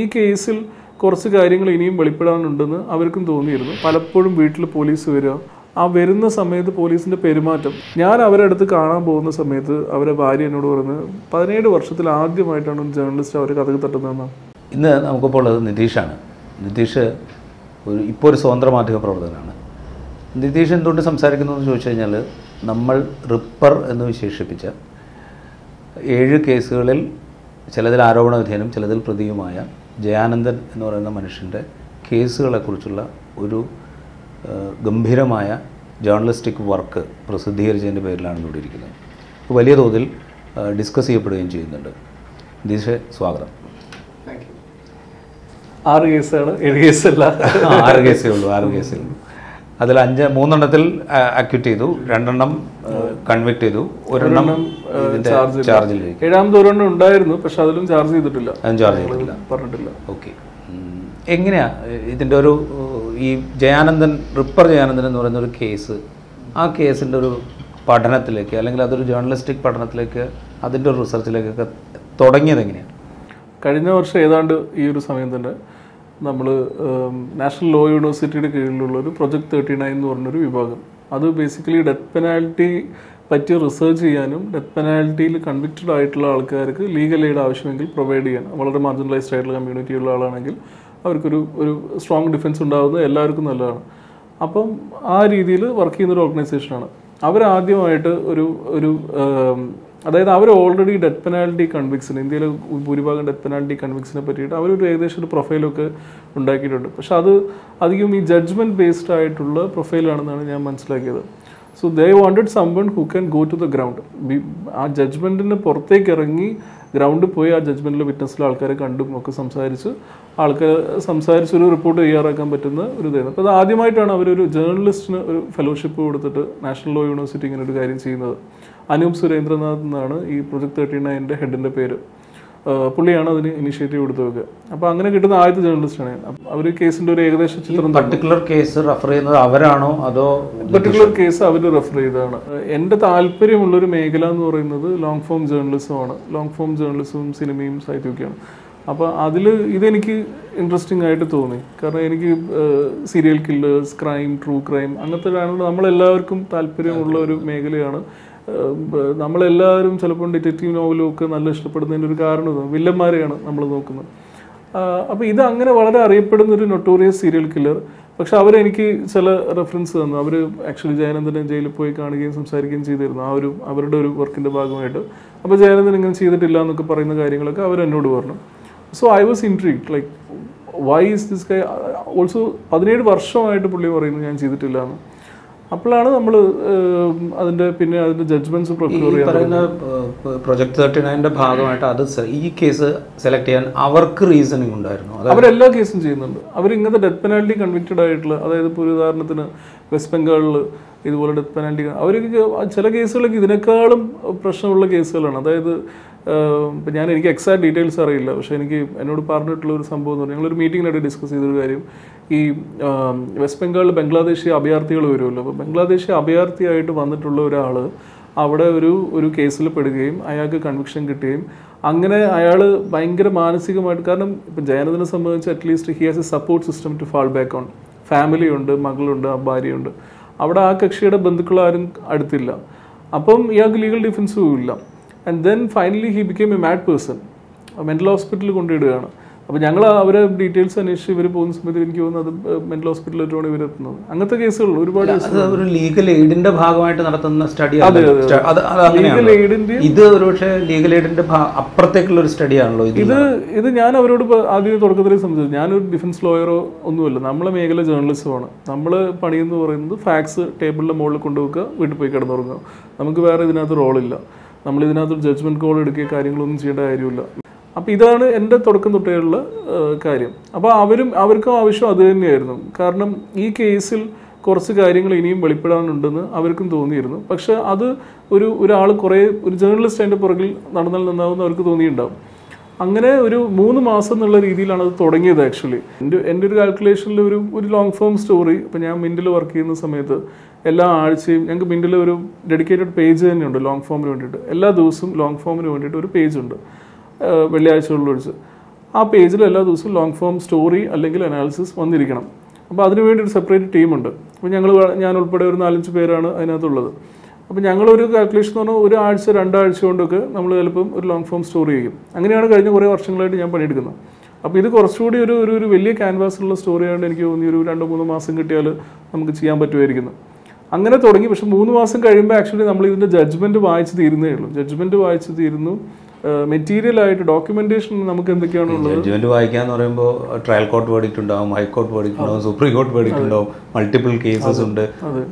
ഈ കേസിൽ കുറച്ച് കാര്യങ്ങൾ ഇനിയും വെളിപ്പെടാനുണ്ടെന്ന് അവർക്കും തോന്നിയിരുന്നു. പലപ്പോഴും വീട്ടിൽ പോലീസ് വരിക ആ വരുന്ന സമയത്ത് പോലീസിന്റെ പെരുമാറ്റം. ഞാൻ അവരുടെ അടുത്ത് കാണാൻ പോകുന്ന സമയത്ത് അവരെ ഭാര്യ എന്നോട് പറഞ്ഞ് പതിനേഴ് വർഷത്തിൽ ആദ്യമായിട്ടാണ് ഒരു ജേർണലിസ്റ്റ് അവർ കഥകൾ തട്ടുന്നതെന്നാണ് ഇന്ന് നമുക്കിപ്പോൾ ഉള്ളത് നിതീഷാണ്. നിതീഷ് ഒരു ഇപ്പോൾ ഒരു സ്വതന്ത്ര മാധ്യമ പ്രവർത്തകനാണ്. നിതീഷ് എന്തുകൊണ്ട് സംസാരിക്കുന്നു എന്ന് ചോദിച്ചു കഴിഞ്ഞാൽ നമ്മൾ റിപ്പർ എന്ന് വിശേഷിപ്പിച്ച ഏഴ് കേസുകളിൽ ചിലതിൽ ആരോപണ വിധേയനും ചിലതിൽ പ്രതിയുമായ ജയാനന്ദൻ എന്ന് പറയുന്ന മനുഷ്യന്റെ കേസുകളെക്കുറിച്ചുള്ള ഒരു ഗംഭീരമായ ജേർണലിസ്റ്റിക് വർക്ക് പ്രസിദ്ധീകരിച്ചതിന്റെ പേരിലാണ് ഇവിടെ ഇരിക്കുന്നത്. വലിയ തോതിൽ ഡിസ്കസ് ചെയ്യപ്പെടുകയും ചെയ്യുന്നുണ്ട്. നിതീഷ് സ്വാഗതം. ആറ് കേസുകൾ ഏഴ് കേസല്ല. ആറ് കേസേ ഉള്ളൂ ആറ് കേസേ ഉള്ളൂ. അതിൽ അഞ്ച് മൂന്നെണ്ണത്തിൽ അക്യൂട്ട് ചെയ്തു. രണ്ടെണ്ണം കൺവിക്ട് ചെയ്തു. ഒരെണ്ണം ചാർജ് ചാർജിൽ ഏഴാമത് ഒരെണ്ണം ഉണ്ടായിരുന്നു പക്ഷെ അതിലും ചാർജ് ചെയ്തിട്ടില്ല. ചാർജ് ചെയ്തിട്ടില്ല. പറഞ്ഞിട്ടില്ല. ഓക്കെ. എങ്ങനെയാ ഇതിന്റെ ഒരു ഈ ജയാനന്ദൻ റിപ്പർ ജയാനന്ദൻ എന്ന് പറയുന്ന ഒരു കേസ് ആ കേസിന്റെ ഒരു പഠനത്തിലേക്ക് അല്ലെങ്കിൽ അതൊരു ജേർണലിസ്റ്റിക് പഠനത്തിലേക്ക് അതിന്റെ ഒരു റിസർച്ചിലേക്കൊക്കെ തുടങ്ങിയത് എങ്ങനെയാണ്? കഴിഞ്ഞ വർഷം ഏതാണ്ട് ഈ ഒരു സമയം തന്നെ നമ്മൾ നാഷണൽ ലോ യൂണിവേഴ്സിറ്റിയുടെ കീഴിലുള്ള ഒരു പ്രൊജക്ട് തേർട്ടി നയൻ എന്ന് പറഞ്ഞൊരു വിഭാഗം. അത് ബേസിക്കലി ഡെത്ത് പെനാൽറ്റി പറ്റി റിസർച്ച് ചെയ്യാനും ഡെത്ത് പെനാൽറ്റിയിൽ കൺവിക്റ്റഡ് ആയിട്ടുള്ള ആൾക്കാർക്ക് ലീഗൽ എയ്ഡ് ആവശ്യമെങ്കിൽ പ്രൊവൈഡ് ചെയ്യാൻ വളരെ മാർജിനലൈസ്ഡ് ആയിട്ടുള്ള കമ്മ്യൂണിറ്റി ഉള്ള ആളാണെങ്കിൽ അവർക്കൊരു ഒരു സ്ട്രോങ് ഡിഫൻസ് ഉണ്ടാകുന്നത് എല്ലാവർക്കും നല്ലതാണ്. അപ്പം ആ രീതിയിൽ വർക്ക് ചെയ്യുന്ന ഒരു ഓർഗനൈസേഷനാണ് അവരാദ്യമായിട്ട് ഒരു ഒരു അതായത് അവർ ഓൾറെഡി ഡെത്ത് പെനാൽറ്റി കൺവിക്സിന് ഇന്ത്യയിലെ ഭൂരിഭാഗം ഡെത്ത് പെനാൽറ്റി കൺവിക്സിനെ പറ്റിയിട്ട് അവരൊരു ഏകദേശം ഒരു പ്രൊഫൈലൊക്കെ ഉണ്ടാക്കിയിട്ടുണ്ട്. പക്ഷെ അത് അധികം ഈ ജഡ്ജ്മെന്റ് ബേസ്ഡ് ആയിട്ടുള്ള പ്രൊഫൈലാണെന്നാണ് ഞാൻ മനസ്സിലാക്കിയത്. So they wanted someone who can go to the ground ആ ജഡ്ജ്മെന്റിന് പുറത്തേക്ക് ഇറങ്ങി ഗ്രൗണ്ടിൽ പോയി ആ ജഡ്ജ്മെന്റിലെ വിറ്റ്നസ്സിലെ ആൾക്കാരെ കണ്ടും ഒക്കെ സംസാരിച്ച് ആൾക്കാർ സംസാരിച്ച് ഒരു റിപ്പോർട്ട് തയ്യാറാക്കാൻ പറ്റുന്ന ഒരു ഇതായിരുന്നു. അപ്പോൾ അത് ആദ്യമായിട്ടാണ് അവരൊരു ജേർണലിസ്റ്റിന് ഒരു ഫെലോഷിപ്പ് കൊടുത്തിട്ട് നാഷണൽ ലോ യൂണിവേഴ്സിറ്റി ഇങ്ങനെ ഒരു കാര്യം ചെയ്യുന്നത്. അനൂപ് സുരേന്ദ്രനാഥ് എന്നാണ് ഈ പ്രൊജക്ട് തേർട്ടി നയന്റെ ഹെഡിന്റെ പേര് പുള്ളിയാണ് അതിന് ഇനിഷ്യേറ്റീവ് എടുത്തു വെക്കുക അപ്പോൾ അങ്ങനെ കിട്ടുന്ന ആദ്യത്തെ ജേർണലിസ്റ്റാണ് ഞാൻ. അവർ കേസിന്റെ ഒരു ഏകദേശ ചിത്രം പർട്ടിക്കുലർ കേസ് റെഫർ ചെയ്യുന്നത് അവരാണോ അതോ പർട്ടിക്കുലർ കേസ് അവർ റെഫർ ചെയ്തതാണ്. എന്റെ താല്പര്യമുള്ളൊരു മേഖല എന്ന് പറയുന്നത് ലോങ് ഫോം ജേർണലിസമാണ് ലോങ് ഫോം ജേർണലിസവും സിനിമയും സാഹിത്യമൊക്കെയാണ് അപ്പോൾ അതിൽ ഇതെനിക്ക് ഇൻട്രസ്റ്റിംഗ് ആയിട്ട് തോന്നി. കാരണം എനിക്ക് serial killers crime true crime അങ്ങനത്തെ കാണുമ്പോൾ നമ്മളെല്ലാവർക്കും താല്പര്യമുള്ള ഒരു മേഖലയാണ്. നമ്മളെല്ലാവരും ചിലപ്പോൾ ഡിറ്റക്റ്റീവ് നോവലും ഒക്കെ നല്ല ഇഷ്ടപ്പെടുന്നതിന്റെ ഒരു കാരണം. വില്ലന്മാരെയാണ് നമ്മൾ നോക്കുന്നത്. അപ്പോൾ ഇത് അങ്ങനെ വളരെ അറിയപ്പെടുന്ന ഒരു നൊട്ടോറിയസ് സീരിയൽ കില്ലർ പക്ഷെ അവരെനിക്ക് ചില റെഫറൻസ് തന്നു. അവർ ആക്ച്വലി ജയനന്ദനെ ജയിലിൽ പോയി കാണുകയും സംസാരിക്കുകയും ചെയ്തിരുന്നു. ആ ഒരു അവരുടെ ഒരു വർക്കിന്റെ ഭാഗമായിട്ട്. അപ്പോൾ ജയനന്ദൻ ഇങ്ങനെ ചെയ്തിട്ടില്ല എന്നൊക്കെ പറയുന്ന കാര്യങ്ങളൊക്കെ അവർ എന്നോട് പറഞ്ഞു. So I was intrigued like why is this guy also പതിനേഴ് വർഷമായിട്ട് പുള്ളി പറയുന്നു ഞാൻ ചെയ്തിട്ടില്ല എന്ന്. അപ്പോഴാണ് നമ്മൾ അതിന്റെ പിന്നെ അതിന്റെ ജഡ്ജ്മെന്റ്സ് പ്രൊക്യൂർ പറയുന്ന പ്രൊജക്ട് തേർട്ടി നയന്റെ ഭാഗമായിട്ട് അത് ഈ കേസ് സെലക്ട് ചെയ്യാൻ അവർക്ക് റീസണിങ് ഉണ്ടായിരുന്നു. അവരെല്ലാ കേസും ചെയ്യുന്നുണ്ട്. അവർ ഇങ്ങനത്തെ ഡെത്ത് പെനാൽറ്റി കൺവിക്റ്റഡ് ആയിട്ടുള്ള അതായത് ഇപ്പോൾ ഒരു ഉദാഹരണത്തിന് വെസ്റ്റ് ബംഗാളിൽ ഇതുപോലെ ഡെത്ത് പെനാൽറ്റി അവർക്ക് ചില കേസുകളൊക്കെ ഇതിനേക്കാളും പ്രശ്നമുള്ള കേസുകളാണ് അതായത് ഞാൻ എനിക്ക് എക്സാക്ട് ഡീറ്റെയിൽസ് അറിയില്ല. പക്ഷേ എനിക്ക് എന്നോട് പറഞ്ഞിട്ടുള്ള ഒരു സംഭവം എന്ന് പറഞ്ഞാൽ ഞങ്ങളൊരു മീറ്റിങ്ങിനായിട്ട് ഡിസ്കസ് ചെയ്തൊരു കാര്യം. ഈ വെസ്റ്റ് ബംഗാളിൽ ബംഗ്ലാദേശി അഭയാർത്ഥികൾ വരുമല്ലോ. അപ്പോൾ ബംഗ്ലാദേശി അഭയാർത്ഥിയായിട്ട് വന്നിട്ടുള്ള ഒരാൾ അവിടെ ഒരു ഒരു കേസിൽ പെടുകയും അയാൾക്ക് കൺവിക്ഷൻ കിട്ടുകയും അങ്ങനെ അയാൾ ഭയങ്കര മാനസികമായിട്ട് കാരണം ഇപ്പം ജയനദിനെ സംബന്ധിച്ച് at least he has a support system to fall back on family ഉണ്ട് മകളുണ്ട് ഭാര്യയുണ്ട്. അവിടെ ആ കക്ഷിയുടെ ബന്ധുക്കൾ ആരും അടുത്തില്ല. അപ്പം ഇയാൾക്ക് ലീഗൽ ഡിഫൻസും ഇല്ല. And then finally he became a mad person mental ഹോസ്പിറ്റലിൽ കൊണ്ടുവിടുകയാണ്. അപ്പോൾ ഞങ്ങൾ അവരെ ഡീറ്റെയിൽസ് അന്വേഷിച്ച് ഇവർ പോകുന്ന സമയത്ത് എനിക്ക് തോന്നുന്നത് അത് മെന്റൽ ഹോസ്പിറ്റലിലോട്ടാണ് ഇവർ എത്തുന്നത്. അങ്ങനത്തെ കേസുകൾ ഒരുപാട് ഒരു ലീഗൽ എയ്ഡിന്റെ ഭാഗമായിട്ട് നടത്തുന്ന സ്റ്റഡി. ലീഗൽ എയ്ഡിന്റെ ഇത്. ഒരുപക്ഷെ ലീഗൽ എയ്ഡിന്റെ അപ്പുറത്തേക്കുള്ള ഒരു സ്റ്റഡി ആണല്ലോ ഇത്. ഇത് ഞാൻ അവരോട് ആദ്യം തുടക്കത്തിൽ സംബന്ധിച്ചു ഞാനൊരു ഡിഫൻസ് ലോയറോ ഒന്നുമല്ല. നമ്മളെ മേഖല ജേർണലിസമാണ് നമ്മൾ പണിയെന്ന് പറയുന്നത് ഫാക്സ് ടേബിളിന്റെ മുകളിൽ കൊണ്ടുവെക്കുക വീട്ടിൽ പോയി കിടന്നുറങ്ങുക. നമുക്ക് വേറെ ഇതിനകത്ത് റോളില്ല നമ്മൾ ഇതിനകത്ത് ജഡ്ജ്മെന്റ് കോൾ എടുക്കുക കാര്യങ്ങളൊന്നും ചെയ്യേണ്ട കാര്യമില്ല. അപ്പോൾ ഇതാണ് എന്റെ തുടക്കം തൊട്ടേയുള്ള കാര്യം. അപ്പോൾ അവരും അവർക്കും ആവശ്യം അത് തന്നെയായിരുന്നു. കാരണം ഈ കേസിൽ കുറച്ച് കാര്യങ്ങൾ ഇനിയും വെളിപ്പെടാനുണ്ടെന്ന് അവർക്കും തോന്നിയിരുന്നു. പക്ഷെ അത് ഒരു ഒരാൾ കുറേ ഒരു ജേർണലിസ്റ്റ് അതിന്റെ പുറകിൽ നടന്നാൽ നന്നാവുമെന്ന് അവർക്ക് തോന്നിയിട്ടുണ്ടാവും. അങ്ങനെ ഒരു മൂന്ന് മാസം എന്നുള്ള രീതിയിലാണ് അത് തുടങ്ങിയത് ആക്ച്വലി എന്റെ എന്റെ ഒരു കാൽക്കുലേഷനിൽ ഒരു ഒരു ലോങ് ഫോം സ്റ്റോറി ഇപ്പം ഞാൻ മിന്റിൽ വർക്ക് ചെയ്യുന്ന സമയത്ത് എല്ലാ ആഴ്ചയും ഞങ്ങൾക്ക് മിൻഡിൽ ഒരു ഡെഡിക്കേറ്റഡ് പേജ് തന്നെയുണ്ട് ലോങ് ഫോമിന് വേണ്ടിയിട്ട്. എല്ലാ ദിവസവും ലോങ് ഫോമിന് വേണ്ടിയിട്ട് ഒരു പേജ് ഉണ്ട്. വെള്ളിയാഴ്ചകളിൽ ഒഴിച്ച്. ആ പേജിൽ എല്ലാ ദിവസവും ലോങ് ഫോം സ്റ്റോറി അല്ലെങ്കിൽ അനാലിസിസ് വന്നിരിക്കണം. അപ്പോൾ അതിന് വേണ്ടി ഒരു സെപ്പറേറ്റ് ടീമുണ്ട് അപ്പോൾ ഞങ്ങൾ ഞാൻ ഉൾപ്പെടെ ഒരു നാലഞ്ച് പേരാണ് അതിനകത്തുള്ളത്. അപ്പോൾ ഞങ്ങളൊരു കാൽക്കുലേഷൻ എന്ന് പറഞ്ഞാൽ ആഴ്ച രണ്ടാഴ്ച കൊണ്ടൊക്കെ നമ്മൾ ചിലപ്പം ഒരു ലോങ് ഫോം സ്റ്റോറി ചെയ്യും. അങ്ങനെയാണ് കഴിഞ്ഞ കുറേ വർഷങ്ങളായിട്ട് ഞാൻ പണിയെടുക്കുന്നത്. അപ്പോൾ ഇത് കുറച്ചുകൂടി ഒരു ഒരു വലിയ ക്യാൻവാസിലുള്ള സ്റ്റോറിയാണ് എനിക്ക് തോന്നി ഒരു രണ്ട് മൂന്ന് മാസം കിട്ടിയാൽ നമുക്ക് ചെയ്യാൻ പറ്റുമായിരിക്കുന്നു. അങ്ങനെ തുടങ്ങി. പക്ഷെ മൂന്ന് മാസം കഴിയുമ്പോൾ ആക്ച്വലി നമ്മൾ ഇതിന്റെ ജഡ്ജ്മെന്റ് വായിച്ച് തീരുന്നേ ഉള്ളൂ. ജഡ്ജ്മെന്റ് വായിച്ച് തീരുന്നു. മെറ്റീരിയൽ ആയിട്ട് ഡോക്യുമെന്റേഷൻ നമുക്ക് എന്തൊക്കെയാണുള്ളത്? ജഡ്ജ്മെന്റ് വായിക്കാന്ന് പറയുമ്പോൾ ട്രയൽ കോർട്ട് വേർഡിക്റ്റ് ഉണ്ടാവും ഹൈക്കോർട്ട് വേർഡിക്റ്റ് ഉണ്ടാവും സുപ്രീം കോർട്ട് വേർഡിക്റ്റ് ഉണ്ടാവും മൾട്ടിപ്പിൾ കേസസ് ഉണ്ട്.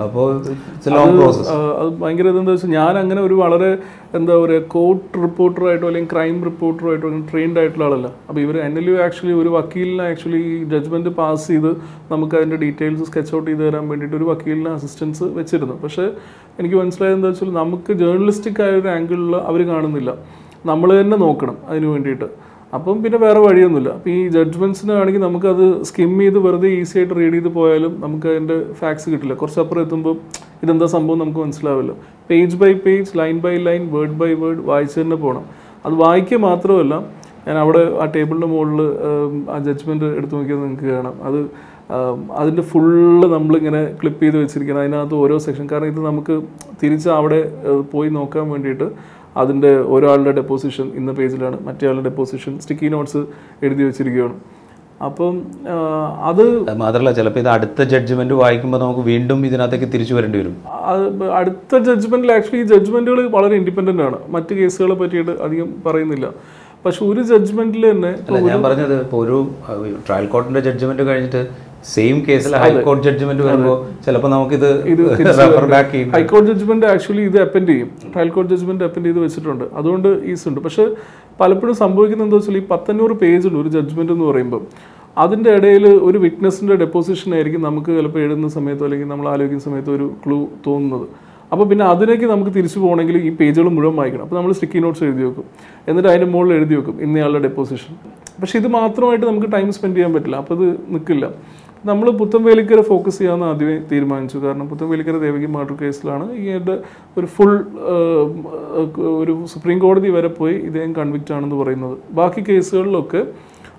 അപ്പോൾ ഇറ്റ്സ് ലോങ് പ്രോസസ് അത് ഭയങ്കര ഇതെന്താ വെച്ചാൽ ഞാൻ അങ്ങനെ ഒരു വളരെ എന്താ പറയുക കോർട്ട് റിപ്പോർട്ടറായിട്ടോ അല്ലെങ്കിൽ ക്രൈം റിപ്പോർട്ടറായിട്ടോ അങ്ങനെ ട്രെയിൻഡ് ആയിട്ടുള്ള ആളല്ല. അപ്പോൾ ഇവർ എൻ എൽ യു ആക്ച്വലി ഒരു വക്കീലിനെ ആക്ച്വലി ജഡ്ജ്മെന്റ് പാസ് ചെയ്ത് നമുക്ക് അതിന്റെ ഡീറ്റെയിൽസ് സ്കെച്ച് ഔട്ട് ചെയ്ത് തരാൻ വേണ്ടിയിട്ട് ഒരു വക്കീലിനെ അസിസ്റ്റൻസ് വെച്ചിരുന്നു. പക്ഷേ എനിക്ക് മനസ്സിലായത് എന്താ വെച്ചാൽ നമുക്ക് ജേർണലിസ്റ്റിക് ആയ ഒരു ആംഗിളിൽ അവർ കാണുന്നില്ല. നമ്മൾ തന്നെ നോക്കണം അതിന് വേണ്ടിയിട്ട്. അപ്പം പിന്നെ വേറെ വഴിയൊന്നുമില്ല. അപ്പം ഈ ജഡ്ജ്മെന്റ്സിന് ആണെങ്കിൽ നമുക്കത് സ്കിം ചെയ്ത് വെറുതെ ഈസി ആയിട്ട് റീഡ് ചെയ്ത് പോയാലും നമുക്ക് അതിന്റെ ഫാക്സ് കിട്ടില്ല. കുറച്ചപ്പുറം എത്തുമ്പോൾ ഇതെന്താ സംഭവം നമുക്ക് മനസ്സിലാവില്ല. Page by page line by line word by word വായിച്ച് തന്നെ പോകണം അത് വായിക്കുക മാത്രമല്ല ഞാൻ അവിടെ ആ ടേബിളിന്റെ മുകളിൽ ആ ജഡ്ജ്മെന്റ് എടുത്തു നോക്കിയത് നിങ്ങൾക്ക് കാണാം. അത് അതിന്റെ ഫുള്ള് നമ്മളിങ്ങനെ ക്ലിപ്പ് ചെയ്ത് വെച്ചിരിക്കണം അതിനകത്ത് ഓരോ സെക്ഷൻ കാരണം ഇത് നമുക്ക് തിരിച്ച് അവിടെ പോയി നോക്കാൻ വേണ്ടിയിട്ട് അതിന്റെ ഒരാളുടെ ഡെപ്പോസിഷൻ ഇന്ന പേജിലാണ് മറ്റേ ആളുടെ ഡെപ്പോസിഷൻ സ്റ്റിക്കി നോട്ട്സ് എഴുതി വെച്ചിരിക്കുകയാണ്. അപ്പം അത് മാത്രമല്ല ചിലപ്പോൾ ഇത് അടുത്ത ജഡ്ജ്മെന്റ് വായിക്കുമ്പോൾ നമുക്ക് വീണ്ടും ഇതിനകത്തേക്ക് തിരിച്ചു വരേണ്ടി വരും. അടുത്ത ജഡ്ജ്മെന്റിൽ ആക്ച്വലി ഈ ജഡ്ജ്മെന്റുകൾ വളരെ ഇൻഡിപെൻഡന്റ് ആണ്. മറ്റ് കേസുകളെ പറ്റിയിട്ട് അധികം പറയുന്നില്ല. പക്ഷെ ഒരു ജഡ്ജ്മെന്റിൽ തന്നെ ഞാൻ പറഞ്ഞത് ഇപ്പോൾ ഒരു ട്രയൽ കോർട്ടിന്റെ ജഡ്ജ്മെന്റ് കഴിഞ്ഞിട്ട് സെയിം കേസിൽ ഹൈക്കോടതി ജഡ്ജ്മെന്റ് വരുമ്പോൾ ചിലപ്പോൾ നമുക്കിത് റെഫർ ബാക്ക് ചെയ്യും. ഹൈക്കോടതി ജഡ്ജ്മെന്റ് ആക്ച്വലി ഇത് അപ്പൻഡ് ചെയ്യും. ട്രയൽ കോർട്ട് ജഡ്ജ്മെന്റ് അപ്പൻഡ് ചെയ്ത് വെച്ചിട്ടുണ്ട്. അതുകൊണ്ട് ഈസ് ഉണ്ട്. പക്ഷെ പലപ്പോഴും സംഭവിക്കുന്നത് എന്താ വെച്ചാൽ ഈ പത്തഞ്ഞൂറ് പേജ് ഉണ്ട് ഒരു ജഡ്ജ്മെന്റ് എന്ന് പറയുമ്പോൾ അതിന്റെ ഇടയിൽ ഒരു വിറ്റ്നസിന്റെ ഡെപ്പോസിഷൻ ആയിരിക്കും നമുക്ക് ചിലപ്പോൾ എഴുതുന്ന സമയത്തോ അല്ലെങ്കിൽ നമ്മൾ ആലോചിക്കുന്ന സമയത്തോ ഒരു ക്ലൂ തോന്നുന്നത്. അപ്പോൾ പിന്നെ അതിലേക്ക് നമുക്ക് തിരിച്ചു പോകണമെങ്കിൽ ഈ പേജുകൾ മുഴുവൻ വായിക്കണം. അപ്പോൾ നമ്മൾ സ്റ്റിക്കി നോട്ട്സ് എഴുതി വെക്കും. എന്നിട്ട് അതിന്റെ മുകളിൽ എഴുതി വെക്കും. ഇന്നയാളുടെ ഡെപ്പോസിഷൻ പക്ഷേ ഇത് മാത്രമായിട്ട് നമുക്ക് ടൈം സ്പെൻഡ് ചെയ്യാൻ പറ്റില്ല. അപ്പോൾ അത് നിൽക്കില്ല നമ്മൾ പുത്തൻവേലിക്കര ഫോക്കസ് ചെയ്യാമെന്ന് ആദ്യമേ തീരുമാനിച്ചു. കാരണം പുത്തൻവേലിക്കര ദേവകി മർഡർ കേസിലാണ് ഇയാളുടെ ഒരു ഫുൾ ഒരു സുപ്രീം കോടതി വരെ പോയി ഇദ്ദേഹം കൺവിക്റ്റ് ആണെന്ന് പറയുന്നത്. ബാക്കി കേസുകളിലൊക്കെ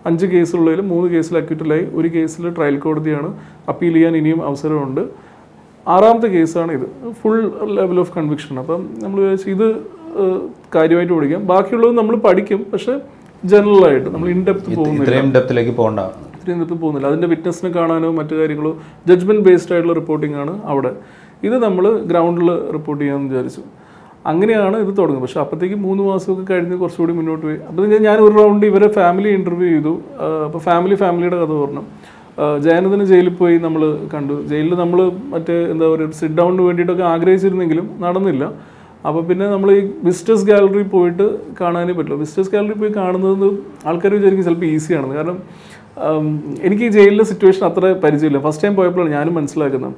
അഞ്ച് കേസുള്ളതിൽ മൂന്ന് കേസിൽ അക്യൂറ്റലായി ഒരു കേസിൽ ട്രയൽ കോടതിയാണ് അപ്പീൽ ചെയ്യാൻ ഇനിയും അവസരമുണ്ട്. ആറാമത്തെ കേസാണ് ഇത് ഫുൾ ലെവൽ ഓഫ് കൺവിക്ഷൻ അപ്പം നമ്മൾ വിചാരിച്ചു ഇത് കാര്യമായിട്ട് പഠിക്കാം. ബാക്കിയുള്ളത് നമ്മൾ പഠിക്കും. പക്ഷെ ജനറൽ ആയിട്ട് നമ്മൾ ഇൻഡെപ്ത് പോകുന്നില്ല. ഇത്രയും ഡെപ്തിലേക്ക് പോകണ്ട. നിർത്തി പോകുന്നില്ല. അതിന്റെ വിറ്റ്നസ്സിനെ കാണാനോ മറ്റു കാര്യങ്ങളോ ജഡ്ജ്മെന്റ് ബേസ്ഡ് ആയിട്ടുള്ള റിപ്പോർട്ടിംഗ് ആണ് അവിടെ. ഇത് നമ്മൾ ഗ്രൗണ്ടിൽ റിപ്പോർട്ട് ചെയ്യാമെന്ന് വിചാരിച്ചു. അങ്ങനെയാണ് ഇത് തുടങ്ങുന്നത്. പക്ഷേ അപ്പോഴത്തേക്ക് മൂന്ന് മാസമൊക്കെ കഴിഞ്ഞ് കുറച്ചുകൂടി മുന്നോട്ട് പോയി. അപ്പോൾ ഞാൻ ഒരു റൗണ്ട് ഇവരെ ഫാമിലി ഇന്റർവ്യൂ ചെയ്തു. അപ്പോൾ ഫാമിലി ഫാമിലിയുടെ കഥ പറഞ്ഞു. ജയനതിന് ജയിലിൽ പോയി നമ്മൾ കണ്ടു. ജയിലിൽ നമ്മൾ മറ്റേ എന്താ പറയുക സിറ്റ് ഡൗണിന് വേണ്ടിയിട്ടൊക്കെ ആഗ്രഹിച്ചിരുന്നെങ്കിലും നടന്നില്ല. അപ്പോൾ പിന്നെ നമ്മൾ ഈ വിസിറ്റേഴ്സ് ഗാലറി പോയിട്ട് കാണാനേ പറ്റുള്ളൂ വിസിറ്റേഴ്സ് ഗാലറി പോയി കാണുന്നത് ആൾക്കാർ വിചാരിക്കും ചിലപ്പോൾ ഈസിയാണെന്ന് കാരണം എനിക്ക് ഈ ജയിലിലെ സിറ്റുവേഷൻ അത്ര പരിചയമില്ല. ഫസ്റ്റ് ടൈം പോയപ്പോഴാണ് ഞാനും മനസ്സിലാക്കുന്നത്.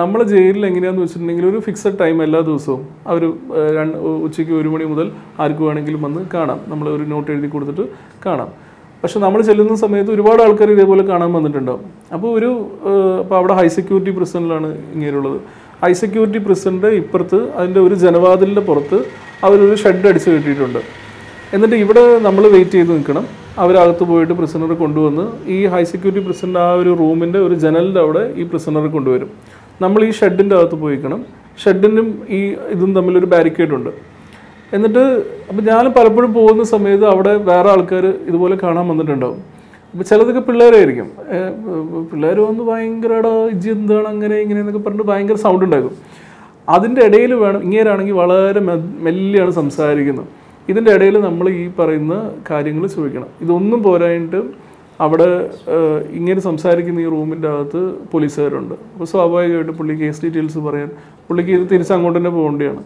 നമ്മൾ ജയിലിൽ എങ്ങനെയാണെന്ന് വെച്ചിട്ടുണ്ടെങ്കിൽ ഒരു ഫിക്സഡ് ടൈം എല്ലാ ദിവസവും അവർ രണ്ട് ഉച്ചയ്ക്ക് ഒരു മണി മുതൽ ആർക്ക് വേണമെങ്കിലും വന്ന് കാണാം. നമ്മൾ ഒരു നോട്ട് എഴുതി കൊടുത്തിട്ട് കാണാം. പക്ഷെ നമ്മൾ ചെല്ലുന്ന സമയത്ത് ഒരുപാട് ആൾക്കാർ ഇതേപോലെ കാണാൻ വന്നിട്ടുണ്ടാവും. അപ്പോൾ ഒരു അപ്പോൾ അവിടെ ഹൈ സെക്യൂരിറ്റി പ്രിസണിലാണ് ഇങ്ങനെയുള്ളത്. ഹൈ സെക്യൂരിറ്റി പ്രിസണിന്റെ ഇപ്പുറത്ത് അതിന്റെ ഒരു ജനവാതിലിന്റെ പുറത്ത് അവരൊരു ഷെഡ് അടിച്ച് കെട്ടിയിട്ടുണ്ട്. എന്നിട്ട് ഇവിടെ നമ്മൾ വെയിറ്റ് ചെയ്ത് നിൽക്കണം. അവരകത്ത് പോയിട്ട് പ്രിസണറെ കൊണ്ടുവന്ന് ഈ ഹൈ സെക്യൂരിറ്റി പ്രിസിഡന്റ് ആ ഒരു റൂമിന്റെ ഒരു ജനലിന്റെ അവിടെ ഈ പ്രിസണറെ കൊണ്ടുവരും. നമ്മൾ ഈ ഷെഡിന്റെ അകത്ത് പോയിക്കണം. ഷെഡിനും ഈ ഇതും തമ്മിലൊരു ബാരിക്കേഡ് ഉണ്ട്. എന്നിട്ട് അപ്പം ഞാൻ പലപ്പോഴും പോകുന്ന സമയത്ത് അവിടെ വേറെ ആൾക്കാർ ഇതുപോലെ കാണാൻ വന്നിട്ടുണ്ടാവും. അപ്പോൾ ചിലതൊക്കെ പിള്ളേരായിരിക്കും. പിള്ളേർ വന്ന് ഭയങ്കര എടാ എന്താണ് അങ്ങനെ ഇങ്ങനെ എന്നൊക്കെ പറഞ്ഞിട്ട് ഭയങ്കര സൗണ്ട് ഉണ്ടാക്കും അതിന്റെ ഇടയിൽ വേണം ഇങ്ങേരാണെങ്കിൽ വളരെ മെല്ലെയാണ് സംസാരിക്കുന്നത്. ഇതിന്റെ ഇടയിൽ നമ്മൾ ഈ പറയുന്ന കാര്യങ്ങൾ ചോദിക്കണം ഇതൊന്നും പോരായിട്ട് അവിടെ ഇങ്ങനെ സംസാരിക്കുന്ന ഈ റൂമിന്റെ അകത്ത് പോലീസുകാരുണ്ട്. അപ്പോൾ സ്വാഭാവികമായിട്ട് പുള്ളി കേസ് ഡീറ്റെയിൽസ് പറയാൻ പുള്ളിക്ക് ഇത് തിരിച്ച് അങ്ങോട്ട് തന്നെ പോകേണ്ടതാണ്.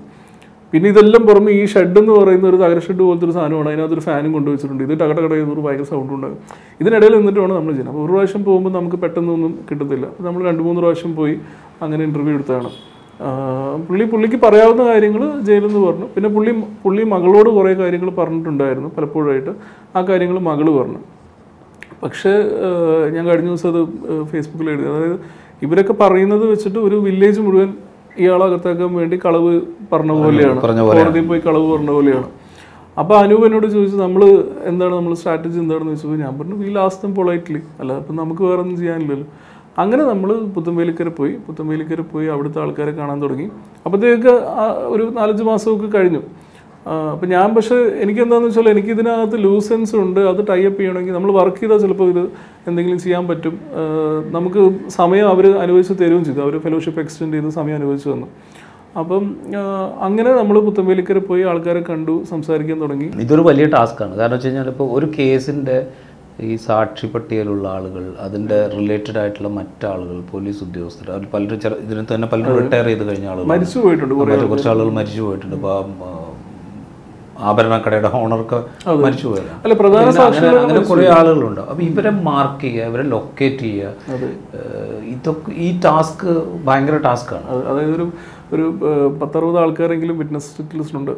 പിന്നെ ഇതെല്ലാം പുറമെ ഈ ഷെഡ് എന്ന് പറയുന്ന ഒരു തകര ഷെഡ് പോലത്തെ ഒരു സാധനമാണ്. അതിനകത്തൊരു ഫാനും കൊണ്ടുവച്ചിട്ടുണ്ട്. ഇത് ടകട കട ഒരു ഭയങ്കര സൗണ്ട് ഉണ്ടാകും ഇതിനിടയിൽ നിന്നിട്ട് വേണം നമ്മൾ ചെയ്യുന്നത്. അപ്പോൾ ഒരു പ്രാവശ്യം പോകുമ്പോൾ നമുക്ക് പെട്ടെന്നൊന്നും കിട്ടത്തില്ല. അപ്പോൾ നമ്മൾ രണ്ട് മൂന്ന് പ്രാവശ്യം പോയി അങ്ങനെ ഇന്റർവ്യൂ എടുത്തതാണ് പുള്ളി പുള്ളിക്ക് പറയാവുന്ന കാര്യങ്ങൾ ജയിലിൽ നിന്ന് പറഞ്ഞു. പിന്നെ പുള്ളി പുള്ളി മകളോട് കുറേ കാര്യങ്ങൾ പറഞ്ഞിട്ടുണ്ടായിരുന്നു പലപ്പോഴായിട്ട്. ആ കാര്യങ്ങൾ മകൾ പറഞ്ഞു. പക്ഷേ ഞാൻ കഴിഞ്ഞ ദിവസം അത് ഫേസ്ബുക്കിൽ എഴുതി. അതായത് ഇവരൊക്കെ പറയുന്നത് വെച്ചിട്ട് ഒരു വില്ലേജ് മുഴുവൻ ഇയാളെ അകത്താക്കാൻ വേണ്ടി കളവ് പറഞ്ഞ പോലെയാണ്. കോടതിയിൽ പോയി കളവ് പറഞ്ഞ പോലെയാണ്. അപ്പോൾ അനൂപ് എന്നോട് ചോദിച്ചു നമ്മൾ എന്താണ് നമ്മൾ സ്ട്രാറ്റജി എന്താണെന്ന് ചോദിച്ചപ്പോൾ ഞാൻ പറഞ്ഞു വി ലാസ്റ്റ് പൊളൈറ്റ്ലി അല്ല അപ്പം നമുക്ക് വേറെ ഒന്നും ചെയ്യാനില്ലല്ലോ. അങ്ങനെ നമ്മൾ പുത്തമ്പേലിക്കര പോയി പുത്തമ്പേലിക്കര പോയി അവിടുത്തെ ആൾക്കാരെ കാണാൻ തുടങ്ങി. അപ്പോഴത്തേക്ക് ഒരു നാലഞ്ച് മാസമൊക്കെ കഴിഞ്ഞു. അപ്പം ഞാൻ പക്ഷേ എനിക്ക് എന്താണെന്ന് വെച്ചാൽ എനിക്ക് ഇതിനകത്ത് ലൂസൻസ് ഉണ്ട് അത് ടൈ അപ്പ് ചെയ്യണമെങ്കിൽ നമ്മൾ വർക്ക് ചെയ്താൽ ചിലപ്പോൾ ഇത് എന്തെങ്കിലും ചെയ്യാൻ പറ്റും. നമുക്ക് സമയം അവർ അനുവദിച്ച് തരുകയും ചെയ്തു. അവർ ഫെലോഷിപ്പ് എക്സ്റ്റെൻഡ് ചെയ്ത് സമയം അനുവദിച്ചു തന്നു. അപ്പം അങ്ങനെ നമ്മൾ പുത്തമ്പേലിക്കര പോയി ആൾക്കാരെ കണ്ടു സംസാരിക്കാൻ തുടങ്ങി. ഇതൊരു വലിയ ടാസ്ക്കാണ് കാരണം വെച്ച് കഴിഞ്ഞാൽ ഇപ്പോൾ ഒരു കേസിന്റെ ഈ സാക്ഷി പട്ടികയിലുള്ള ആളുകൾ അതിന്റെ റിലേറ്റഡ് ആയിട്ടുള്ള മറ്റാളുകൾ പോലീസ് ഉദ്യോഗസ്ഥർ അവർ പലരും ചില ഇതിന് തന്നെ പലരും റിട്ടയർ ചെയ്ത് കഴിഞ്ഞ ആളുകൾ മരിച്ചു പോയിട്ടുണ്ട് കുറേ കുറച്ച് ആളുകൾ മരിച്ചു പോയിട്ടുണ്ട്. ഇപ്പോൾ ആഭരണക്കടയുടെ ഓണർക്ക് മരിച്ചു പോയതാണ്. അല്ല പ്രധാന അങ്ങനെ കുറേ ആളുകളുണ്ട്. അപ്പോൾ ഇവരെ മാർക്ക് ചെയ്യുക ഇവരെ ലൊക്കേറ്റ് ചെയ്യുക ഇതൊക്കെ ഈ ടാസ്ക് ഭയങ്കര ടാസ്ക്കാണ് അത് അതായത് ഒരു ഒരു പത്തറുപത് ആൾക്കാരെങ്കിലും വിറ്റ്നസ് ലിസ്റ്റിലുണ്ട്.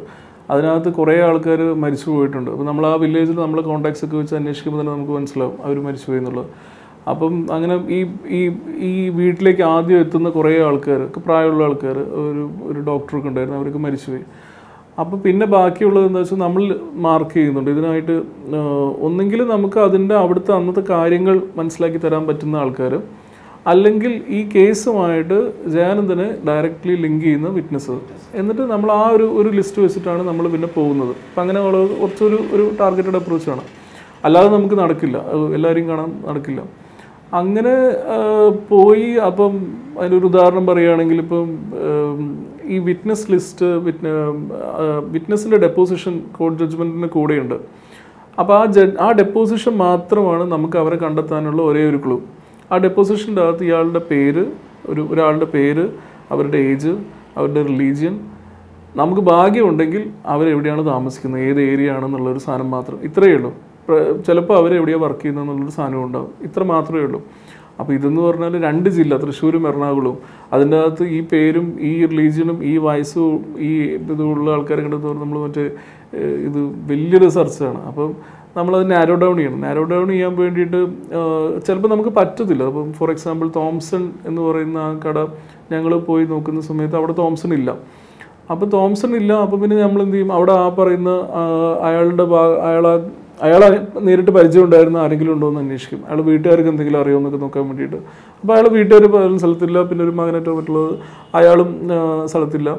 അതിനകത്ത് കുറേ ആൾക്കാർ മരിച്ചു പോയിട്ടുണ്ട്. അപ്പോൾ നമ്മൾ ആ വില്ലേജിൽ നമ്മൾ കോൺടാക്ട്സ് ഒക്കെ വെച്ച് അന്വേഷിക്കുമ്പോൾ തന്നെ നമുക്ക് മനസ്സിലാവും അവർ മരിച്ചു പോയി എന്നുള്ളത്. അപ്പം അങ്ങനെ ഈ ഈ ഈ വീട്ടിലേക്ക് ആദ്യം എത്തുന്ന കുറേ ആൾക്കാർ പ്രായമുള്ള ആൾക്കാർ ഒരു ഒരു ഡോക്ടറൊക്കെ ഉണ്ടായിരുന്നു അവരൊക്കെ മരിച്ചുപോയി അപ്പോൾ പിന്നെ ബാക്കിയുള്ളത് എന്താ വെച്ചാൽ നമ്മൾ മാർക്ക് ചെയ്യുന്നുണ്ട്. ഇതിനായിട്ട് ഒന്നെങ്കിൽ നമുക്ക് അതിന്റെ അവിടുത്തെ അന്നത്തെ കാര്യങ്ങൾ മനസ്സിലാക്കി തരാൻ പറ്റുന്ന ആൾക്കാർ അല്ലെങ്കിൽ ഈ കേസുമായിട്ട് ജയാനന്ദനെ ഡയറക്റ്റ്ലി ലിങ്ക് ചെയ്യുന്ന വിറ്റ്നസ് എന്നിട്ട് നമ്മൾ ആ ഒരു ഒരു ലിസ്റ്റ് വെച്ചിട്ടാണ് നമ്മൾ പിന്നെ പോകുന്നത്. അപ്പം അങ്ങനെ കുറച്ചൊരു ഒരു ടാർഗറ്റഡ് അപ്രോച്ചാണ് അല്ലാതെ നമുക്ക് നടക്കില്ല. എല്ലാവരെയും കാണാൻ നടക്കില്ല. അങ്ങനെ പോയി അപ്പം അതിനൊരു ഉദാഹരണം പറയുകയാണെങ്കിൽ ഇപ്പം ഈ വിറ്റ്നസ് ലിസ്റ്റ് വിറ്റ്ന വിറ്റ്നസിന്റെ ഡെപ്പോസിഷൻ കോർട്ട് ജഡ്ജ്മെന്റിന് കൂടെയുണ്ട്. അപ്പോൾ ആ ജഡ് ആ ഡെപ്പോസിഷൻ മാത്രമാണ് നമുക്ക് അവരെ കണ്ടെത്താനുള്ള ഒരേ ഒരു ക്ലൂ ആ ഡെപ്പോസിഷന്റെ അകത്ത് ഇയാളുടെ പേര് ഒരു ഒരാളുടെ പേര് അവരുടെ ഏജ് അവരുടെ റിലീജിയൻ നമുക്ക് ഭാഗ്യമുണ്ടെങ്കിൽ അവരെവിടെയാണ് താമസിക്കുന്നത് ഏത് ഏരിയ ആണെന്നുള്ളൊരു സാധനം മാത്രം. ഇത്രയേ ഉള്ളൂ. ചിലപ്പോൾ അവരെവിടെയാണ് വർക്ക് ചെയ്യുന്നത് എന്നുള്ളൊരു സാധനം ഉണ്ടാവും. ഇത്ര മാത്രമേ ഉള്ളൂ. അപ്പോൾ ഇതെന്ന് പറഞ്ഞാൽ രണ്ട് ജില്ല തൃശ്ശൂരും എറണാകുളവും. അതിന്റെ അകത്ത് ഈ പേരും ഈ റിലീജിയനും ഈ വയസ്സും ഈ ഇതുള്ള ആൾക്കാരെ കണ്ടെന്ന് പറഞ്ഞാൽ നമ്മൾ മറ്റേ ഇത് വലിയൊരു സെർച്ചാണ് അപ്പം നമ്മളത് നാരോ ഡൗൺ ചെയ്യണം. നാരോ ഡൗൺ ചെയ്യാൻ വേണ്ടിയിട്ട് ചിലപ്പോൾ നമുക്ക് പറ്റത്തില്ല. അപ്പം ഫോർ എക്സാമ്പിൾ തോംസൺ എന്ന് പറയുന്ന ആ കട ഞങ്ങൾ പോയി നോക്കുന്ന സമയത്ത് അവിടെ തോംസൺ ഇല്ല. അപ്പോൾ തോംസൺ ഇല്ല അപ്പോൾ പിന്നെ നമ്മൾ എന്ത് ചെയ്യും? അവിടെ ആ പറയുന്ന അയാളുടെ ഭാഗ അയാളെ അയാൾ നേരിട്ട് പരിചയം ഉണ്ടായിരുന്ന ആരെങ്കിലും ഉണ്ടോ എന്ന് അന്വേഷിക്കും. അയാൾ വീട്ടുകാർക്ക് എന്തെങ്കിലും അറിയുമോ എന്നൊക്കെ നോക്കാൻ വേണ്ടിയിട്ട്. അപ്പോൾ അയാൾ വീട്ടുകാർ സ്ഥലത്തില്ല പിന്നെ ഒരു മകനായിട്ടോ മറ്റുള്ളത് അയാളും സ്ഥലത്തില്ല.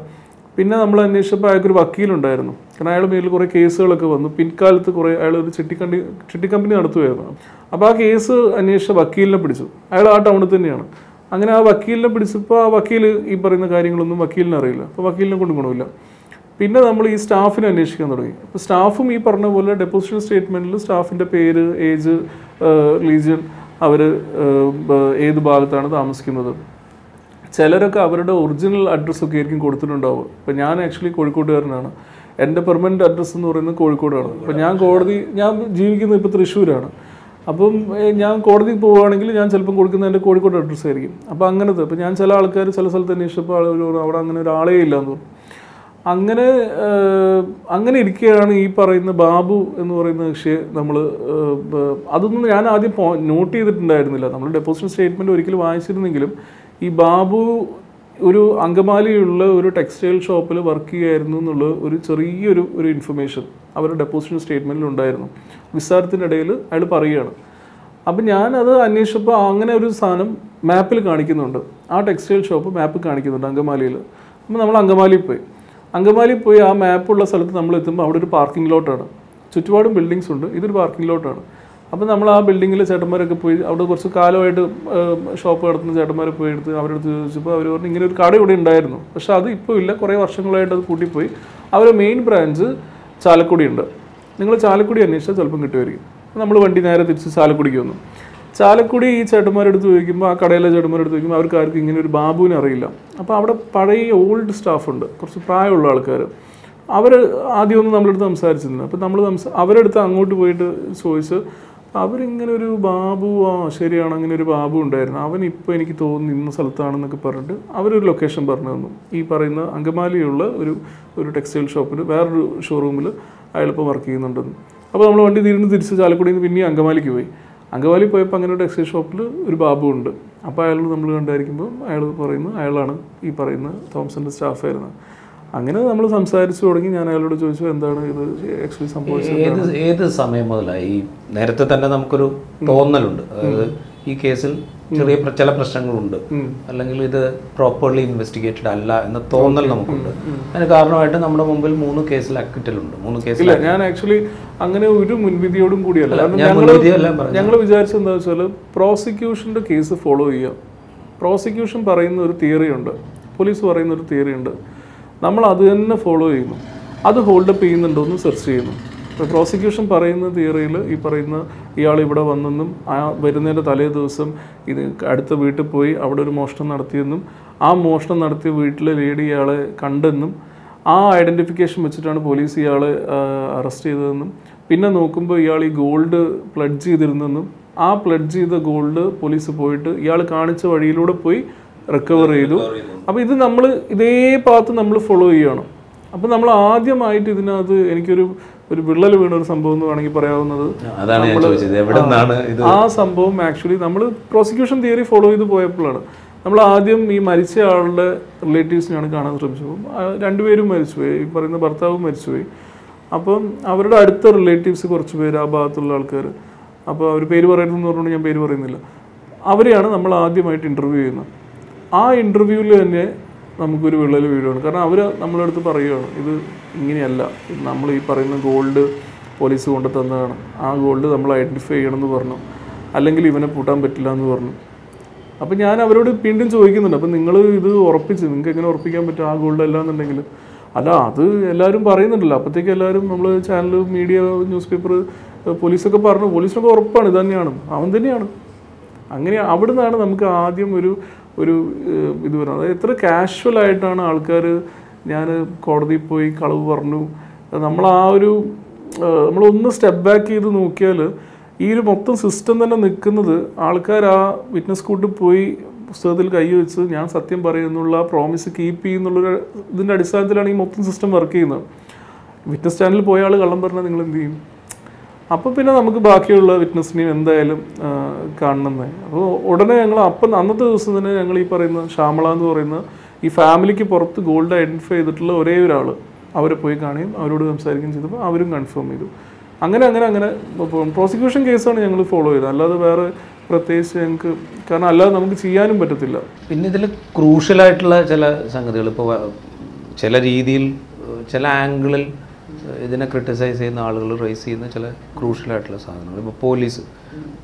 പിന്നെ നമ്മൾ അന്വേഷിച്ചപ്പോൾ അയാൾക്കൊരു വക്കീലുണ്ടായിരുന്നു. കാരണം അയാൾ മേലിൽ കുറേ കേസുകളൊക്കെ വന്നു. പിൻകാലത്ത് കുറേ അയാൾ ഒരു ചിട്ടിക്കണ്ടി ചിട്ടിക്കമ്പനി നടത്തുമായിരുന്നു അപ്പോൾ ആ കേസ് അന്വേഷിച്ച വക്കീലിനെ പിടിച്ചു. അയാൾ ആ ടൗണിൽ തന്നെയാണ്. അങ്ങനെ ആ വക്കീലിനെ പിടിച്ചപ്പോൾ ആ വക്കീൽ ഈ പറയുന്ന കാര്യങ്ങളൊന്നും വക്കീലിന് അറിയില്ല. അപ്പോൾ വക്കീലിനെ കൊണ്ട് പിന്നെ നമ്മൾ ഈ സ്റ്റാഫിനെ അന്വേഷിക്കാൻ തുടങ്ങി. അപ്പോൾ സ്റ്റാഫും ഈ പറഞ്ഞ പോലെ ഡെപ്പോസിഷൻ സ്റ്റേറ്റ്മെന്റിൽ സ്റ്റാഫിന്റെ പേര് ഏജ് റിലീജിയൻ അവർ ഏത് ഭാഗത്താണ് താമസിക്കുന്നത്. ചിലരൊക്കെ അവരുടെ ഒറിജിനൽ അഡ്രസ്സ് ഒക്കെ ആയിരിക്കും കൊടുത്തിട്ടുണ്ടാവുക. ഇപ്പം ഞാൻ ആക്ച്വലി കോഴിക്കോട്ടുകാരനാണ്. എന്റെ പെർമനന്റ് അഡ്രസ്സ് എന്ന് പറയുന്നത് കോഴിക്കോടാണ്. അപ്പം ഞാൻ കോടതി ഞാൻ ജീവിക്കുന്നത് ഇപ്പോൾ തൃശ്ശൂരാണ്. അപ്പം ഞാൻ കോടതി പോവുകയാണെങ്കിൽ ഞാൻ ചിലപ്പം കൊടുക്കുന്നത് എന്റെ കോഴിക്കോട് അഡ്രസ്സ് ആയിരിക്കും. അപ്പോൾ അങ്ങനത്തെ അപ്പം ഞാൻ ചില ആൾക്കാർ ചില സ്ഥലത്ത് അന്വേഷിച്ചപ്പോൾ ആളുകൾ അവിടെ അങ്ങനെ ഒരാളേ ഇല്ല എന്ന് അങ്ങനെ അങ്ങനെ ഇരിക്കുകയാണ് ഈ പറയുന്ന ബാബു എന്ന് പറയുന്ന കക്ഷിയെ നമ്മൾ അതൊന്നും ഞാൻ ആദ്യം നോട്ട് ചെയ്തിട്ടുണ്ടായിരുന്നില്ല. നമ്മൾ ഡെപ്പോസിറ്റ് സ്റ്റേറ്റ്മെന്റ് ഒരിക്കലും വായിച്ചിരുന്നെങ്കിലും ഈ ബാബു ഒരു അങ്കമാലിയുള്ള ഒരു ടെക്സ്റ്റൈൽ ഷോപ്പിൽ വർക്ക് ചെയ്യായിരുന്നു എന്നുള്ള ഒരു ചെറിയൊരു ഒരു ഇൻഫർമേഷൻ അവരുടെ ഡെപ്പോസിഷൻ സ്റ്റേറ്റ്മെന്റിൽ ഉണ്ടായിരുന്നു. വിസ്താരത്തിന്റെ ഇടയിൽ അയാൾ പറയുകയാണ്. അപ്പം ഞാനത് അന്വേഷിച്ചപ്പോൾ അങ്ങനെ ഒരു സാധനം മാപ്പിൽ കാണിക്കുന്നുണ്ട്. ആ ടെക്സ്റ്റൈൽ ഷോപ്പ് മാപ്പ് കാണിക്കുന്നുണ്ട് അങ്കമാലിയിൽ. അപ്പം നമ്മൾ അങ്കമാലിയിൽ പോയി. അങ്കമാലിയിൽ പോയി ആ മാപ്പുള്ള സ്ഥലത്ത് നമ്മൾ എത്തുമ്പോൾ അവിടെ ഒരു പാർക്കിംഗ് ലോട്ടാണ് ചുറ്റുപാടും ബിൽഡിങ്സ് ഉണ്ട്. ഇതൊരു പാർക്കിംഗ് ലോട്ടാണ് അപ്പോൾ നമ്മൾ ആ ബിൽഡിങ്ങിൽ ചേട്ടന്മാരൊക്കെ പോയി അവിടെ കുറച്ച് കാലമായിട്ട് ഷോപ്പ് നടത്തുന്ന ചേട്ടന്മാരെ പോയി എടുത്ത് അവരെടുത്ത് ചോദിച്ചപ്പോൾ അവർ പറഞ്ഞു ഇങ്ങനെ ഒരു കട ഇവിടെ ഉണ്ടായിരുന്നു. പക്ഷെ അത് ഇപ്പോൾ ഇല്ല കുറേ വർഷങ്ങളായിട്ട് അത് കൂട്ടിപ്പോയി. അവരെ മെയിൻ ബ്രാഞ്ച് ചാലക്കുടി ഉണ്ട്. നിങ്ങൾ ചാലക്കുടി അന്വേഷിച്ചാൽ ചിലപ്പം കിട്ടുമായിരിക്കും. നമ്മൾ വണ്ടി നേരെ തിരിച്ച് ചാലക്കുടിക്ക് വന്നു. ചാലക്കുടി ഈ ചേട്ടന്മാരെടുത്ത് ചോദിക്കുമ്പോൾ ആ കടയിലെ ചേട്ടന്മാരെടുത്ത് ചോദിക്കുമ്പോൾ അവർക്ക് ആർക്കും ഇങ്ങനെ ഒരു ബാബുവിനെ അറിയില്ല. അപ്പോൾ അവിടെ പഴയ ഓൾഡ് സ്റ്റാഫുണ്ട് കുറച്ച് പ്രായമുള്ള ആൾക്കാർ അവർ ആദ്യമൊന്നും നമ്മളെടുത്ത് സംസാരിച്ചിരുന്നു. അപ്പോൾ നമ്മൾ സംസാ അവരെടുത്ത് അങ്ങോട്ട് പോയിട്ട് ചോദിച്ച് അവരിങ്ങനെ ഒരു ബാബു ആ ശരിയാണ് അങ്ങനെ ഒരു ബാബു ഉണ്ടായിരുന്നു. അവൻ ഇപ്പോൾ എനിക്ക് തോന്നുന്നു ഇന്ന സ്ഥലത്താണെന്നൊക്കെ പറഞ്ഞിട്ട് അവരൊരു ലൊക്കേഷൻ പറഞ്ഞു തന്നു. ഈ പറയുന്ന അങ്കമാലിയുള്ള ഒരു ഒരു ടെക്സ്റ്റൈൽ ഷോപ്പിൽ വേറൊരു ഷോറൂമിൽ അയാളിപ്പോൾ വർക്ക് ചെയ്യുന്നുണ്ടെന്ന് അപ്പോൾ നമ്മൾ വണ്ടി തിരിഞ്ഞ് തിരിച്ച് ചാലക്കുടിയിൽ നിന്ന് പിന്നെയും അങ്കമാലിക്ക് പോയി. അങ്കമാലി പോയപ്പോൾ അങ്ങനെ ഒരു ടെക്സ്റ്റൈൽ ഷോപ്പിൽ ഒരു ബാബു ഉണ്ട്. അപ്പോൾ അയാൾ നമ്മൾ കണ്ടായിരിക്കുമ്പോൾ അയാൾ പറയുന്നു അയാളാണ് ഈ പറയുന്ന തോംസന്റെ സ്റ്റാഫായിരുന്നു അങ്ങനെ നമ്മൾ സംസാരിച്ചു തുടങ്ങി. ഞാൻ അയാളോട് ചോദിച്ചു എന്താണ് ഇത്? ആക്ച്വലി സംഭവിച്ചത് ഏത് ഏത് സമയം മുതലായി ഈ നേരത്തെ തന്നെ നമുക്കൊരു തോന്നലുണ്ട്. അതായത് ഈ കേസിൽ ചെറിയ ചില പ്രശ്നങ്ങളുണ്ട്. അല്ലെങ്കിൽ ഇത് പ്രോപ്പർലി ഇൻവെസ്റ്റിഗേറ്റഡ് അല്ല എന്ന തോന്നൽ നമുക്കുണ്ട്. അതിന് കാരണമായിട്ട് നമ്മുടെ മുമ്പിൽ മൂന്ന് കേസിൽ അക്വിറ്റലുണ്ട് മൂന്ന് കേസിൽ ഞാൻ ആക്ച്വലി അങ്ങനെ ഒരു മുൻവിധിയോടും കൂടിയല്ല. ഞങ്ങൾ വിചാരിച്ചത് എന്താ വെച്ചാൽ പ്രോസിക്യൂഷന്റെ കേസ് ഫോളോ ചെയ്യുക പ്രോസിക്യൂഷൻ പറയുന്ന ഒരു തിയറി ഉണ്ട്. പോലീസ് പറയുന്ന ഒരു തിയറി ഉണ്ട്. നമ്മൾ അത് തന്നെ ഫോളോ ചെയ്യുന്നു. അത് ഹോൾഡപ്പ് ചെയ്യുന്നുണ്ടോ എന്ന് സെർച്ച് ചെയ്യുന്നു. ഇപ്പോൾ പ്രോസിക്യൂഷൻ പറയുന്ന തിയറിയിൽ ഈ പറയുന്ന ഇയാൾ ഇവിടെ വന്നെന്നും ആ വരുന്നതിന്റെ തലേ ദിവസം ഇത് അടുത്ത വീട്ടിൽ പോയി അവിടെ ഒരു മോഷണം നടത്തിയെന്നും ആ മോഷണം നടത്തിയ വീട്ടിലെ ലേഡി ഇയാളെ കണ്ടെന്നും ആ ഐഡന്റിഫിക്കേഷൻ വെച്ചിട്ടാണ് പോലീസ് ഇയാളെ അറസ്റ്റ് ചെയ്തതെന്നും പിന്നെ നോക്കുമ്പോൾ ഇയാൾ ഈ ഗോൾഡ് പ്ലഡ്ജ് ചെയ്തിരുന്നെന്നും ആ പ്ലഡ്ജ് ചെയ്ത ഗോൾഡ് പോലീസ് പോയിട്ട് ഇയാൾ കാണിച്ച വഴിയിലൂടെ പോയി റിക്കവർ ചെയ്തു. അപ്പോൾ ഇത് നമ്മൾ ഇതേ പാത്ത് നമ്മൾ ഫോളോ ചെയ്യണം. അപ്പോൾ നമ്മൾ ആദ്യമായിട്ട് ഇതിനകത്ത് എനിക്കൊരു ഒരു വിള്ളൽ വീണ ഒരു സംഭവം എന്ന് വേണമെങ്കിൽ പറയാവുന്നത്. ആ സംഭവം ആക്ച്വലി നമ്മൾ പ്രോസിക്യൂഷൻ തിയറി ഫോളോ ചെയ്ത് പോയപ്പോഴാണ്. നമ്മൾ ആദ്യം ഈ മരിച്ച ആളുടെ റിലേറ്റീവ്സിനെയാണ് കാണാൻ ശ്രമിച്ചത്. രണ്ടുപേരും മരിച്ചുപോയി. ഈ പറയുന്ന ഭർത്താവും മരിച്ചുപോയി. അപ്പം അവരുടെ അടുത്ത റിലേറ്റീവ്സ് കുറച്ച് പേര് ആ ഭാഗത്തുള്ള ആൾക്കാർ അപ്പോൾ അവർ പേര് പറയുന്നതെന്ന് പറഞ്ഞുകൊണ്ട് ഞാൻ പേര് പറയുന്നില്ല. അവരെയാണ് നമ്മൾ ആദ്യമായിട്ട് ഇന്റർവ്യൂ ചെയ്യുന്നത്. ആ ഇന്റർവ്യൂവിൽ തന്നെ നമുക്കൊരു വിള്ളൽ വീഴുകയാണ് കാരണം അവർ നമ്മളെ അടുത്ത് പറയുകയാണ് ഇത് ഇങ്ങനെയല്ല. നമ്മൾ ഈ പറയുന്ന ഗോൾഡ് പോലീസ് കൊണ്ട് തന്നതാണ്. ആ ഗോൾഡ് നമ്മൾ ഐഡന്റിഫൈ ചെയ്യണമെന്ന് പറഞ്ഞു. അല്ലെങ്കിൽ ഇവനെ പൂട്ടാൻ പറ്റില്ല എന്ന് പറഞ്ഞു. അപ്പം ഞാൻ അവരോട് വീണ്ടും ചോദിക്കുന്നുണ്ട്. അപ്പം നിങ്ങൾ ഇത് ഉറപ്പിച്ച് നിങ്ങൾക്ക് എങ്ങനെ ഉറപ്പിക്കാൻ പറ്റും ആ ഗോൾഡ് അല്ല എന്നുണ്ടെങ്കിൽ അല്ല അത് എല്ലാവരും പറയുന്നുണ്ടല്ലോ. അപ്പോഴത്തേക്ക് എല്ലാവരും നമ്മൾ ചാനൽ മീഡിയ ന്യൂസ് പേപ്പർ പോലീസൊക്കെ പറഞ്ഞു. പോലീസിനൊക്കെ ഉറപ്പാണ് ഇത് തന്നെയാണ് അവൻ തന്നെയാണ്. അങ്ങനെ അവിടെ നിന്നാണ് നമുക്ക് ആദ്യം ഒരു ഒരു ഇത് വരുന്നത് അതായത് എത്ര കാഷ്വൽ ആയിട്ടാണ് ആൾക്കാർ ഞാൻ കോടതിയിൽ പോയി കളവ് പറഞ്ഞു. നമ്മൾ ആ ഒരു നമ്മളൊന്ന് സ്റ്റെപ്പ് ബാക്ക് ചെയ്ത് നോക്കിയാൽ ഈ ഒരു മൊത്തം സിസ്റ്റം തന്നെ നിൽക്കുന്നത് ആൾക്കാർ ആ വിറ്റ്നസ് കൂട്ടിൽ പോയി പുസ്തകത്തിൽ കൈവച്ച് ഞാൻ സത്യം പറയുന്നുള്ള പ്രോമിസ് കീപ്പ് ചെയ്യുന്നുള്ളൊരു ഇതിന്റെ അടിസ്ഥാനത്തിലാണ് ഈ മൊത്തം സിസ്റ്റം വർക്ക് ചെയ്യുന്നത്. വിറ്റ്നസ് സ്റ്റാൻഡിൽ പോയ ആൾ കള്ളം പറഞ്ഞാൽ നിങ്ങൾ എന്ത് ചെയ്യും? അപ്പോൾ പിന്നെ നമുക്ക് ബാക്കിയുള്ള വിറ്റ്നസിനെയും എന്തായാലും കാണണമെന്നേ അപ്പോൾ ഉടനെ ഞങ്ങൾ അപ്പം അന്നത്തെ ദിവസം തന്നെ ഞങ്ങൾ ഈ പറയുന്ന ശ്യാമള എന്ന് പറയുന്ന ഈ ഫാമിലിക്ക് പുറത്ത് ഗോൾഡ് ഐഡന്റിഫൈ ചെയ്തിട്ടുള്ള ഒരേ ഒരാൾ അവരെ പോയി കാണുകയും അവരോട് സംസാരിക്കുകയും ചെയ്തപ്പോൾ അവരും കൺഫേം ചെയ്തു. അങ്ങനെ അങ്ങനെ അങ്ങനെ പ്രോസിക്യൂഷൻ കേസാണ് ഞങ്ങൾ ഫോളോ ചെയ്തത്. അല്ലാതെ വേറെ പ്രത്യേകിച്ച് ഞങ്ങൾക്ക് കാരണം അല്ലാതെ നമുക്ക് ചെയ്യാനും പറ്റത്തില്ല. പിന്നെ ഇതിൽ ക്രൂഷ്യലായിട്ടുള്ള ചില സംഗതികൾ ഇപ്പോൾ ചില രീതിയിൽ ചില ആംഗിളിൽ ഇതിനെ ക്രിട്ടിസൈസ് ചെയ്യുന്ന ആളുകൾ റേസ് ചെയ്യുന്ന ചില ക്രൂഷ്യലായിട്ടുള്ള സാധനങ്ങൾ ഇപ്പോൾ പോലീസ്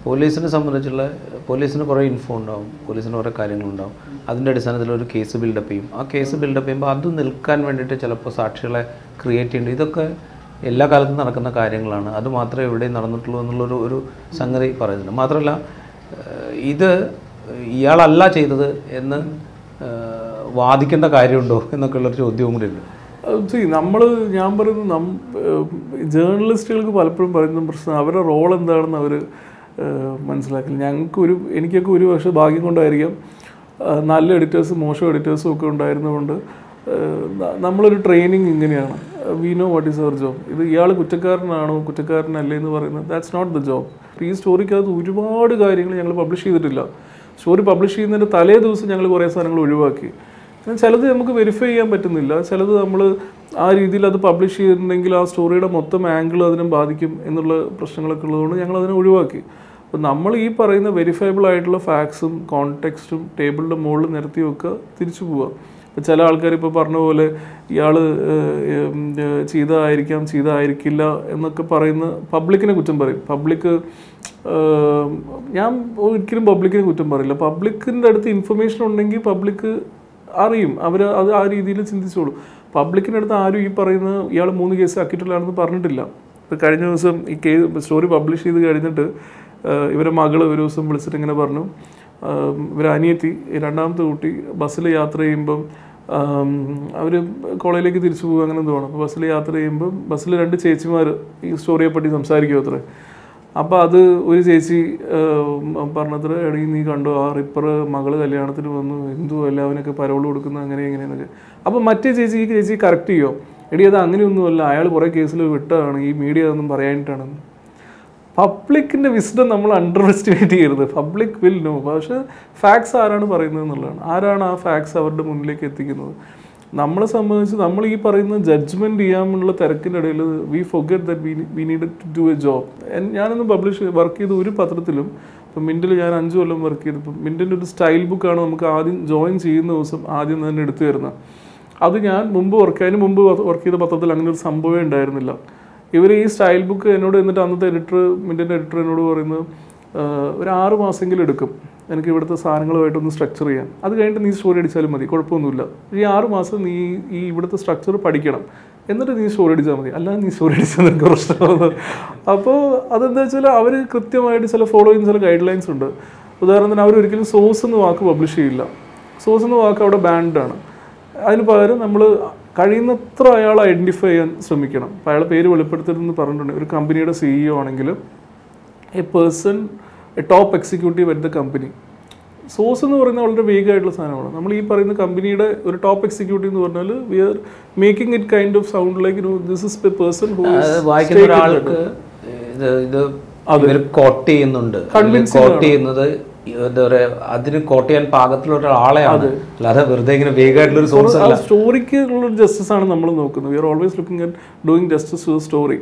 പോലീസിനെ സംബന്ധിച്ചുള്ള പോലീസിന് കുറേ ഇൻഫോ ഉണ്ടാവും. പോലീസിന് കുറേ കാര്യങ്ങളുണ്ടാവും. അതിന്റെ അടിസ്ഥാനത്തിൽ ഒരു കേസ് ബിൽഡപ്പ് ചെയ്യും. ആ കേസ് ബിൽഡപ്പ് ചെയ്യുമ്പോൾ അത് നിൽക്കാൻ വേണ്ടിയിട്ട് ചിലപ്പോൾ സാക്ഷികളെ ക്രിയേറ്റ് ചെയ്യേണ്ടി ഇതൊക്കെ എല്ലാ കാലത്തും നടക്കുന്ന കാര്യങ്ങളാണ്. അത് മാത്രമേ എവിടെയും നടന്നിട്ടുള്ളൂ എന്നുള്ളൊരു ഒരു സംഗതി പറയുന്നുണ്ട്. മാത്രമല്ല ഇത് ഇയാളല്ല ചെയ്തത് എന്ന് വാദിക്കേണ്ട കാര്യമുണ്ടോ എന്നൊക്കെയുള്ളൊരു ചോദ്യവും കൂടി ഉണ്ട്. നമ്മൾ ഞാൻ പറയുന്നത് നം ജേർണലിസ്റ്റുകൾക്ക് പലപ്പോഴും പറയുന്ന പ്രശ്നം അവരുടെ റോൾ എന്താണെന്ന് അവർ മനസ്സിലാക്കില്ല. ഞങ്ങൾക്ക് ഒരു എനിക്കൊക്കെ ഒരു പക്ഷേ ഭാഗ്യം കൊണ്ടായിരിക്കാം. നല്ല എഡിറ്റേഴ്സും മോശം എഡിറ്റേഴ്സും ഒക്കെ ഉണ്ടായിരുന്നതുകൊണ്ട് നമ്മളൊരു ട്രെയിനിങ് ഇങ്ങനെയാണ്. We know what is our job. ഇത് ഇയാൾ കുറ്റക്കാരനാണോ കുറ്റക്കാരനല്ലേ എന്ന് പറയുന്നത് ദാറ്റ്സ് നോട്ട് ദ ജോബ്. ഈ സ്റ്റോറിക്കകത്ത് ഒരുപാട് കാര്യങ്ങൾ ഞങ്ങൾ പബ്ലിഷ് ചെയ്തിട്ടില്ല. സ്റ്റോറി പബ്ലിഷ് ചെയ്യുന്നതിന്റെ തലേ ദിവസം ഞങ്ങൾ കുറേ സാധനങ്ങൾ ഒഴിവാക്കി. ചിലത് നമുക്ക് വെരിഫൈ ചെയ്യാൻ പറ്റുന്നില്ല. ചിലത് നമ്മൾ ആ രീതിയിൽ അത് പബ്ലിഷ് ചെയ്തിട്ടുണ്ടെങ്കിൽ ആ സ്റ്റോറിയുടെ മൊത്തം ആംഗിൾ അതിനെ ബാധിക്കും എന്നുള്ള പ്രശ്നങ്ങളൊക്കെ ഉള്ളതുകൊണ്ട് ഞങ്ങൾ അതിനെ ഒഴിവാക്കി. അപ്പോൾ നമ്മൾ ഈ പറയുന്ന വെരിഫയബിൾ ആയിട്ടുള്ള ഫാക്ട്സും കോൺടെക്സ്റ്റും ടേബിളിന്റെ മുകളിൽ നിരത്തി വെക്കുക തിരിച്ചു പോവുക ഇപ്പോൾ ചില ആൾക്കാർ ഇപ്പോൾ പറഞ്ഞ പോലെ ഇയാൾ ചെയ്തതായിരിക്കാം ചെയ്തതായിരിക്കില്ല എന്നൊക്കെ പറയുന്ന പബ്ലിക്കിനെ കുറ്റം പറയും. പബ്ലിക്ക് ഞാൻ ഒരിക്കലും പബ്ലിക്കിനെ കുറ്റം പറയില്ല. പബ്ലിക്കിന്റെ അടുത്ത് ഇൻഫർമേഷൻ ഉണ്ടെങ്കിൽ പബ്ലിക്ക് അറിയും. അവർ അത് ആ രീതിയിൽ ചിന്തിച്ചോളൂ. പബ്ലിക്കിനടുത്ത് ആരും ഈ പറയുന്ന ഇയാൾ മൂന്ന് കേസ് അക്കിട്ടുള്ളതാണെന്ന് പറഞ്ഞിട്ടില്ല. ഇപ്പോൾ കഴിഞ്ഞ ദിവസം ഈ കേസ് സ്റ്റോറി പബ്ലിഷ് ചെയ്ത് കഴിഞ്ഞിട്ട് ഇവരെ മകൾ ഒരു ദിവസം വിളിച്ചിട്ട് ഇങ്ങനെ പറഞ്ഞു. ഇവരെ അനിയത്തി രണ്ടാമത്തെ കുട്ടി ബസ്സിൽ യാത്ര ചെയ്യുമ്പം അവർ കോളേജിലേക്ക് തിരിച്ചു പോകുക അങ്ങനെ ആണ്. അപ്പോൾ ബസ്സിൽ യാത്ര ചെയ്യുമ്പം ബസ്സിൽ രണ്ട് ചേച്ചിമാർ ഈ സ്റ്റോറിയെപ്പറ്റി സംസാരിക്കും അത്രേ. അപ്പോൾ അത് ഒരു ചേച്ചി പറഞ്ഞത്ര എടീ നീ കണ്ടോ ആ റിപ്പർ മകൾ കല്യാണത്തിന് വന്നു എന്തു എല്ലാവനൊക്കെ പരോൾ കൊടുക്കുന്ന അങ്ങനെ ഇങ്ങനെയെന്നൊക്കെ അപ്പോൾ മറ്റേ ചേച്ചി ഈ ചേച്ചി കറക്റ്റ് ചെയ്യോ? എടി അത് അങ്ങനെയൊന്നുമല്ല അയാൾ കുറേ കേസിൽ വിട്ടതാണ് ഈ മീഡിയ അതൊന്നും പറയാനായിട്ടാണ് പബ്ലിക്കിന്റെ വിസ്ഡം നമ്മൾ അണ്ടർ എസ്റ്റിമേറ്റ് ചെയ്യരുത്. പബ്ലിക് വിൽ നോ പക്ഷേ ഫാക്ട്സ് ആരാണ് പറയുന്നത് എന്നുള്ളതാണ്. ആരാണ് ആ ഫാക്ട്സ് അവരുടെ മുന്നിലേക്ക് എത്തിക്കുന്നത്? നമ്മളെ സംബന്ധിച്ച് നമ്മൾ ഈ പറയുന്ന ജഡ്ജ്മെന്റ് ചെയ്യാമെന്നുള്ള തിരക്കിന്റെ ഇടയിൽ we forgot that we need to do a job ഞാനൊന്ന് പബ്ലിഷ് വർക്ക് ചെയ്ത ഒരു പത്രത്തിലും ഇപ്പം മിന്റിൽ ഞാൻ അഞ്ച് കൊല്ലം വർക്ക് ചെയ്തപ്പോൾ മിന്റിന്റെ ഒരു സ്റ്റൈൽ ബുക്കാണ് നമുക്ക് ആദ്യം ജോയിൻ ചെയ്യുന്ന ദിവസം ആദ്യം തന്നെ എടുത്തു തരുന്നത് അത് ഞാൻ മുമ്പ് വർക്ക് അതിന് മുമ്പ് വർക്ക് ചെയ്ത പത്രത്തിൽ അങ്ങനെ ഒരു സംഭവമേ ഉണ്ടായിരുന്നില്ല. ഇവർ ഈ സ്റ്റൈൽ ബുക്ക് എന്നോട് എന്നിട്ട് അന്നത്തെ എഡിറ്റർ മിന്റിന്റെ എഡിറ്റർ എന്നോട് പറയുന്നത് ഒരു ആറ് മാസമെങ്കിലും എടുക്കും. എനിക്ക് ഇവിടുത്തെ സാധനങ്ങളുമായിട്ടൊന്ന് സ്ട്രക്ചർ ചെയ്യാൻ അത് കഴിഞ്ഞിട്ട് നീ സ്റ്റോറി അടിച്ചാലും മതി കുഴപ്പമൊന്നുമില്ല. ഈ ആറ് മാസം നീ ഈ ഇവിടുത്തെ സ്ട്രക്ചർ പഠിക്കണം. എന്നിട്ട് നീ സ്റ്റോറി അടിച്ചാൽ മതി. അല്ലാതെ നീ സ്റ്റോറി അടിച്ചാൽ നിനക്ക് പ്രശ്നമാണ് അപ്പോൾ അതെന്താ വെച്ചാൽ അവർ കൃത്യമായിട്ട് ചില ഫോളോ ചെയ്യുന്ന ചില ഗൈഡ് ലൈൻസ് ഉണ്ട്. ഉദാഹരണത്തിന് അവർ ഒരിക്കലും സോസ് എന്ന് വാക്ക് പബ്ലിഷ് ചെയ്യില്ല. സോസ് എന്ന് വാക്ക് അവിടെ ബാൻഡാണ് അതിന് പകരം നമ്മൾ കഴിയുന്നത്ര അയാൾ ഐഡന്റിഫൈ ചെയ്യാൻ ശ്രമിക്കണം. അപ്പോൾ അയാളെ പേര് വെളിപ്പെടുത്തരുതെന്ന് പറഞ്ഞിട്ടുണ്ട്. ഒരു കമ്പനിയുടെ സിഇഒ ആണെങ്കിൽ a person a top executive at the company source എന്ന് പറയുന്നത് വളരെ വേഗമായിട്ടുള്ള സാധനമാണ്. നമ്മൾ ഈ പറയുന്ന കമ്പനിയുടെ ഒരു ടോപ്പ് എക്സിക്യൂട്ടീവ് എന്ന് പറഞ്ഞാൽ we are making it kind of sound like this is the person വായിക്കുന്ന ഒരാൾക്ക് ഇത് ഇത് ഇവർ കോട്ട് ചെയ്യുന്നുണ്ട്. കോട്ട് ചെയ്യുന്നത് എന്താ പറയാ അതിന് കോട്ട് ചെയ്യാൻ പാകത്തിലുള്ള ഒരാളെയാണ് അല്ലാതെ വെറുതെ ഇങ്ങനെ വേഗമായിട്ടുള്ള ഒരു സോഴ്സ് സ്റ്റോറിക്ക് ഉള്ള ജസ്റ്റിസ് ആണ് നമ്മൾ നോക്കുന്നത്. We are always looking at doing justice to story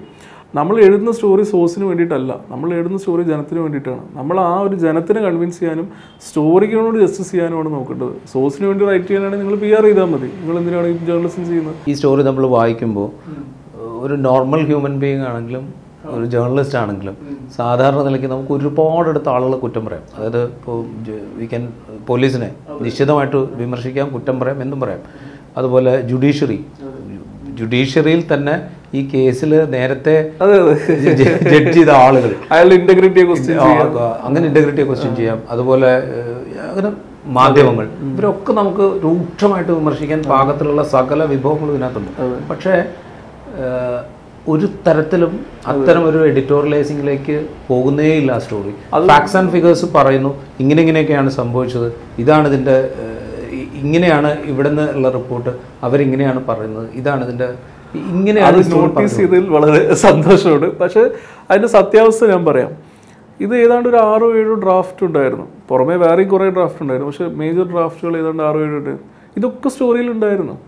നമ്മൾ എഴുതുന്ന സ്റ്റോറി സോഴ്സിന് വേണ്ടിയിട്ടല്ല. നമ്മൾ എഴുതുന്ന സ്റ്റോറി ജനത്തിന് വേണ്ടിയിട്ടാണ്. നമ്മൾ ആ ഒരു ജനത്തിനെ കൺവിൻസ് ചെയ്യാനും സ്റ്റോറിക്കിനോട് ജസ്റ്റിസ് ചെയ്യാനുമാണ് നോക്കേണ്ടത്. സോഴ്സിന് വേണ്ടി റൈറ്റ് ചെയ്യാനാണെങ്കിൽ നിങ്ങൾ പി ആർ ചെയ്താൽ മതി. നിങ്ങൾ എന്തിനാണ് ജേർണലിസം ചെയ്യുന്നത്? ഈ സ്റ്റോറി നമ്മൾ വായിക്കുമ്പോൾ ഒരു നോർമൽ ഹ്യൂമൻ ബീങ് ആണെങ്കിലും ഒരു ജേർണലിസ്റ്റ് ആണെങ്കിലും സാധാരണ നിലയ്ക്ക് നമുക്ക് ഒരുപാട് അടുത്ത ആളുകളെ കുറ്റം പറയാം. അതായത് ഇപ്പോൾ വി ക്യാൻ പോലീസിനെ നിശ്ചിതമായിട്ട് വിമർശിക്കാം കുറ്റം പറയാം എന്തും പറയാം. അതുപോലെ ജുഡീഷ്യറി ജുഡീഷ്യറിയിൽ തന്നെ ഈ കേസിൽ നേരത്തെ ജഡ്ജ് ചെയ്ത ആളുകൾ അയാളുടെ ഇന്റഗ്രിറ്റിയെ ക്വസ്റ്റ്യൻ അങ്ങനെ ഇന്റഗ്രിറ്റിയെ ക്വസ്റ്റ്യൻ ചെയ്യാം. അതുപോലെ അങ്ങനെ മാധ്യമങ്ങൾ. ഇവരൊക്കെ നമുക്ക് രൂക്ഷമായിട്ട് വിമർശിക്കാൻ പാകത്തിലുള്ള സകല വിഭവങ്ങളും ഇതിനകത്തുണ്ട്. പക്ഷേ ഒരു തരത്തിലും അത്തരം ഒരു എഡിറ്റോറിയലൈസിംഗിലേക്ക് പോകുന്നേയില്ല ആ സ്റ്റോറി ഫാക്ട്സ് ആൻഡ് ഫിഗേഴ്സ് പറയുന്നു. ഇങ്ങനെ ഇങ്ങനെയൊക്കെയാണ് സംഭവിച്ചത്. ഇതാണ് ഇതിന്റെ ഇങ്ങനെയാണ് ഇവിടുന്ന് ഉള്ള റിപ്പോർട്ട് അവരിങ്ങനെയാണ് പറയുന്നത്. ഇതാണ് ഇതിന്റെ ഇങ്ങനെയാണ് നോട്ടീസ് ചെയ്തതിൽ വളരെ സന്തോഷമുണ്ട്. പക്ഷേ അതിന്റെ സത്യാവസ്ഥ ഞാൻ പറയാം. ഇത് ഏതാണ്ട് ഒരു ആറോ ഏഴോ ഡ്രാഫ്റ്റ് ഉണ്ടായിരുന്നു. പുറമേ വേറെയും കുറേ ഡ്രാഫ്റ്റ് ഉണ്ടായിരുന്നു. പക്ഷേ മേജർ ഡ്രാഫ്റ്റുകൾ ഏതാണ്ട് ആറോ ഏഴോ ഉണ്ടായിരുന്നു ഇതൊക്കെ സ്റ്റോറിയിൽ ഉണ്ടായിരുന്നു.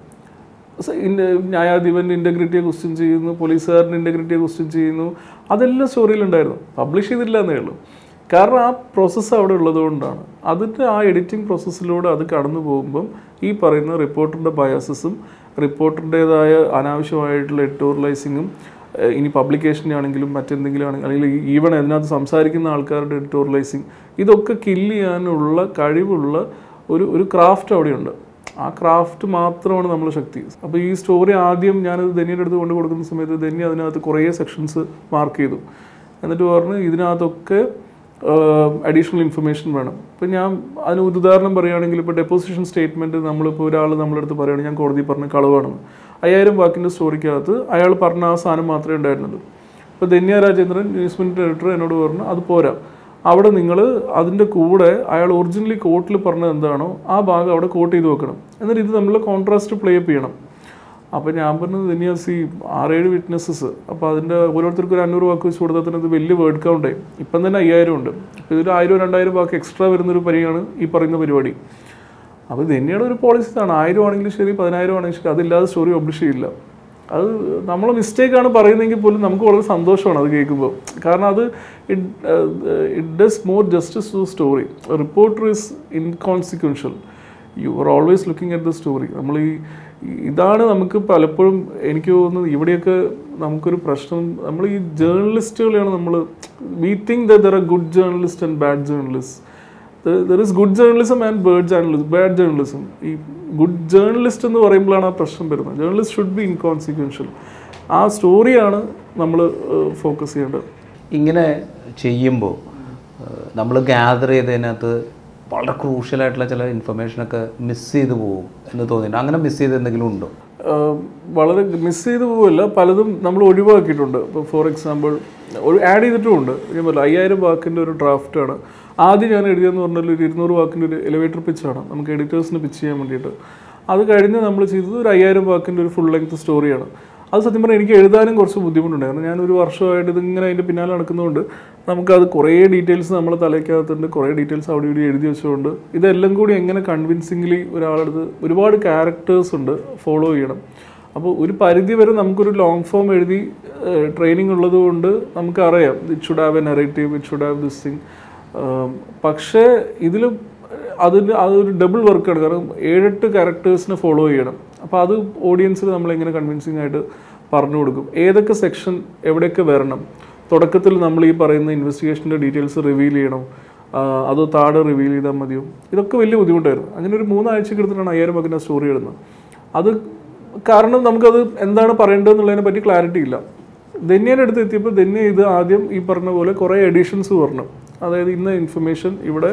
സ- ഇന്ന- ന്യായാധിപന്റെ ഇന്റഗ്രിറ്റിയെ ക്വസ്റ്റ്യൻ ചെയ്യുന്നു പോലീസുകാരന്റെ ഇന്റഗ്രിറ്റിയെ ക്വസ്റ്റ്യൻ ചെയ്യുന്നു. അതെല്ലാം സ്റ്റോറിയിൽ ഉണ്ടായിരുന്നു. പബ്ലിഷ് ചെയ്തില്ല എന്നേ ഉള്ളൂ. കാരണം ആ പ്രോസസ്സ് അവിടെ ഉള്ളതുകൊണ്ടാണ് അതിന്റെ ആ എഡിറ്റിംഗ് പ്രോസസ്സിലൂടെ അത് കടന്നു പോകുമ്പം ഈ പറയുന്ന റിപ്പോർട്ടറിന്റെ ബയാസസും റിപ്പോർട്ടറിന്റെതായ അനാവശ്യമായിട്ടുള്ള എഡിറ്റോറിയലൈസിങ്ങും ഇനി പബ്ലിക്കേഷന്റെ ആണെങ്കിലും മറ്റെന്തെങ്കിലും ആണെങ്കിലും അല്ലെങ്കിൽ ഈവൺ അതിനകത്ത് സംസാരിക്കുന്ന ആൾക്കാരുടെ എഡിറ്റോറിയലൈസിങ് ഇതൊക്കെ കില്ല് ചെയ്യാനുള്ള കഴിവുള്ള ഒരു ഒരു ക്രാഫ്റ്റ് അവിടെയുണ്ട്. ആ ക്രാഫ്റ്റ് മാത്രമാണ് നമ്മുടെ ശക്തി. അപ്പോൾ ഈ സ്റ്റോറി ആദ്യം ഞാനത് ധന്യയുടെ അടുത്ത് കൊണ്ടു കൊടുക്കുന്ന സമയത്ത് ധന്യ അതിനകത്ത് കുറേ സെക്ഷൻസ് മാർക്ക് ചെയ്തു. എന്നിട്ട് പറഞ്ഞു ഇതിനകത്തൊക്കെ അഡീഷണൽ ഇൻഫർമേഷൻ വേണം. ഇപ്പം ഞാൻ അതിന് ഉദാഹരണം പറയുകയാണെങ്കിൽ ഇപ്പോൾ ഡെപ്പോസിഷൻ സ്റ്റേറ്റ്മെന്റ് നമ്മളിപ്പോൾ ഒരാൾ നമ്മളടുത്ത് പറയുകയാണെങ്കിൽ ഞാൻ കോടതി പറഞ്ഞ കളവാണെന്ന്. അയ്യായിരം വാക്കിന്റെ സ്റ്റോറിക്കകത്ത് അയാൾ പറഞ്ഞ ആ സാധനം മാത്രമേ ഉണ്ടായിരുന്നുള്ളൂ. ഇപ്പോൾ Dhanya Rajendran News Minute editor എന്നോട് പറഞ്ഞു അത് പോരാ. അവിടെ നിങ്ങൾ അതിന്റെ കൂടെ അയാൾ ഒറിജിനലി കോർട്ടിൽ പറഞ്ഞത് എന്താണോ ആ ഭാഗം അവിടെ കോട്ട് ചെയ്ത് വെക്കണം. എന്നിട്ട് ഇത് തമ്മിലുള്ള കോൺട്രാസ്റ്റ് പ്ലേ അപ്പ് ചെയ്യണം. അപ്പോൾ ഞാൻ പറഞ്ഞത് ധന്യാസ് ഈ ആറേഴ് വിറ്റ്നസ്സസ് അപ്പോൾ അതിന്റെ ഓരോരുത്തർക്കും ഒരു അഞ്ഞൂറ് വാക്ക് വെച്ച് കൊടുത്താൽ തന്നെ വലിയ വേർഡ് കൗണ്ടേ ഇപ്പം തന്നെ അയ്യായിരം ഉണ്ട്. അപ്പോൾ ഇതൊരു ആയിരം രണ്ടായിരം വാക്ക് എക്സ്ട്രാ വരുന്നൊരു പരിയാണ് ഈ പറയുന്ന പരിപാടി. അപ്പോൾ ധന്യയുടെ ഒരു പോളിസി ഇതാണ്. ആയിരം ആണെങ്കിലും ശരി പതിനായിരം ആണെങ്കിലും ശരി അതില്ലാതെ സ്റ്റോറി പബ്ലിഷ് ചെയ്യില്ല. അത് നമ്മൾ മിസ്റ്റേക്കാണ് പറയുന്നതെങ്കിൽ പോലും നമുക്ക് വളരെ സന്തോഷമാണ് അത് കേൾക്കുമ്പോൾ. കാരണം അത് it does more justice to story reporter is inconsequential you are always looking at the story നമ്മൾ ഈ ഇതാണ് നമുക്ക് പലപ്പോഴും എനിക്ക് തോന്നുന്നത് ഇവിടെയൊക്കെ നമുക്കൊരു പ്രശ്നം. നമ്മൾ ഈ ജേർണലിസ്റ്റുകളെയാണ് നമ്മൾ we think there are good journalist and bad journalist there is good journalism and bad journalism bad journalism ഈ ഗുഡ് ജേർണലിസ്റ്റ് എന്ന് പറയുമ്പോഴാണ് ആ പ്രശ്നം വരുന്നത്. ജേർണലിസ്റ്റ് ഷുഡ് ബി ഇൻകോൺസിക്വൻഷ്യൽ ആ സ്റ്റോറിയാണ് നമ്മൾ ഫോക്കസ് ചെയ്യേണ്ടത്. ഇങ്ങനെ ചെയ്യുമ്പോൾ നമ്മൾ ഗ്യാദർ ചെയ്തതിനകത്ത് വളരെ ക്രൂഷ്യലായിട്ടുള്ള ചില ഇൻഫർമേഷനൊക്കെ മിസ് ചെയ്ത് പോകും എന്ന് തോന്നിയില്ല അങ്ങനെ മിസ് ചെയ്ത് എന്തെങ്കിലും ഉണ്ടോ? വളരെ മിസ് ചെയ്ത് പോവില്ല പലതും നമ്മൾ ഒഴിവാക്കിയിട്ടുണ്ട്. ഇപ്പോൾ ഫോർ എക്സാമ്പിൾ ഒരു ആഡ് ചെയ്തിട്ടുമുണ്ട് ഞാൻ പറഞ്ഞു അയ്യായിരം വാക്കിന്റെ ഒരു ഡ്രാഫ്റ്റാണ് ആദ്യം ഞാൻ എഴുതിയെന്ന് പറഞ്ഞാൽ ഒരു ഇരുന്നൂറ് വാക്കിന്റെ ഒരു എലിവേറ്റർ പിച്ചാണ് നമുക്ക് എഡിറ്റേഴ്സിന് പിച്ച് ചെയ്യാൻ വേണ്ടിയിട്ട്. അത് കഴിഞ്ഞ് നമ്മൾ ചെയ്തത് ഒരു അയ്യായിരം വാക്കിന്റെ ഒരു ഫുൾ ലെങ്ത് സ്റ്റോറിയാണ് അത് സത്യം പറഞ്ഞാൽ എനിക്ക് എഴുതാനും കുറച്ച് ബുദ്ധിമുട്ടുണ്ടായിരുന്നു ഞാൻ ഒരു വർഷമായിട്ട് ഇതിങ്ങനെ അതിന്റെ പിന്നാലെ നടക്കുന്നതുകൊണ്ട് നമുക്കത് കുറേ ഡീറ്റെയിൽസ് നമ്മളെ തലയ്ക്കകത്തുണ്ട് കുറേ ഡീറ്റെയിൽസ് അവിടെ ഇവിടെ എഴുതി വെച്ചുകൊണ്ട് ഇതെല്ലാം കൂടി എങ്ങനെ കൺവിൻസിംഗ്ലി ഒരാളെടുത്ത് ഒരുപാട് ക്യാരക്ടേഴ്സ് ഉണ്ട് ഫോളോ ചെയ്യണം. അപ്പോൾ ഒരു പരിധി വരെ നമുക്കൊരു ലോങ് ഫോം എഴുതി ട്രെയിനിങ് ഉള്ളത് കൊണ്ട് നമുക്കറിയാം. It should have a narrative it should have this thing പക്ഷേ ഇതിൽ അതിന് അതൊരു ഡബിൾ വർക്കാണ് കാരണം ഏഴെട്ട് ക്യാരക്ടേഴ്സിനെ ഫോളോ ചെയ്യണം. അപ്പോൾ അത് ഓഡിയൻസിൽ നമ്മൾ എങ്ങനെ കൺവിൻസിങ് ആയിട്ട് പറഞ്ഞു കൊടുക്കും. ഏതൊക്കെ സെക്ഷൻ എവിടെയൊക്കെ വരണം? തുടക്കത്തിൽ നമ്മൾ ഈ പറയുന്ന ഇൻവെസ്റ്റിഗേഷന്റെ ഡീറ്റെയിൽസ് റിവീൽ ചെയ്യണം. അത് താഴെ റിവീൽ ചെയ്താൽ മതിയോ? ഇതൊക്കെ വലിയ ബുദ്ധിമുട്ടായിരുന്നു. അങ്ങനെ ഒരു മൂന്നാഴ്ചയ്ക്ക് എടുത്തിട്ടാണ് അയ്യായിരം പക്കിന്റെ സ്റ്റോറി ഇടുന്നത്. അത് കാരണം നമുക്കത് എന്താണ് പറയേണ്ടതെന്നുള്ളതിനെ പറ്റി ക്ലാരിറ്റി ഇല്ല. ധന്യയുടെ അടുത്ത് എത്തിയപ്പോൾ ധന്യ ഇത് ആദ്യം ഈ പറഞ്ഞ പോലെ കുറേ എഡിഷൻസ് പറഞ്ഞു. അതായത് ഇന്ന ഇൻഫർമേഷൻ ഇവിടെ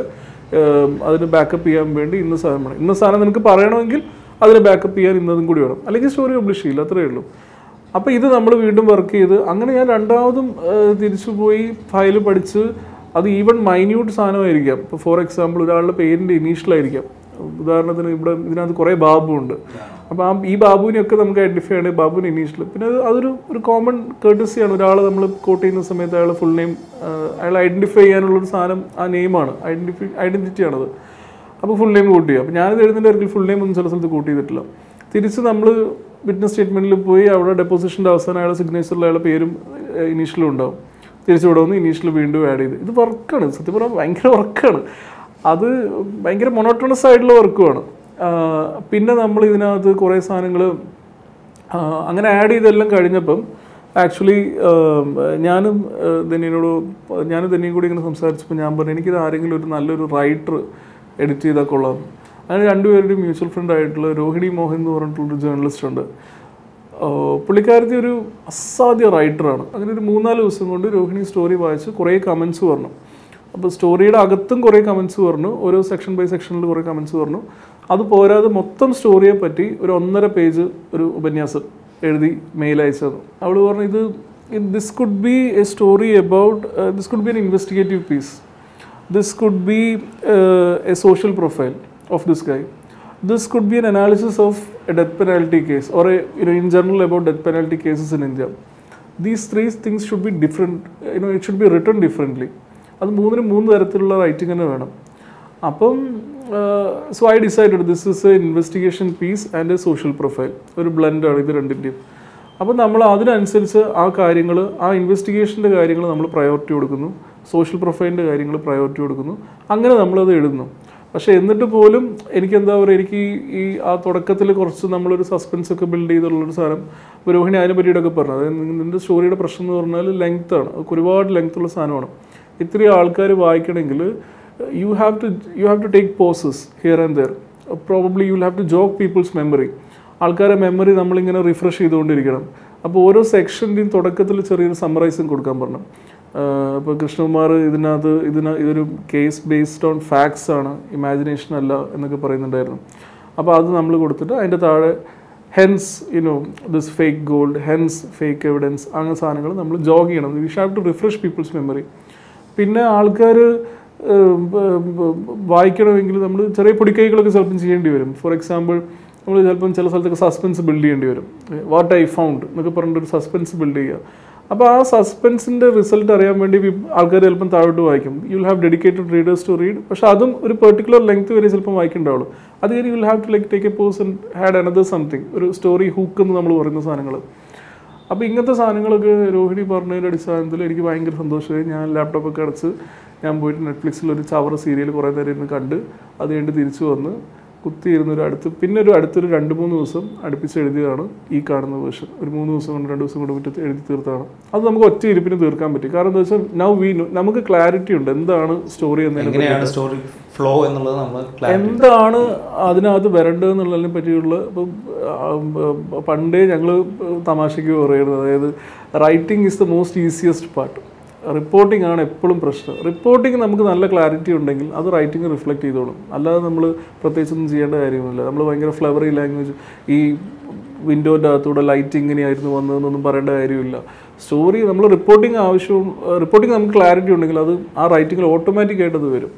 അതിന് ബാക്കപ്പ് ചെയ്യാൻ വേണ്ടി ഇന്ന സാധനം ഇന്ന സാധനം നിനക്ക് പറയണമെങ്കിൽ അതിന് ബാക്കപ്പ് ചെയ്യാൻ ഇന്നതും കൂടി വേണം. അല്ലെങ്കിൽ സ്റ്റോറി പബ്ലിഷ് ചെയ്യില്ല അത്രയേ ഉള്ളൂ. അപ്പോൾ ഇത് നമ്മൾ വീണ്ടും വർക്ക് ചെയ്ത് അങ്ങനെ ഞാൻ രണ്ടാമതും തിരിച്ചു പോയി ഫയൽ പഠിച്ച് അത് ഈവൻ മൈന്യൂട്ട് സാധനമായിരിക്കാം. ഇപ്പോൾ ഫോർ എക്സാമ്പിൾ ഒരാളുടെ പേരിന്റെ ഇനീഷ്യലായിരിക്കാം ഉദാഹരണത്തിന് ഇവിടെ ഇതിനകത്ത് കുറേ ബാബു ഉണ്ട്. അപ്പോൾ ആ ഈ ബാബുവിനെയൊക്കെ നമുക്ക് ഐഡന്റിഫൈ ആണ് ബാബുവിന് ഇനീഷ്യൽ പിന്നെ അത് അതൊരു ഒരു കോമൺ കേട്ടസിയാണ് ഒരാൾ നമ്മൾ കോട്ട് ചെയ്യുന്ന സമയത്ത് അയാൾ ഫുൾ നെയിം അയാൾ ഐഡന്റിഫൈ ചെയ്യാനുള്ളൊരു സാധനം ആ നെയിമാണ് ഐഡന്റിഫൈ ഐഡന്റിറ്റിയാണത് അപ്പോൾ ഫുൾ നെയിം കൂട്ടി. അപ്പോൾ ഞാനിത് എഴുതുന്നതിന്റെ ഒരിക്കൽ ഫുൾ നെയിം ഒന്നും ചില സ്ഥലത്ത് കൂട്ടി ചെയ്തിട്ടില്ല. തിരിച്ച് നമ്മൾ വിറ്റ്നസ് സ്റ്റേറ്റ്മെന്റിൽ പോയി അവിടെ ഡെപ്പോസിഷന്റെ അവസാനം അയാളെ സിഗ്നേച്ചറിൽ അയാളെ പേരും ഇനീഷ്യലും ഉണ്ടാവും. തിരിച്ചു ഇവിടെ വന്ന് ഇനീഷ്യൽ വീണ്ടും ആഡ് ചെയ്ത്. ഇത് വർക്കാണ് സത്യം പറഞ്ഞാൽ ഭയങ്കര വർക്കാണ് അത് ഭയങ്കര മൊണോട്ടോണസ് ആയിട്ടുള്ള വർക്കുമാണ് പിന്നെ നമ്മൾ ഇതിനകത്ത് കുറേ സാധനങ്ങൾ അങ്ങനെ ആഡ് ചെയ്തെല്ലാം കഴിഞ്ഞപ്പം ആക്ച്വലി ഞാനും ധന്യനോട് ഞാനും ധന്യയും കൂടി ഇങ്ങനെ സംസാരിച്ചപ്പോൾ ഞാൻ പറഞ്ഞു എനിക്കിത് ആരെങ്കിലും ഒരു നല്ലൊരു റൈറ്റർ എഡിറ്റ് ചെയ്താൽ കൊള്ളാം. അങ്ങനെ രണ്ടുപേരുടെയും മ്യൂച്വൽ ഫ്രണ്ട് ആയിട്ടുള്ള രോഹിണി മോഹൻ എന്ന് പറഞ്ഞിട്ടുള്ളൊരു ജേർണലിസ്റ്റ് ഉണ്ട്. പുള്ളിക്കാരത്തി ഒരു അസാധ്യ റൈറ്ററാണ് അങ്ങനെ ഒരു മൂന്നാൽ ദിവസം കൊണ്ട് രോഹിണി സ്റ്റോറി വായിച്ച് കുറേ കമൻസ് പറഞ്ഞു. അപ്പോൾ സ്റ്റോറിയുടെ അകത്തും കുറേ കമൻസ് പറഞ്ഞു. ഓരോ സെക്ഷൻ ബൈ സെക്ഷനിൽ കുറേ കമൻസ് പറഞ്ഞു. അത് പോരാതെ മൊത്തം സ്റ്റോറിയെ പറ്റി ഒരു ഒന്നര പേജ് ഒരു ഉപന്യാസം എഴുതി മെയിൽ അവൾ പറഞ്ഞു ഇത് this could be a story about this could be an investigative piece this could be uh, a social profile of this guy. This could be an analysis of a death penalty case or a, you know, in general about death penalty cases in India. These three things should be different, you know, it should be written differently. അത് മൂന്നിനും മൂന്ന് തരത്തിലുള്ള writing തന്നെ വേണം അപ്പം so I decided this is a investigation piece and a social profile ഒരു ബ്ലെൻഡാണ് ഇത് രണ്ടിന്റെയും അപ്പം നമ്മൾ അതിനനുസരിച്ച് ആ കാര്യങ്ങൾ ആ ഇൻവെസ്റ്റിഗേഷന്റെ കാര്യങ്ങൾ നമ്മൾ പ്രയോറിറ്റി കൊടുക്കുന്നു സോഷ്യൽ പ്രൊഫൈലിന്റെ കാര്യങ്ങൾ പ്രയോറിറ്റി കൊടുക്കുന്നു. അങ്ങനെ നമ്മളത് എഴുതുന്നു പക്ഷേ എന്നിട്ട് പോലും എനിക്ക് എന്താ പറയുക എനിക്ക് ഈ ആ തുടക്കത്തിൽ കുറച്ച് നമ്മളൊരു സസ്പെൻസ് ഒക്കെ ബിൽഡ് ചെയ്തുള്ളൊരു സാധനം രോഹിണി അതിനെ പറ്റിയിട്ടൊക്കെ പറഞ്ഞു. അതായത് നിന്റെ സ്റ്റോറിയുടെ പ്രശ്നം എന്ന് പറഞ്ഞാൽ ലെങ്ത് ആണ്. ഒരുപാട് ലെങ്ത് ഉള്ള സാധനമാണ്. ഇത്രയും ആൾക്കാർ വായിക്കണമെങ്കിൽ you have to you have to take pauses here and there probably you have to jog peoples memory ആൾക്കാരെ മെമ്മറി നമ്മളിങ്ങനെ റിഫ്രഷ് ചെയ്തുകൊണ്ടിരിക്കണം. അപ്പോൾ ഓരോ സെക്ഷന്റെയും തുടക്കത്തിൽ ചെറിയൊരു സമ്മറൈസും കൊടുക്കാൻ പറഞ്ഞു. ഇപ്പോൾ കൃഷ്ണകുമാർ ഇതിനകത്ത് ഇതിന് ഇതൊരു കേസ് ബേസ്ഡ് ഓൺ ഫാക്ട്സ് ആണ്. ഇമാജിനേഷൻ അല്ല എന്നൊക്കെ പറയുന്നുണ്ടായിരുന്നു. അപ്പോൾ അത് നമ്മൾ കൊടുത്തിട്ട് അതിന്റെ താഴെ hence you know this fake gold hence fake evidence അങ്ങനെ സാധനങ്ങൾ നമ്മൾ ജോഗ് ചെയ്യണം. We have to refresh peoples memory പിന്നെ ആൾക്കാർ വായിക്കണമെങ്കിൽ നമ്മൾ ചെറിയ പൊടിക്കൈകളൊക്കെ ചിലപ്പം ചെയ്യേണ്ടി വരും. ഫോർ എക്സാമ്പിൾ നമ്മൾ ചിലപ്പം ചില സ്ഥലത്തൊക്കെ സസ്പെൻസ് ബിൽഡ് ചെയ്യേണ്ടി വരും. വാട്ട് ഐ ഫൗണ്ട് എന്നൊക്കെ പറഞ്ഞിട്ട് ഒരു സസ്പെൻസ് ബിൽഡ് ചെയ്യുക. അപ്പോൾ ആ സസ്പെൻസിന്റെ റിസൾട്ട് അറിയാൻ വേണ്ടി ആൾക്കാർ ചിലപ്പം താഴോട്ട് വായിക്കും. You will have dedicated readers to read പക്ഷെ അതും ഒരു പെർട്ടിക്കുലർ ലെങ്ത് വരെ ചിലപ്പം വായിക്കേണ്ടാവുള്ളൂ. അത് കഴിഞ്ഞ് you will have to like take a person had another something ഒരു സ്റ്റോറി ഹൂക്ക് എന്ന് നമ്മൾ പറയുന്ന സാധനങ്ങൾ. അപ്പോൾ ഇങ്ങനത്തെ സാധനങ്ങളൊക്കെ രോഹിണി പറഞ്ഞതിന്റെ അടിസ്ഥാനത്തിൽ എനിക്ക് ഭയങ്കര സന്തോഷമായി. ഞാൻ ലാപ്ടോപ്പൊക്കെ അടച്ച് ഞാൻ പോയിട്ട് നെറ്റ്ഫ്ലിക്സിൽ ഒരു ചവർ സീരിയൽ കുറേ നേരം ഇരുന്ന് കണ്ട് അത് തിരിച്ചു വന്ന് കുത്തിയിരുന്ന ഒരു അടുത്ത് പിന്നെ ഒരു അടുത്തൊരു രണ്ട് മൂന്ന് ദിവസം അടുപ്പിച്ച് എഴുതിയതാണ് ഈ കാണുന്ന വേർഷൻ. ഒരു മൂന്ന് ദിവസം കൊണ്ട് രണ്ട് ദിവസം കൊണ്ട് വിട്ട് എഴുതി തീർത്താണ് അത് നമുക്ക് ഒറ്റ ഇരിപ്പിന് തീർക്കാൻ പറ്റും. കാരണം എന്താ വെച്ചാൽ നൗ വി നമുക്ക് ക്ലാരിറ്റി ഉണ്ട്. എന്താണ് സ്റ്റോറി എന്നതിനെ സ്റ്റോറി ഫ്ലോ എന്നുള്ളത് നമ്മൾ എന്താണ് അതിനകത്ത് വരേണ്ടതെന്നുള്ളതിനെ പറ്റിയുള്ള ഇപ്പം പണ്ടേ ഞങ്ങൾ തമാശയ്ക്ക് പറയുന്നത്. അതായത് writing is the most easiest part reporting ആണ് എപ്പോഴും പ്രശ്നം. റിപ്പോർട്ടിംഗ് നമുക്ക് നല്ല ക്ലാരിറ്റി ഉണ്ടെങ്കിൽ അത് റൈറ്റിംഗ് റിഫ്ലക്റ്റ് ചെയ്തോളും. അല്ലാതെ നമ്മൾ പ്രത്യേകിച്ചൊന്നും ചെയ്യേണ്ട കാര്യമൊന്നുമില്ല. നമ്മൾ ഭയങ്കര ഫ്ലവറി ലാംഗ്വേജ് ഈ വിൻഡോന്റെ അകത്തൂടെ ലൈറ്റ് ഇങ്ങനെയായിരുന്നു വന്നതെന്നൊന്നും പറയേണ്ട കാര്യമില്ല. സ്റ്റോറി നമ്മൾ റിപ്പോർട്ടിംഗ് ആവശ്യവും റിപ്പോർട്ടിംഗ് നമുക്ക് ക്ലാരിറ്റി ഉണ്ടെങ്കിൽ അത് ആ റൈറ്റിങ്ങിൽ ഓട്ടോമാറ്റിക് ആയിട്ട് അത് വരും.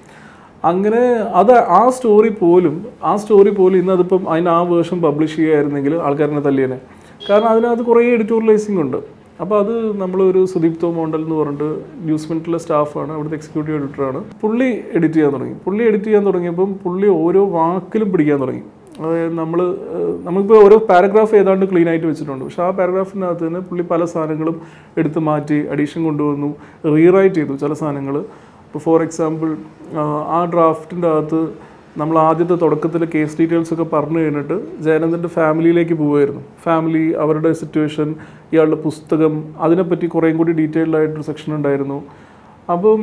അങ്ങനെ അത് ആ സ്റ്റോറി പോലും ആ സ്റ്റോറി പോലും ഇന്ന് അതിപ്പം അതിന് ആ വേർഷൻ പബ്ലിഷ് ചെയ്യുമായിരുന്നെങ്കിൽ ആൾക്കാരനെ തല്ലിയനെ. കാരണം അതിനകത്ത് കുറേ എഡിറ്റോറിയലൈസിംഗ് ഉണ്ട്. അപ്പോൾ അത് നമ്മളൊരു സുദീപ് തോ മോണ്ടൽ എന്ന് പറഞ്ഞിട്ട് ന്യൂസ് മിനിറ്റിലെ സ്റ്റാഫാണ് അവിടുത്തെ എക്സിക്യൂട്ടീവ് എഡിറ്ററാണ് പുള്ളി എഡിറ്റ് ചെയ്യാൻ തുടങ്ങി. പുള്ളി എഡിറ്റ് ചെയ്യാൻ തുടങ്ങിയപ്പം പുള്ളി ഓരോ വാക്കിലും പിടിക്കാൻ തുടങ്ങി. അതായത് നമ്മൾ നമുക്കിപ്പോൾ ഓരോ പാരഗ്രാഫ് ഏതാണ്ട് ക്ലീൻ ആയിട്ട് വെച്ചിട്ടുണ്ട്. പക്ഷേ ആ പാരഗ്രാഫിനകത്ത് തന്നെ പുള്ളി പല സാധനങ്ങളും എടുത്ത് മാറ്റി അഡീഷൻ കൊണ്ടുവന്നു റീറൈറ്റ് ചെയ്തു ചില സാധനങ്ങൾ ഇപ്പോൾ ഫോർ എക്സാമ്പിൾ ആ ഡ്രാഫ്റ്റിന്റെ അകത്ത് നമ്മൾ ആദ്യത്തെ തുടക്കത്തിൽ കേസ് ഡീറ്റെയിൽസ് ഒക്കെ പറഞ്ഞു കഴിഞ്ഞിട്ട് ജയനന്ദന്റെ ഫാമിലിയിലേക്ക് പോവുമായിരുന്നു. ഫാമിലി അവരുടെ സിറ്റുവേഷൻ ഇയാളുടെ പുസ്തകം അതിനെപ്പറ്റി കുറേയും കൂടി ഡീറ്റെയിൽഡ് ആയിട്ടൊരു സെക്ഷൻ ഉണ്ടായിരുന്നു. അപ്പം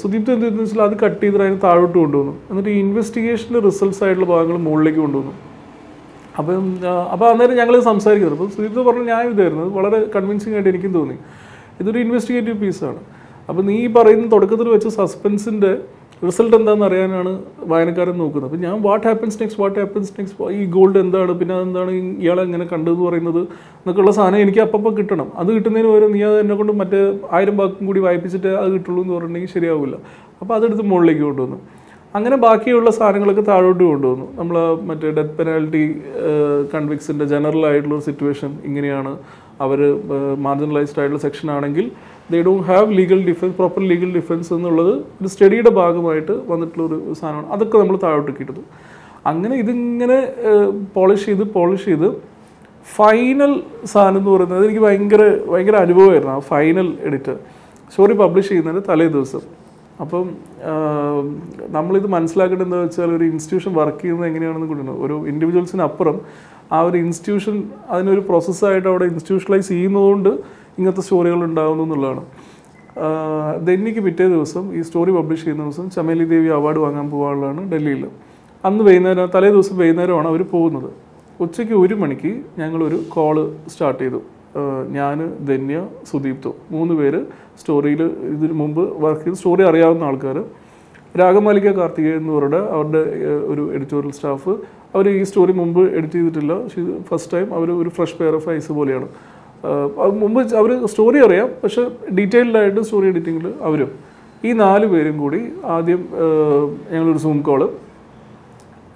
സുദീപ് എന്ത് ചെയ്തെന്ന് വെച്ചാൽ അത് കട്ട് ചെയ്തിട്ട് അതിന് താഴോട്ട് കൊണ്ടുവന്നു. എന്നിട്ട് ഈ ഇൻവെസ്റ്റിഗേഷന്റെ റിസൾട്ട്സ് ആയിട്ടുള്ള ഭാഗങ്ങൾ മുകളിലേക്ക് കൊണ്ടുവന്നു. അപ്പം അപ്പോൾ അന്നേരം ഞങ്ങൾ സംസാരിക്കുന്നത് അപ്പോൾ സുദീപ് പറഞ്ഞ ഞാൻ ഇതായിരുന്നു. വളരെ കൺവിൻസിങ് ആയിട്ട് എനിക്കും തോന്നി. ഇതൊരു ഇൻവെസ്റ്റിഗേറ്റീവ് പീസാണ് അപ്പോൾ നീ പറയുന്ന തുടക്കത്തിൽ വെച്ച് സസ്പെൻസിന്റെ റിസൾട്ട് എന്താണെന്ന് അറിയാനാണ് വായനക്കാരൻ നോക്കുന്നത്. അപ്പം ഞാൻ what happens next what happens next ഈ ഗോൾഡ് എന്താണ് പിന്നെ അതെന്താണ് ഇയാളെ എങ്ങനെ കണ്ടതെന്ന് പറയുന്നത് എന്നൊക്കെയുള്ള സാധനം എനിക്ക് അപ്പം കിട്ടണം. അത് കിട്ടുന്നതിന് പകരം നീ അത് എന്നെ കൊണ്ട് മറ്റേ ആയിരം വാക്കും കൂടി വായിപ്പിച്ചിട്ട് അത് കിട്ടുള്ളൂ എന്ന് പറഞ്ഞിട്ടുണ്ടെങ്കിൽ ശരിയാവില്ല. അപ്പോൾ അതെടുത്ത് മുകളിലേക്ക് കൊണ്ടുവന്നു. അങ്ങനെ ബാക്കിയുള്ള സാധനങ്ങളൊക്കെ താഴോട്ട് കൊണ്ടുവന്നു. നമ്മൾ മറ്റേ ഡെത്ത് പെനാൽറ്റി കൺവിക്സിന്റെ ജനറൽ ആയിട്ടുള്ള സിറ്റുവേഷൻ ഇങ്ങനെയാണ്. അവർ മാർജിനലൈസ്ഡ് ആയിട്ടുള്ള സെക്ഷൻ ആണെങ്കിൽ they don't have legal defence proper legal defence എന്നുള്ളത് ഒരു സ്റ്റഡിയുടെ ഭാഗമായിട്ട് വന്നിട്ടുള്ള ഒരു സാധനമാണ്. അതൊക്കെ നമ്മൾ താഴോട്ട് കിട്ടുന്നു അങ്ങനെ ഇതിങ്ങനെ പോളിഷ് ചെയ്ത് പോളിഷ് ചെയ്ത് ഫൈനൽ സാധനം എന്ന് പറയുന്നത് എനിക്ക് ഭയങ്കര ഭയങ്കര അനുഭവമായിരുന്നു ആ ഫൈനൽ എഡിറ്റ് സ്റ്റോറി പബ്ലിഷ് ചെയ്യുന്നതിന് തലേ ദിവസം. അപ്പം നമ്മളിത് മനസ്സിലാക്കേണ്ടത് എന്താ വെച്ചാൽ ഒരു ഇൻസ്റ്റിറ്റ്യൂഷൻ വർക്ക് ചെയ്യുന്നത് എങ്ങനെയാണെന്ന് കൊണ്ടുണ്ട് ഒരു ഇൻഡിവിജ്വൽസിനപ്പുറം ആ ഒരു ഇൻസ്റ്റിറ്റ്യൂഷൻ അതിനൊരു പ്രോസസ്സായിട്ട് അവിടെ ഇൻസ്റ്റിറ്റ്യൂഷണലൈസ് ചെയ്യുന്നതുകൊണ്ട് ഇങ്ങനത്തെ സ്റ്റോറികൾ ഉണ്ടാകുന്നു എന്നുള്ളതാണ്. ദെന്നിക്ക് പിറ്റേ ദിവസം ഈ സ്റ്റോറി പബ്ലിഷ് ചെയ്യുന്ന ദിവസം ചമേലി ദേവി അവാർഡ് വാങ്ങാൻ പോകാനുള്ളതാണ് ഡൽഹിയിൽ അന്ന് വൈകുന്നേരം തലേ ദിവസം വൈകുന്നേരമാണ് അവർ പോകുന്നത്. ഉച്ചയ്ക്ക് ഒരു മണിക്ക് ഞങ്ങളൊരു കോൾ സ്റ്റാർട്ട് ചെയ്തു. ഞാൻ ധന്യ സുദീപ്തു മൂന്ന് പേര് സ്റ്റോറിയിൽ ഇതിന് മുമ്പ് വർക്ക് ചെയ്ത് സ്റ്റോറി അറിയാവുന്ന ആൾക്കാർ രാഗമാലിക കാർത്തികേയൻ എന്നിവരുടെ അവരുടെ ഒരു എഡിറ്റോറിയൽ സ്റ്റാഫ് അവർ ഈ സ്റ്റോറി മുമ്പ് എഡിറ്റ് ചെയ്തിട്ടില്ല. ഫസ്റ്റ് ടൈം അവർ ഒരു ഫ്രഷ് പെയർ ഓഫ് ഐസ് പോലെയാണ്. മുമ്പ് അവർ സ്റ്റോറി അറിയാം പക്ഷെ ഡീറ്റെയിൽഡായിട്ട് സ്റ്റോറി എഡിറ്റിങ്ങിൽ അവരും. ഈ നാല് പേരും കൂടി ആദ്യം ഞങ്ങളൊരു സൂം കോൾ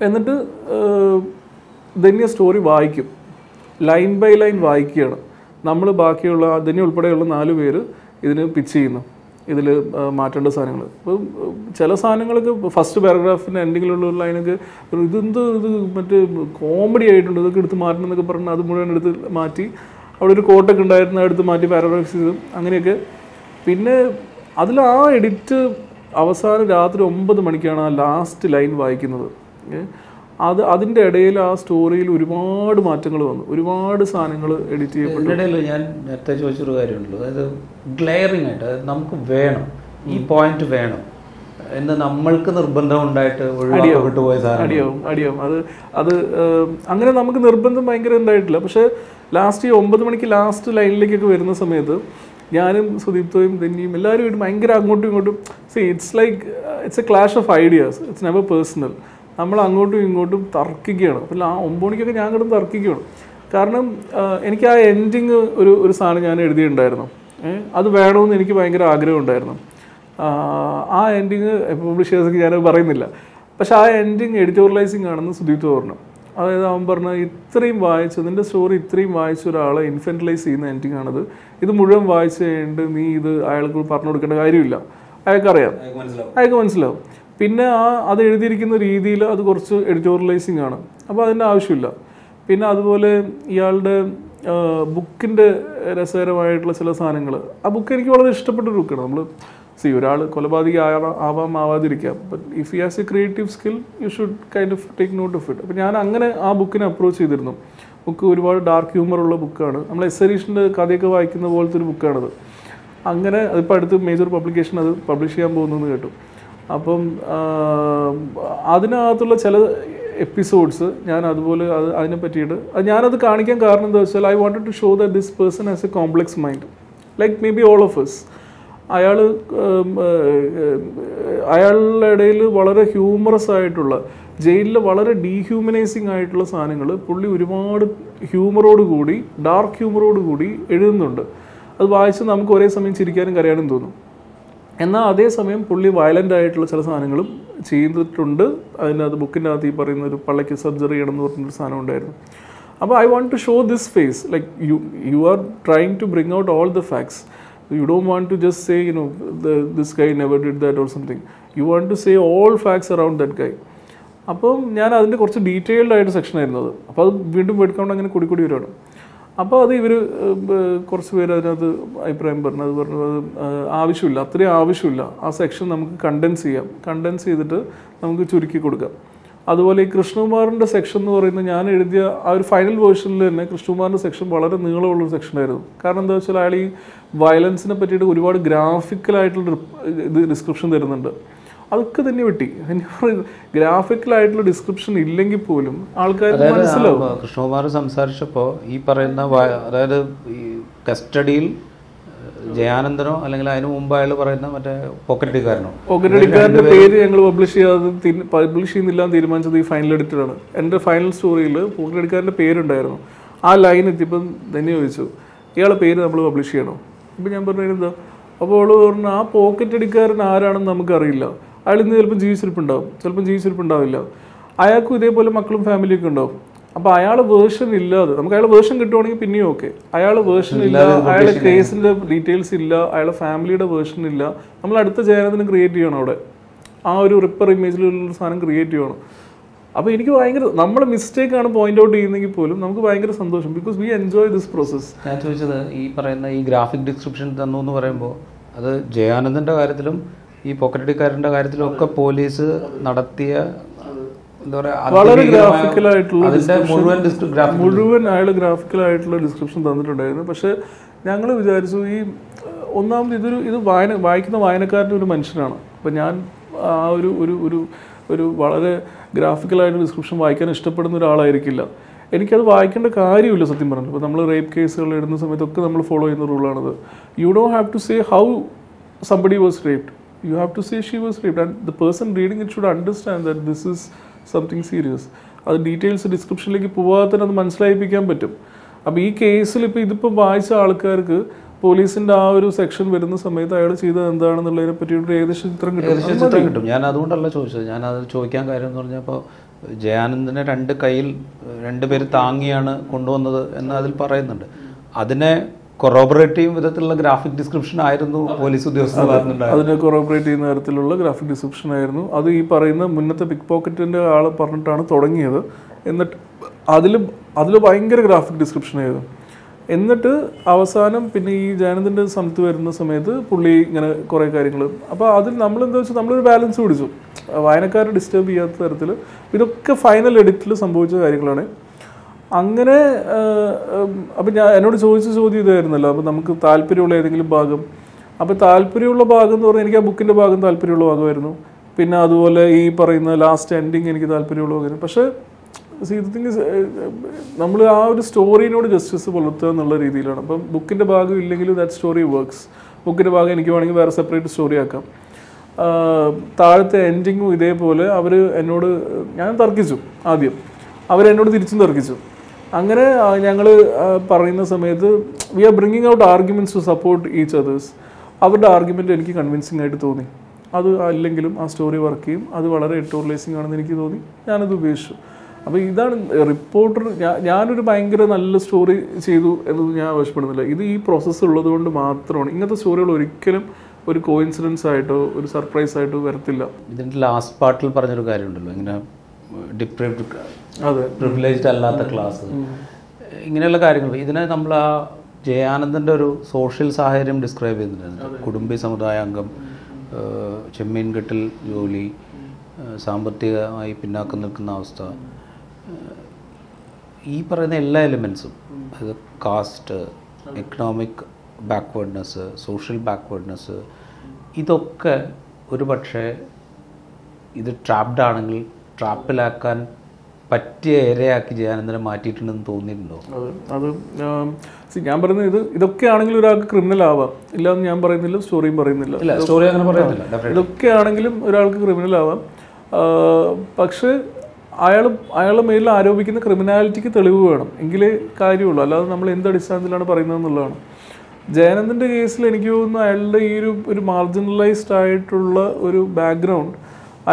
എന്നിട്ട് ധന്യ സ്റ്റോറി വായിക്കും. ലൈൻ ബൈ ലൈൻ വായിക്കുകയാണ്. നമ്മൾ ബാക്കിയുള്ള ധന്യ ഉൾപ്പെടെയുള്ള നാല് പേര് ഇതിന് പിച്ച് ചെയ്യുന്നു. ഇതിൽ മാറ്റേണ്ട സാധനങ്ങൾ ഇപ്പം ചില സാധനങ്ങൾക്ക് ഫസ്റ്റ് പാരഗ്രാഫിന്റെ എൻഡിങ്ങിലുള്ള ലൈനൊക്കെ ഇതെന്ത് ഇത് മറ്റേ കോമഡി ആയിട്ടുണ്ട് ഇതൊക്കെ എടുത്ത് മാറ്റണം എന്നൊക്കെ പറഞ്ഞാൽ അത് മുഴുവൻ എടുത്ത് മാറ്റി അവിടെ ഒരു കോട്ടൊക്കെ ഉണ്ടായിരുന്നു എടുത്ത് മാറ്റി പാരഗ്രാഫ്സ് ചെയ്തു. അങ്ങനെയൊക്കെ. പിന്നെ അതിൽ ആ എഡിറ്റ് അവസാനം രാത്രി ഒമ്പത് മണിക്കാണ് ആ ലാസ്റ്റ് ലൈൻ വായിക്കുന്നത്. അത് അതിന്റെ ഇടയിൽ ആ സ്റ്റോറിയിൽ ഒരുപാട് മാറ്റങ്ങൾ വന്നു. ഒരുപാട് സാധനങ്ങൾ എഡിറ്റ് ചെയ്യപ്പെട്ടു. ഞാൻ നേരത്തെ ചോദിച്ചൊരു കാര്യമുണ്ടല്ലോ അതായത് ഗ്ലെയറിംഗ് ആയിട്ട് അതായത് നമുക്ക് വേണം ഈ പോയിന്റ് വേണം. എന്ന് നമ്മൾക്ക് നിർബന്ധം ഉണ്ടായിട്ട് ഒഴിവാക്കപ്പെട്ടു പോയ സാധനം അടിയാവും അടിയാവും. അത് അത് അങ്ങനെ നമുക്ക് നിർബന്ധം ഭയങ്കര ഉണ്ടായിട്ടില്ല പക്ഷേ ലാസ്റ്റ് ഈ ഒമ്പത് മണിക്ക് ലാസ്റ്റ് ലൈനിലേക്കൊക്കെ വരുന്ന സമയത്ത് ഞാനും സുദീപ്തോയും ധന്യയും എല്ലാവരും ആയിട്ട് ഭയങ്കര അങ്ങോട്ടും ഇങ്ങോട്ടും see it's like it's a clash of ideas it's never personal നമ്മൾ അങ്ങോട്ടും ഇങ്ങോട്ടും തർക്കിക്കുകയാണ്. അപ്പോൾ ആ ഒമ്പത് മണിക്കൊക്കെ ഞാൻ കിടന്ന് തർക്കിക്കുകയാണ്. കാരണം എനിക്ക് ആ എൻഡിങ് ഒരു ഒരു സാധനം ഞാൻ എഴുതിയിട്ടുണ്ടായിരുന്നു. അത് വേണമെന്ന് എനിക്ക് ഭയങ്കര ആഗ്രഹം ഉണ്ടായിരുന്നു. ആഹ് ആ എൻഡിങ് പബ്ലിഷേഴ്സൊക്കെ ഞാൻ പറയുന്നില്ല. പക്ഷെ ആ എൻഡിങ് എഡിറ്റോറിയലൈസിങ് ആണെന്ന് സുദീപ് പറഞ്ഞു. അതായത് അവൻ പറഞ്ഞ ഇത്രയും വായിച്ചു നിന്റെ സ്റ്റോറി ഇത്രയും വായിച്ച ഒരാളെ ഇൻഫെന്റലൈസ് ചെയ്യുന്ന എൻഡിങ് ആണത്. ഇത് മുഴുവൻ വായിച്ചു കഴിഞ്ഞിട്ട് നീ ഇത് അയാൾക്ക് പറഞ്ഞു കൊടുക്കേണ്ട കാര്യമില്ല. അയാൾക്കറിയാം. അയാൾക്ക് മനസ്സിലാവും. പിന്നെ ആ അത് എഴുതിയിരിക്കുന്ന രീതിയിൽ അത് കുറച്ച് എഡിറ്റോറിയലൈസിങ് ആണ്. അപ്പോൾ അതിന്റെ ആവശ്യമില്ല. പിന്നെ അതുപോലെ ഇയാളുടെ ബുക്കിന്റെ രസകരമായിട്ടുള്ള ചില സാധനങ്ങൾ ആ ബുക്ക് എനിക്ക് വളരെ ഇഷ്ടപ്പെട്ട ഒരു ബുക്കാണ് നമ്മൾ സി ഒരാൾ കൊലപാതകി ആവാം ആവാം ആവാതിരിക്കാം but if you has a creative skill you should kind of take note of it അപ്പോൾ ഞാൻ അങ്ങനെ ആ ബുക്കിനെ അപ്രോച്ച് ചെയ്തിരുന്നു. ബുക്ക് ഒരുപാട് ഡാർക്ക് ഹ്യൂമർ ഉള്ള ബുക്കാണ് നമ്മൾ എസ് ഹരീഷിന്റെ കഥയൊക്കെ വായിക്കുന്ന പോലത്തെ ഒരു ബുക്കാണത് അങ്ങനെ അതിപ്പോൾ അടുത്ത് മേജർ പബ്ലിക്കേഷൻ അത് പബ്ലിഷ് ചെയ്യാൻ പോകുന്നു കേട്ടു. അപ്പം അതിനകത്തുള്ള ചില എപ്പിസോഡ്സ് ഞാൻ അതുപോലെ അത് അതിനെ പറ്റിയിട്ട് അത് ഞാനത് കാണിക്കാൻ കാരണം എന്താ വെച്ചാൽ I wanted to show that this person as a complex mind like may be all of us അയാൾ അയാളുടെ ഇടയിൽ വളരെ ഹ്യൂമറസ് ആയിട്ടുള്ള ജയിലിൽ വളരെ ഡീഹ്യൂമനൈസിങ് ആയിട്ടുള്ള സാധനങ്ങൾ പുള്ളി ഒരുപാട് ഹ്യൂമറോട് കൂടി ഡാർക്ക് ഹ്യൂമറോട് കൂടി എഴുതുന്നുണ്ട്. അത് വായിച്ച് നമുക്ക് ഒരേ സമയം ചിരിക്കാനും കരയാനും തോന്നും. എന്നാൽ അതേസമയം പുള്ളി വയലന്റ് ആയിട്ടുള്ള ചില സാധനങ്ങളും ചെയ്തിട്ടുണ്ട്. അതിനകത്ത് ബുക്കിന്റെ അകത്ത് ഈ പറയുന്ന ഒരു പള്ളയ്ക്ക് സർജറി ചെയ്യണം എന്ന് പറഞ്ഞൊരു സാധനം ഉണ്ടായിരുന്നു. അപ്പോൾ I want to show this face like you you are trying to bring out all the facts you don't want to just say you know the, this guy never did that or something. You want to say all facts around that guy. അപ്പം ഞാൻ അതിന്റെ കുറച്ച് detailed ആയിട്ട് section ആയിരുന്നു അത്. അപ്പോൾ അത് വീണ്ടും എടുക്കാണ്ട് അങ്ങനെ കൂടി കൂടി വരുവാണ് അപ്പോൾ അത് ഇവർ കുറച്ച് പേര് അതിനകത്ത് അഭിപ്രായം പറഞ്ഞു. അത് പറഞ്ഞു അത് ആവശ്യമില്ല. അത്രയും ആവശ്യമില്ല. ആ സെക്ഷൻ നമുക്ക് കണ്ടൻസ് ചെയ്യാം. കണ്ടൻസ് ചെയ്തിട്ട് നമുക്ക് ചുരുക്കി കൊടുക്കാം. അതുപോലെ ഈ കൃഷ്ണകുമാറിന്റെ സെക്ഷൻ എന്ന് പറയുന്നത് ഞാൻ എഴുതിയ ആ ഒരു ഫൈനൽ വേർഷനിൽ തന്നെ കൃഷ്ണകുമാറിന്റെ സെക്ഷൻ വളരെ നീളമുള്ളൊരു സെക്ഷനായിരുന്നു കാരണം എന്താ വെച്ചാൽ അയാൾ ഈ വയലൻസിനെ പറ്റിയിട്ട് ഒരുപാട് ഗ്രാഫിക്കലായിട്ടുള്ള ഇത് ഡിസ്ക്രിപ്ഷൻ തരുന്നുണ്ട്. അതൊക്കെ തന്നെ വെട്ടി. ഗ്രാഫിക്കലായിട്ടുള്ള ഡിസ്ക്രിപ്ഷൻ ഇല്ലെങ്കിൽ പോലും ആൾക്കാർ മനസ്സിലാവും. കൃഷ്ണകുമാർ സംസാരിച്ചപ്പോൾ ഈ പറയുന്ന അതായത് ഈ കസ്റ്റഡിയിൽ ജയാനന്ദനോ അല്ലെങ്കിൽ അതിന് മുമ്പ് അയാൾ പറയുന്ന മറ്റേ പോക്കറ്റടിക്കാരനോ പോക്കറ്റടിക്കാരന്റെ പേര് ഞങ്ങൾ പബ്ലിഷ് ചെയ്യാതെ പബ്ലിഷ് ചെയ്യുന്നില്ല തീരുമാനിച്ചത് ഈ ഫൈനൽ എഡിറ്ററാണ് എന്റെ ഫൈനൽ സ്റ്റോറിയിൽ പോക്കറ്റടിക്കാരന്റെ പേരുണ്ടായിരുന്നു. ആ ലൈൻ എത്തിയപ്പം തന്നെ ചോദിച്ചു ഇയാളെ പേര് നമ്മൾ പബ്ലിഷ് ചെയ്യണോ? ഇപ്പം ഞാൻ പറഞ്ഞു എന്താ അപ്പോൾ അവൾ പറഞ്ഞു ആ പോക്കറ്റ് അടിക്കാരൻ ആരാണെന്ന് നമുക്കറിയില്ല. അയാൾ ഇന്ന് ചിലപ്പോൾ ജീവിച്ചിരിപ്പുണ്ടാവും. ചിലപ്പോൾ ജീവിച്ചിരിപ്പുണ്ടാവില്ല. അയാൾക്കും ഇതേപോലെ മക്കളും ഫാമിലിയൊക്കെ ഉണ്ടാവും. അപ്പോൾ അയാൾ വേർഷൻ ഇല്ലാതെ നമുക്ക് അയാൾ വേർഷൻ കിട്ടുവാണെങ്കിൽ പിന്നെയും ഓക്കെ അയാൾ വേർഷൻ ഇല്ല അയാളെ കേസിന്റെ ഡീറ്റെയിൽസ് ഇല്ല അയാളെ ഫാമിലിയുടെ വേർഷൻ ഇല്ല. നമ്മൾ അടുത്ത ജയനത്തിന് ക്രിയേറ്റ് ചെയ്യണം അവിടെ. ആ ഒരു റിപ്പർ ഇമേജിലുള്ള സാധനം ക്രിയേറ്റ് ചെയ്യണം. അപ്പോൾ എനിക്ക് ഭയങ്കര നമ്മുടെ മിസ്റ്റേക്ക് ആണ് പോയിന്റ് ഔട്ട് ചെയ്യുന്നെങ്കിൽ പോലും നമുക്ക് ഭയങ്കര സന്തോഷം. Because we enjoy this process ഞാൻ ചോദിച്ചത് ഈ പറയുന്ന ഈ ഗ്രാഫിക് ഡിസ്ക്രിപ്ഷൻ തന്നു എന്ന് പറയുമ്പോൾ അത് ജയാനന്ദന്റെ കാര്യത്തിലും ഈ പോക്കറ്റടിക്കാരന്റെ കാര്യത്തിലും ഒക്കെ പോലീസ് നടത്തിയ എന്താ പറയാ വളരെ ഗ്രാഫിക്കലായിട്ടുള്ള അതിന്റെ മുഴുവൻ അയാൾ ഗ്രാഫിക്കലായിട്ടുള്ള ഡിസ്ക്രിപ്ഷൻ തന്നിട്ടുണ്ടായിരുന്നു. പക്ഷെ ഞങ്ങൾ വിചാരിച്ചു ഈ ഒന്നാമത് ഇതൊരു ഇത് വായന വായിക്കുന്ന വായനക്കാരന്റെ ഒരു മനുഷ്യനാണ്. അപ്പം ഞാൻ ആ ഒരു ഒരു ഒരു ഒരു വളരെ ഗ്രാഫിക്കലായിട്ട് ഡിസ്ക്രിപ്ഷൻ വായിക്കാൻ ഇഷ്ടപ്പെടുന്ന ഒരാളായിരിക്കില്ല. എനിക്കത് വായിക്കേണ്ട കാര്യമില്ല സത്യം പറഞ്ഞു ഇപ്പോൾ നമ്മൾ റേപ്പ് കേസുകൾ ഇടുന്ന സമയത്തൊക്കെ നമ്മൾ ഫോളോ ചെയ്യുന്ന റൂളാണത് you Dr have to say how somebody was raped you have to say she was raped and the person reading it should understand that this is something serious അത് ഡീറ്റെയിൽസ് ഡിസ്ക്രിപ്ഷനിലേക്ക് പോകാതെ തന്നെ അത് മനസ്സിലായിപ്പിക്കാൻ പറ്റും. അപ്പോൾ ഈ കേസിൽ ഇപ്പോൾ ഇതിപ്പോൾ വായിച്ച ആൾക്കാർക്ക് പോലീസിന്റെ ആ ഒരു സെക്ഷൻ വരുന്ന സമയത്ത് അയാൾ ചെയ്തത് എന്താണെന്നുള്ളതിനെ പറ്റി ഒരു ഏകദേശ ചിത്രം കിട്ടും. ഏകദേശം ചിത്രം കിട്ടും. ഞാൻ അതുകൊണ്ടല്ല ചോദിച്ചത്. ഞാൻ അത് ചോദിക്കാൻ കാര്യം എന്ന് പറഞ്ഞപ്പോൾ ജയാനന്ദനെ രണ്ട് കയ്യിൽ രണ്ടുപേര് താങ്ങിയാണ് കൊണ്ടുവന്നത് എന്ന് അതിൽ പറയുന്നുണ്ട്. അതിനെ കൊറോബറേറ്റ് ചെയ്യും വിധത്തിലുള്ള ഗ്രാഫിക് ഡിസ്ക്രിപ്ഷൻ ആയിരുന്നു പോലീസ് ഉദ്യോഗസ്ഥർ അതിനെ കൊറോബറേറ്റ് ചെയ്യുന്ന തരത്തിലുള്ള ഗ്രാഫിക് ഡിസ്ക്രിപ്ഷൻ ആയിരുന്നു. അത് ഈ പറയുന്ന മുന്നത്തെ പിക് പോക്കറ്റിന്റെ ആൾ പറഞ്ഞിട്ടാണ് തുടങ്ങിയത്. എന്നിട്ട് അതിൽ അതിൽ ഭയങ്കര ഗ്രാഫിക് ഡിസ്ക്രിപ്ഷൻ ആയിരുന്നു. എന്നിട്ട് അവസാനം പിന്നെ ഈ ജാനന്ദിന്റെ സമയത്ത് വരുന്ന സമയത്ത് പുള്ളി ഇങ്ങനെ കുറേ കാര്യങ്ങൾ അപ്പോൾ അതിൽ നമ്മൾ എന്താ വെച്ചാൽ നമ്മളൊരു ബാലൻസ് പിടിച്ചു. വായനക്കാരെ ഡിസ്റ്റർബ് ചെയ്യാത്ത തരത്തിൽ ഇതൊക്കെ ഫൈനൽ എഡിറ്റിൽ സംഭവിച്ച കാര്യങ്ങളാണ്. അങ്ങനെ അപ്പം ഞാൻ എന്നോട് ചോദിച്ച ചോദ്യം ഇതായിരുന്നല്ലോ. അപ്പം നമുക്ക് താല്പര്യമുള്ള ഏതെങ്കിലും ഭാഗം. അപ്പം താല്പര്യമുള്ള ഭാഗം എന്ന് പറഞ്ഞാൽ എനിക്ക് ആ ബുക്കിന്റെ ഭാഗം താല്പര്യമുള്ള ഭാഗമായിരുന്നു. പിന്നെ അതുപോലെ ഈ പറയുന്ന ലാസ്റ്റ് എൻഡിങ് എനിക്ക് താല്പര്യമുള്ള ഭാഗമായിരുന്നു. പക്ഷേ സീതത്തിങ്ക് നമ്മൾ ആ ഒരു സ്റ്റോറിനോട് ജസ്റ്റിസ് പുലർത്തുക എന്നുള്ള രീതിയിലാണ്. അപ്പം ബുക്കിന്റെ ഭാഗം ഇല്ലെങ്കിൽ ദാറ്റ് സ്റ്റോറി വർക്ക്സ് ബുക്കിന്റെ ഭാഗം എനിക്ക് വേണമെങ്കിൽ വേറെ സെപ്പറേറ്റ് സ്റ്റോറി ആക്കാം. താഴത്തെ എൻഡിങ്ങും ഇതേപോലെ അവർ എന്നോട് ഞാൻ തർക്കിച്ചു ആദ്യം. അവരെന്നോട് തിരിച്ചും തർക്കിച്ചു. അങ്ങനെ ഞങ്ങൾ പറയുന്ന സമയത്ത് we are bringing out arguments to support each others അവരുടെ ആർഗ്യുമെന്റ് എനിക്ക് കൺവിൻസിങ് ആയിട്ട് തോന്നി. അത് അല്ലെങ്കിലും ആ സ്റ്റോറി വർക്ക് ചെയ്യും. അത് വളരെ എട്ടോർലൈസിങ് ആണെന്ന് എനിക്ക് തോന്നി. ഞാനത് ഉപേക്ഷിച്ചു. അപ്പോൾ ഇതാണ് റിപ്പോർട്ടർ ഞാനൊരു ഭയങ്കര നല്ല സ്റ്റോറി ചെയ്തു എന്നത് ഞാൻ ആവശ്യപ്പെടുന്നില്ല. ഇത് ഈ പ്രോസസ്സ് ഉള്ളത് കൊണ്ട് മാത്രമാണ്. ഇങ്ങനത്തെ സ്റ്റോറികൾ ഒരിക്കലും ഒരു കോയിൻസിഡൻസ് ആയിട്ടോ ഒരു സർപ്രൈസ് ആയിട്ടോ വരത്തില്ല. ഇതിന്റെ ലാസ്റ്റ് പാർട്ടിൽ പറഞ്ഞൊരു കാര്യമുണ്ടല്ലോ. ഇങ്ങനെ ഡിപ്രൈവ്ഡ് പ്രിവിലേജ്ഡ് അല്ലാത്ത ക്ലാസ് ഇങ്ങനെയുള്ള കാര്യങ്ങൾ. ഇതിനെ നമ്മൾ ആ ജയാനന്ദന്റെ ഒരു സോഷ്യൽ സാഹചര്യം ഡിസ്ക്രൈബ് ചെയ്യുന്നുണ്ടായിരുന്നു കുടുംബി സമുദായ അംഗം ചെമ്മീൻകെട്ടിൽ ജോലി സാമ്പത്തികമായി പിന്നാക്കം നിൽക്കുന്ന അവസ്ഥ. ഈ പറയുന്ന എല്ലാ എലിമെൻസും അത് caste economic backwardness social backwardness ഇതൊക്കെ ഒരു പക്ഷേ ഇത് ട്രാപ്ഡ് ആണെങ്കിൽ ട്രാപ്പിലാക്കാൻ പറ്റിയ ഇരയാക്കി ജയാനന്ദനെ മാറ്റിയിട്ടുണ്ടെന്ന് തോന്നിയിട്ടുണ്ടോ? അത് സി ഞാൻ പറയുന്നത് ഇത് ഇതൊക്കെ ആണെങ്കിൽ ഒരാൾക്ക് ക്രിമിനൽ ആവാം. ഇല്ലാന്ന് ഞാൻ പറയുന്നില്ല സ്റ്റോറിയും പറയുന്നില്ല. സ്റ്റോറി അങ്ങനെ പറയുന്നില്ല. ഇതൊക്കെ ആണെങ്കിലും ഒരാൾക്ക് ക്രിമിനൽ ആവാം. പക്ഷേ അയാൾ അയാളുടെ മേലിൽ ആരോപിക്കുന്ന ക്രിമിനാലിറ്റിക്ക് തെളിവ് വേണം. എങ്കിലേ കാര്യമുള്ളൂ. അല്ലാതെ നമ്മൾ എന്ത് അടിസ്ഥാനത്തിലാണ് പറയുന്നത് എന്നുള്ളതാണ്. ജയനന്ദന്റെ കേസിൽ എനിക്ക് തോന്നുന്നു അയാളുടെ ഈ ഒരു ഒരു മാർജിനലൈസ്ഡ് ആയിട്ടുള്ള ഒരു ബാക്ക്ഗ്രൗണ്ട്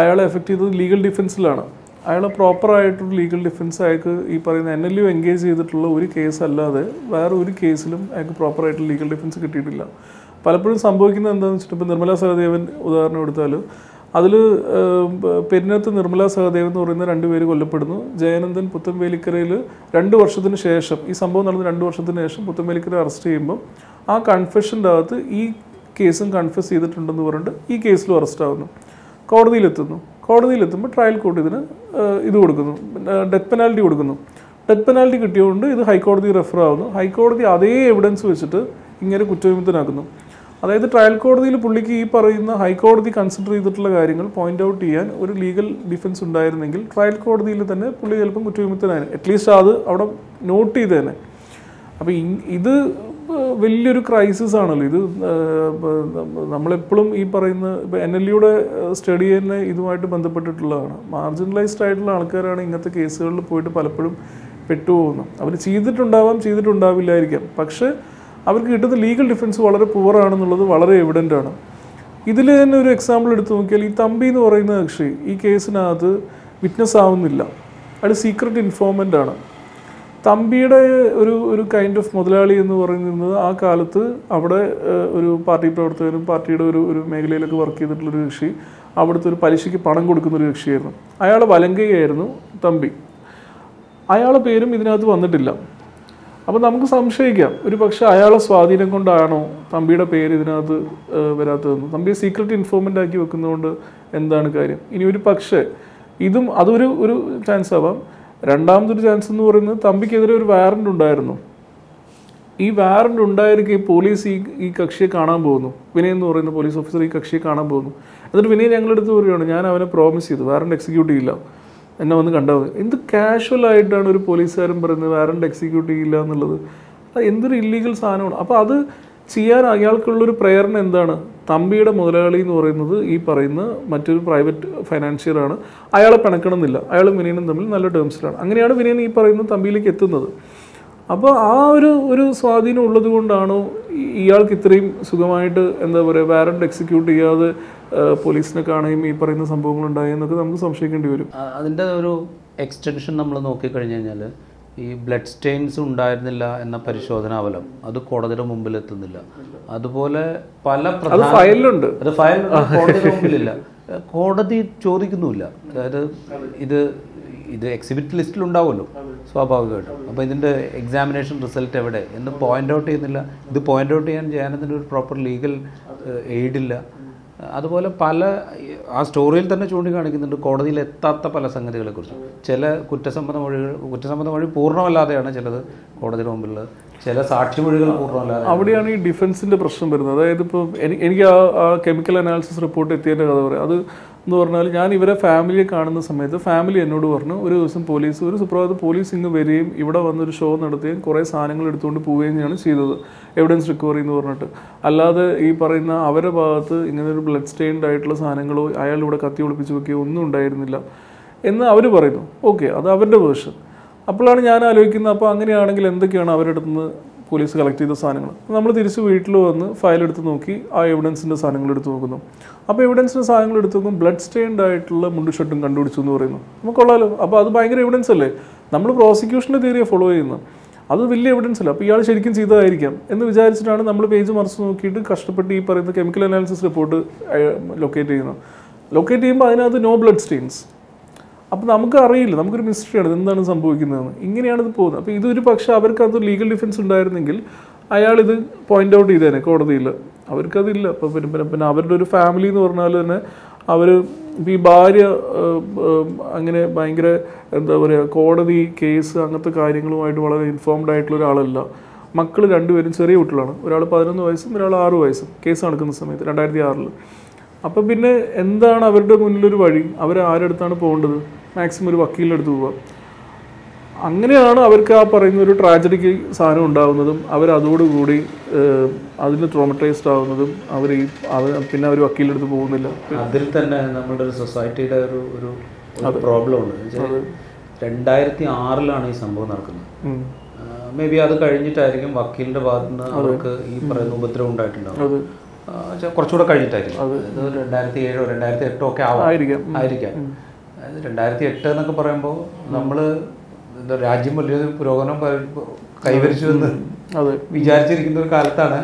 അയാളെ എഫക്റ്റ് ചെയ്തത് ലീഗൽ ഡിഫൻസിലാണ് അയാൾ പ്രോപ്പറായിട്ടൊരു ലീഗൽ ഡിഫൻസ് അയാൾക്ക് ഈ പറയുന്ന എൻ എൽ യു എൻഗേജ് ചെയ്തിട്ടുള്ള ഒരു കേസ് അല്ലാതെ വേറെ ഒരു കേസിലും അയാൾക്ക് പ്രോപ്പറായിട്ട് ലീഗൽ ഡിഫൻസ് കിട്ടിയിട്ടില്ല. പലപ്പോഴും സംഭവിക്കുന്നത് എന്താണെന്ന് വെച്ചിട്ട് നിർമ്മല സഹദേവൻ ഉദാഹരണം എടുത്താൽ അതിൽ പെരിനത്ത് നിർമ്മല സഹദേവൻ എന്ന് പറയുന്ന രണ്ടുപേര് കൊല്ലപ്പെടുന്നു. ജയനന്ദൻ പുത്തൻവേലിക്കരയിൽ രണ്ട് വർഷത്തിന് ശേഷം ഈ സംഭവം നടന്ന രണ്ട് വർഷത്തിന് ശേഷം പുത്തൻവേലിക്കര അറസ്റ്റ് ചെയ്യുമ്പോൾ ആ കൺഫെഷന്റെ അകത്ത് ഈ കേസും കൺഫെസ് ചെയ്തിട്ടുണ്ടെന്ന് പറഞ്ഞിട്ട് ഈ കേസിലും അറസ്റ്റ് ആവുന്നു. കോടതിയിലെത്തുന്നു. കോടതിയിലെത്തുമ്പോൾ ട്രയൽ കോർട്ട് ഇതിന് ഇത് കൊടുക്കുന്നു. ഡെത്ത് പെനാൽറ്റി കൊടുക്കുന്നു. ഡെത്ത് പെനാൽറ്റി കിട്ടിയതുകൊണ്ട് ഇത് ഹൈക്കോടതി റെഫർ ആവുന്നു. ഹൈക്കോടതി അതേ എവിഡൻസ് വെച്ചിട്ട് ഇങ്ങനെ കുറ്റവിമുക്തനാക്കുന്നു. അതായത് ട്രയൽ കോടതിയിൽ പുള്ളിക്ക് ഈ പറയുന്ന ഹൈക്കോടതി കൺസിഡർ ചെയ്തിട്ടുള്ള കാര്യങ്ങൾ പോയിന്റ് ഔട്ട് ചെയ്യാൻ ഒരു ലീഗൽ ഡിഫൻസ് ഉണ്ടായിരുന്നെങ്കിൽ ട്രയൽ കോടതിയിൽ തന്നെ പുള്ളി ചിലപ്പം കുറ്റവിമുക്തനായിരുന്നു. അറ്റ്ലീസ്റ്റ് അത് അവിടെ നോട്ട് ചെയ്തേനെ അപ്പോൾ ഇത് വലിയൊരു ക്രൈസിസ് ആണല്ലോ. ഇത് ഇപ്പൊ നമ്മളെപ്പോഴും ഈ പറയുന്ന ഇപ്പോൾ എൻ എൽ യുടെ സ്റ്റഡി തന്നെ ഇതുമായിട്ട് ബന്ധപ്പെട്ടിട്ടുള്ളതാണ്. മാർജിനലൈസ്ഡ് ആയിട്ടുള്ള ആൾക്കാരാണ് ഇങ്ങനത്തെ കേസുകളിൽ പോയിട്ട് പലപ്പോഴും പെട്ടുപോകുന്നത്. അവർ ചെയ്തിട്ടുണ്ടാവാം ചെയ്തിട്ടുണ്ടാവില്ലായിരിക്കാം. പക്ഷേ അവർക്ക് കിട്ടുന്ന ലീഗൽ ഡിഫൻസ് വളരെ പുവറാണെന്നുള്ളത് വളരെ എവിഡന്റ് ആണ്. ഇതിൽ തന്നെ ഒരു എക്സാമ്പിൾ എടുത്ത് നോക്കിയാൽ ഈ തമ്പി എന്ന് പറയുന്ന കക്ഷി ഈ കേസിനകത്ത് വിറ്റ്നസ് ആവുന്നില്ല. അയാൾ സീക്രട്ട് ഇൻഫോർമന്റ് ആണ്. തമ്പിയുടെ ഒരു ഒരു കൈൻഡ് ഓഫ് മുതലാളി എന്ന് പറയുന്നത് ആ കാലത്ത് അവിടെ ഒരു പാർട്ടി പ്രവർത്തകനും പാർട്ടിയുടെ ഒരു ഒരു മേഖലയിലൊക്കെ വർക്ക് ചെയ്തിട്ടുള്ളൊരു കക്ഷി അവിടുത്തെ ഒരു പലിശയ്ക്ക് പണം കൊടുക്കുന്ന ഒരു കക്ഷിയായിരുന്നു. അയാൾ വലങ്കയായിരുന്നു തമ്പി. അയാളെ പേരും ഇതിനകത്ത് വന്നിട്ടില്ല. അപ്പോൾ നമുക്ക് സംശയിക്കാം ഒരു പക്ഷേ അയാളെ സ്വാധീനം കൊണ്ടാണോ തമ്പിയുടെ പേര് ഇതിനകത്ത് വരാത്തതെന്ന്? തമ്പി സീക്രട്ട് ഇൻഫോർമന്റ് ആക്കി വെക്കുന്നതുകൊണ്ട് എന്താണ് കാര്യം? ഇനി ഒരു പക്ഷേ ഇതും അതൊരു ഒരു ചാൻസ് ആവാം. രണ്ടാമതൊരു ചാൻസ് എന്ന് പറയുന്നത് തമ്പിക്കെതിരെ ഒരു വാറന്റ് ഉണ്ടായിരുന്നു. ഈ വാറണ്ട് ഉണ്ടായിരിക്കെ പോലീസ് ഈ ഈ കക്ഷിയെ കാണാൻ പോകുന്നു. വിനയ് എന്ന് പറയുന്ന പോലീസ് ഓഫീസർ ഈ കക്ഷിയെ കാണാൻ പോകുന്നു. എന്നിട്ട് വിനയ് ഞങ്ങളെടുത്ത് പറയുകയാണ് ഞാൻ അവനെ പ്രോമിസ് ചെയ്തു വാറന്റ് എക്സിക്യൂട്ട് ചെയ്യില്ല. എന്നെ വന്ന് കണ്ടാൽ മതി. എന്ത് കാഷ്വൽ ആയിട്ടാണ് ഒരു പോലീസുകാരൻ പറയുന്നത് വാറന്റ് എക്സിക്യൂട്ട് ചെയ്യില്ല എന്നുള്ളത്. അത് എന്തൊരു ഇല്ലീഗൽ സാധനമാണ്. അപ്പോൾ അത് ചെയ്യാൻ അയാൾക്കുള്ളൊരു പ്രേരണ എന്താണ്? തമ്പിയുടെ മുതലാളി എന്ന് പറയുന്നത് ഈ പറയുന്ന മറ്റൊരു പ്രൈവറ്റ് ഫൈനാൻഷ്യറാണ് അയാളെ പിണക്കണമെന്നില്ല. അയാളും വിനയനും തമ്മിൽ നല്ല ടേംസിലാണ് അങ്ങനെയാണ് വിനയൻ ഈ പറയുന്ന തമ്പിയിലേക്ക് എത്തുന്നത്. അപ്പോൾ ആ ഒരു ഒരു സ്വാധീനം ഉള്ളത് കൊണ്ടാണോ ഇയാൾക്ക് ഇത്രയും സുഖമായിട്ട് എന്താ പറയുക വാറണ്ട് എക്സിക്യൂട്ട് ചെയ്യാതെ പോലീസിനെ കാണുകയും ഈ പറയുന്ന സംഭവങ്ങൾ ഉണ്ടായെന്നൊക്കെ നമുക്ക് സംശയിക്കേണ്ടി വരും. അതിന്റെ ഒരു എക്സ്റ്റൻഷൻ നമ്മൾ നോക്കിക്കഴിഞ്ഞു കഴിഞ്ഞാൽ ഈ ബ്ലഡ് സ്റ്റെയിൻസ് ഉണ്ടായിരുന്നില്ല എന്ന പരിശോധനാ ഫലം അത് കോടതിയുടെ മുമ്പിൽ എത്തുന്നില്ല അതുപോലെ പല ഫയലിലുണ്ട്. അത് ഫയൽ കോടതിയുടെ മുമ്പിലില്ല. കോടതി ചോദിക്കുന്നുമില്ല. അതായത് ഇത് ഇത് എക്സിബിറ്റ് ലിസ്റ്റിൽ ഉണ്ടാവുമല്ലോ സ്വാഭാവികമായിട്ടും. അപ്പോൾ ഇതിന്റെ എക്സാമിനേഷൻ റിസൾട്ട് എവിടെ? എന്ന് പോയിന്റ് ഔട്ട് ചെയ്യുന്നില്ല. ഇത് പോയിന്റ് ഔട്ട് ചെയ്യാൻ ചെയ്യാനതിന്റെ ഒരു പ്രോപ്പർ ലീഗൽ എയ്ഡില്ല അതുപോലെ പല ആ സ്റ്റോറിയിൽ തന്നെ ചൂണ്ടിക്കാണിക്കുന്നുണ്ട് കോടതിയിൽ എത്താത്ത പല സംഗതികളെക്കുറിച്ചും. ചില കുറ്റസമ്മത മൊഴികൾ കുറ്റസമ്മത മൊഴി പൂർണമല്ലാതെയാണ് ചിലത് കോടതിയുടെ മുമ്പിലുള്ളത് ചില സാക്ഷി മൊഴികൾ പൂർണമല്ലാതെ അവിടെയാണ് ഈ ഡിഫൻസിന്റെ പ്രശ്നം വരുന്നത്. അതായത് ഇപ്പോൾ എനിക്ക് ആ ആ കെമിക്കൽ അനാലിസിസ് റിപ്പോർട്ട് എത്തിയതിന്റെ കഥ പറയാം. അത് എന്ന് പറഞ്ഞാൽ ഞാൻ ഇവരെ ഫാമിലിയെ കാണുന്ന സമയത്ത് ഫാമിലി എന്നോട് പറഞ്ഞു ഒരു ദിവസം പോലീസ് ഒരു സുപ്രഭാത പോലീസ് ഇങ്ങ് വരികയും ഇവിടെ വന്നൊരു ഷോ നടത്തുകയും കുറേ സാധനങ്ങൾ എടുത്തുകൊണ്ട് പോവുകയും ചെയ്തത് എവിഡൻസ് റിക്കവറി എന്ന് പറഞ്ഞിട്ട്. അല്ലാതെ ഈ പറയുന്ന അവരുടെ ഭാഗത്ത് ഇങ്ങനെ ഒരു ബ്ലഡ് സ്റ്റെയിൻഡ് ആയിട്ടുള്ള സാധനങ്ങളോ അയാൾ ഇവിടെ കത്തി ഒളിപ്പിച്ച് വെക്കുകയോ ഒന്നും ഉണ്ടായിരുന്നില്ല. എന്ന് അവർ പറയുന്നു. ഓക്കെ അത് അവരുടെ വേർഷൻ അപ്പോഴാണ് ഞാൻ ആലോചിക്കുന്നത് അപ്പോൾ അങ്ങനെയാണെങ്കിൽ എന്തൊക്കെയാണ് അവരുടെ അടുത്ത് പോലീസ് കളക്ട് ചെയ്ത സാധനങ്ങൾ. നമ്മൾ തിരിച്ച് വീട്ടിൽ വന്ന് ഫയൽ എടുത്ത് നോക്കി ആ എവിഡൻസിന്റെ സാധനങ്ങൾ എടുത്ത് നോക്കുന്നു. അപ്പോൾ എവിഡൻസിന്റെ സാധനങ്ങൾ എടുത്ത് നോക്കും ബ്ലഡ് സ്റ്റെയിൻഡ് ആയിട്ടുള്ള മുണ്ടു ഷർട്ടും കണ്ടുപിടിച്ചു എന്ന് പറയുന്നു. നമുക്കുള്ളാലോ അപ്പോൾ അത് ഭയങ്കര എവിഡൻസ് അല്ലേ? നമ്മൾ പ്രോസിക്യൂഷന്റെ തിയറിയെ ഫോളോ ചെയ്യുന്നത്. അത് വലിയ എവിഡൻസ് അല്ല. അപ്പോൾ ഇയാൾ ശരിക്കും ചെയ്തതായിരിക്കാം എന്ന് വിചാരിച്ചിട്ടാണ് നമ്മൾ പേജ് മറിച്ച് നോക്കിയിട്ട് കഷ്ടപ്പെട്ട് ഈ പറയുന്ന കെമിക്കൽ അനാലിസിസ് റിപ്പോർട്ട് ലൊക്കേറ്റ് ചെയ്യുന്നത്. ലൊക്കേറ്റ് ചെയ്യുമ്പോൾ അതിനകത്ത് നോ ബ്ലഡ് സ്റ്റെയിൻസ് അപ്പോൾ നമുക്ക് അറിയില്ല നമുക്കൊരു മിസ്റ്ററിയാണ് എന്താണ് സംഭവിക്കുന്നതെന്ന്. ഇങ്ങനെയാണ് ഇത് പോകുന്നത്. അപ്പോൾ ഇതൊരു പക്ഷേ അവർക്ക് അത് ലീഗൽ ഡിഫൻസ് ഉണ്ടായിരുന്നെങ്കിൽ അയാൾ ഇത് പോയിന്റ് ഔട്ട് ചെയ്തേനെ കോടതിയിൽ. അവർക്കതില്ല. അപ്പോൾ പിന്നെ പിന്നെ പിന്നെ അവരുടെ ഒരു ഫാമിലി എന്ന് പറഞ്ഞാൽ തന്നെ അവർ ഈ ഭാര്യ അങ്ങനെ ഭയങ്കര എന്താ പറയുക കോടതി കേസ് അങ്ങനത്തെ കാര്യങ്ങളുമായിട്ട് വളരെ ഇൻഫോംഡ് ആയിട്ടുള്ള ഒരാളല്ല. മക്കൾ രണ്ടുപേരും ചെറിയ കുട്ടികളാണ്. ഒരാൾ പതിനൊന്ന് വയസ്സും ഒരാൾ ആറ് വയസ്സും കേസ് നടക്കുന്ന സമയത്ത് രണ്ടായിരത്തി ആറിൽ അപ്പം പിന്നെ എന്താണ് അവരുടെ മുന്നിലൊരു വഴി? അവർ ആരടുത്താണ് പോകേണ്ടത്? മാക്സിമം ഒരു വക്കീലിന്റെ അടുത്ത് പോവുക. അങ്ങനെയാണ് അവർക്ക് ആ പറയുന്ന ഒരു ട്രാജഡിക്ക് സാധനം ഉണ്ടാകുന്നതും അവർ അതോടുകൂടി ഏഹ്, അതിന് ട്രോമറ്റൈസ്ഡ് ആവുന്നതും അവർ ഈ പിന്നെ അവർ വക്കീലിന്റെ അടുത്ത് പോകുന്നില്ല. അതിൽ തന്നെ നമ്മുടെ ഒരു സൊസൈറ്റിയുടെ ഒരു ഒരു പ്രോബ്ലം ഉണ്ട്. രണ്ടായിരത്തി ആറിലാണ് ഈ സംഭവം നടക്കുന്നത്. മേ ബി അത് കഴിഞ്ഞിട്ടായിരിക്കും വക്കീലിന്റെ ഭാഗത്തു നിന്ന് അവർക്ക് ഈ പറയുന്ന ഉപദ്രവം ഉണ്ടായിട്ടുണ്ടാവും കുറച്ചുകൂടെ കഴിഞ്ഞിട്ടായിരിക്കും. രണ്ടായിരത്തി ഏഴോ രണ്ടായിരത്തി എട്ടോ ഒക്കെ ആവാം. ആയിരിക്കാം. അതായത് രണ്ടായിരത്തി എട്ട് എന്നൊക്കെ പറയുമ്പോൾ നമ്മൾ എന്താ രാജ്യം വലിയൊരു പുരോഗമനം കൈവരിച്ചു എന്ന് അതെ. വിചാരിച്ചിരിക്കുന്ന ഒരു കാലത്താണ്.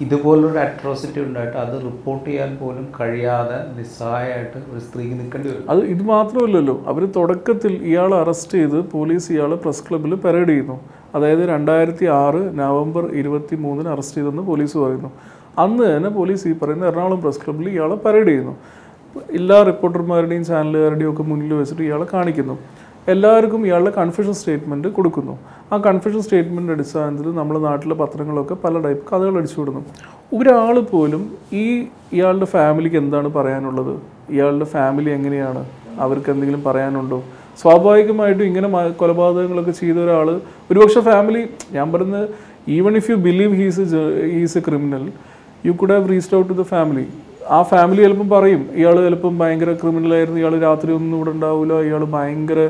ഇതുപോലൊരു അട്രോസിറ്റി ഉണ്ടായിട്ട് അത് റിപ്പോർട്ട് ചെയ്യാൻ പോലും കഴിയാതെ നിസ്സഹായമായിട്ട് ഒരു സ്ത്രീക്ക് നിൽക്കേണ്ടി വരും. അത് ഇത് മാത്രമല്ലല്ലോ അവർ തുടക്കത്തിൽ ഇയാളെ അറസ്റ്റ് ചെയ്ത് പോലീസ് ഇയാളെ പ്രസ് ക്ലബ്ബിൽ പരേഡ് ചെയ്യുന്നു. അതായത് രണ്ടായിരത്തി ആറ് നവംബർ ഇരുപത്തി മൂന്നിന് അറസ്റ്റ് ചെയ്തെന്ന് പോലീസ് പറയുന്നു. അന്ന് തന്നെ പോലീസ് ഈ പറയുന്ന എറണാകുളം പ്രസ് ക്ലബ്ബിൽ ഇയാളെ പരേഡ് ചെയ്യുന്നു. എല്ലാ റിപ്പോർട്ടർമാരുടെയും ചാനലുകാരുടെയും ഒക്കെ മുന്നിൽ വെച്ചിട്ട് ഇയാളെ കാണിക്കുന്നു. എല്ലാവർക്കും ഇയാളുടെ കൺഫ്യൂഷൻ സ്റ്റേറ്റ്മെന്റ് കൊടുക്കുന്നു. ആ കൺഫ്യൂഷൻ സ്റ്റേറ്റ്മെന്റ് അടിസ്ഥാനത്തിൽ നമ്മുടെ നാട്ടിലെ പത്രങ്ങളൊക്കെ പല ടൈപ്പ് കഥകൾ അടിച്ചു വിടുന്നു. ഒരാൾ പോലും ഈ ഇയാളുടെ ഫാമിലിക്ക് എന്താണ് പറയാനുള്ളത്? ഇയാളുടെ ഫാമിലി എങ്ങനെയാണ്? അവർക്ക് എന്തെങ്കിലും പറയാനുണ്ടോ? സ്വാഭാവികമായിട്ടും ഇങ്ങനെ കൊലപാതകങ്ങളൊക്കെ ചെയ്ത ഒരാൾ ഒരുപക്ഷെ ഫാമിലി ഞാൻ പറയുന്നത് even if you believe he's he's a criminal you could have reached out to the family ആ ഫാമിലി ചിലപ്പം പറയും ഇയാൾ ചിലപ്പം ഭയങ്കര ക്രിമിനലായിരുന്നു ഇയാൾ രാത്രി ഒന്നും ഇവിടെ ഉണ്ടാവില്ല ഇയാൾ ഭയങ്കര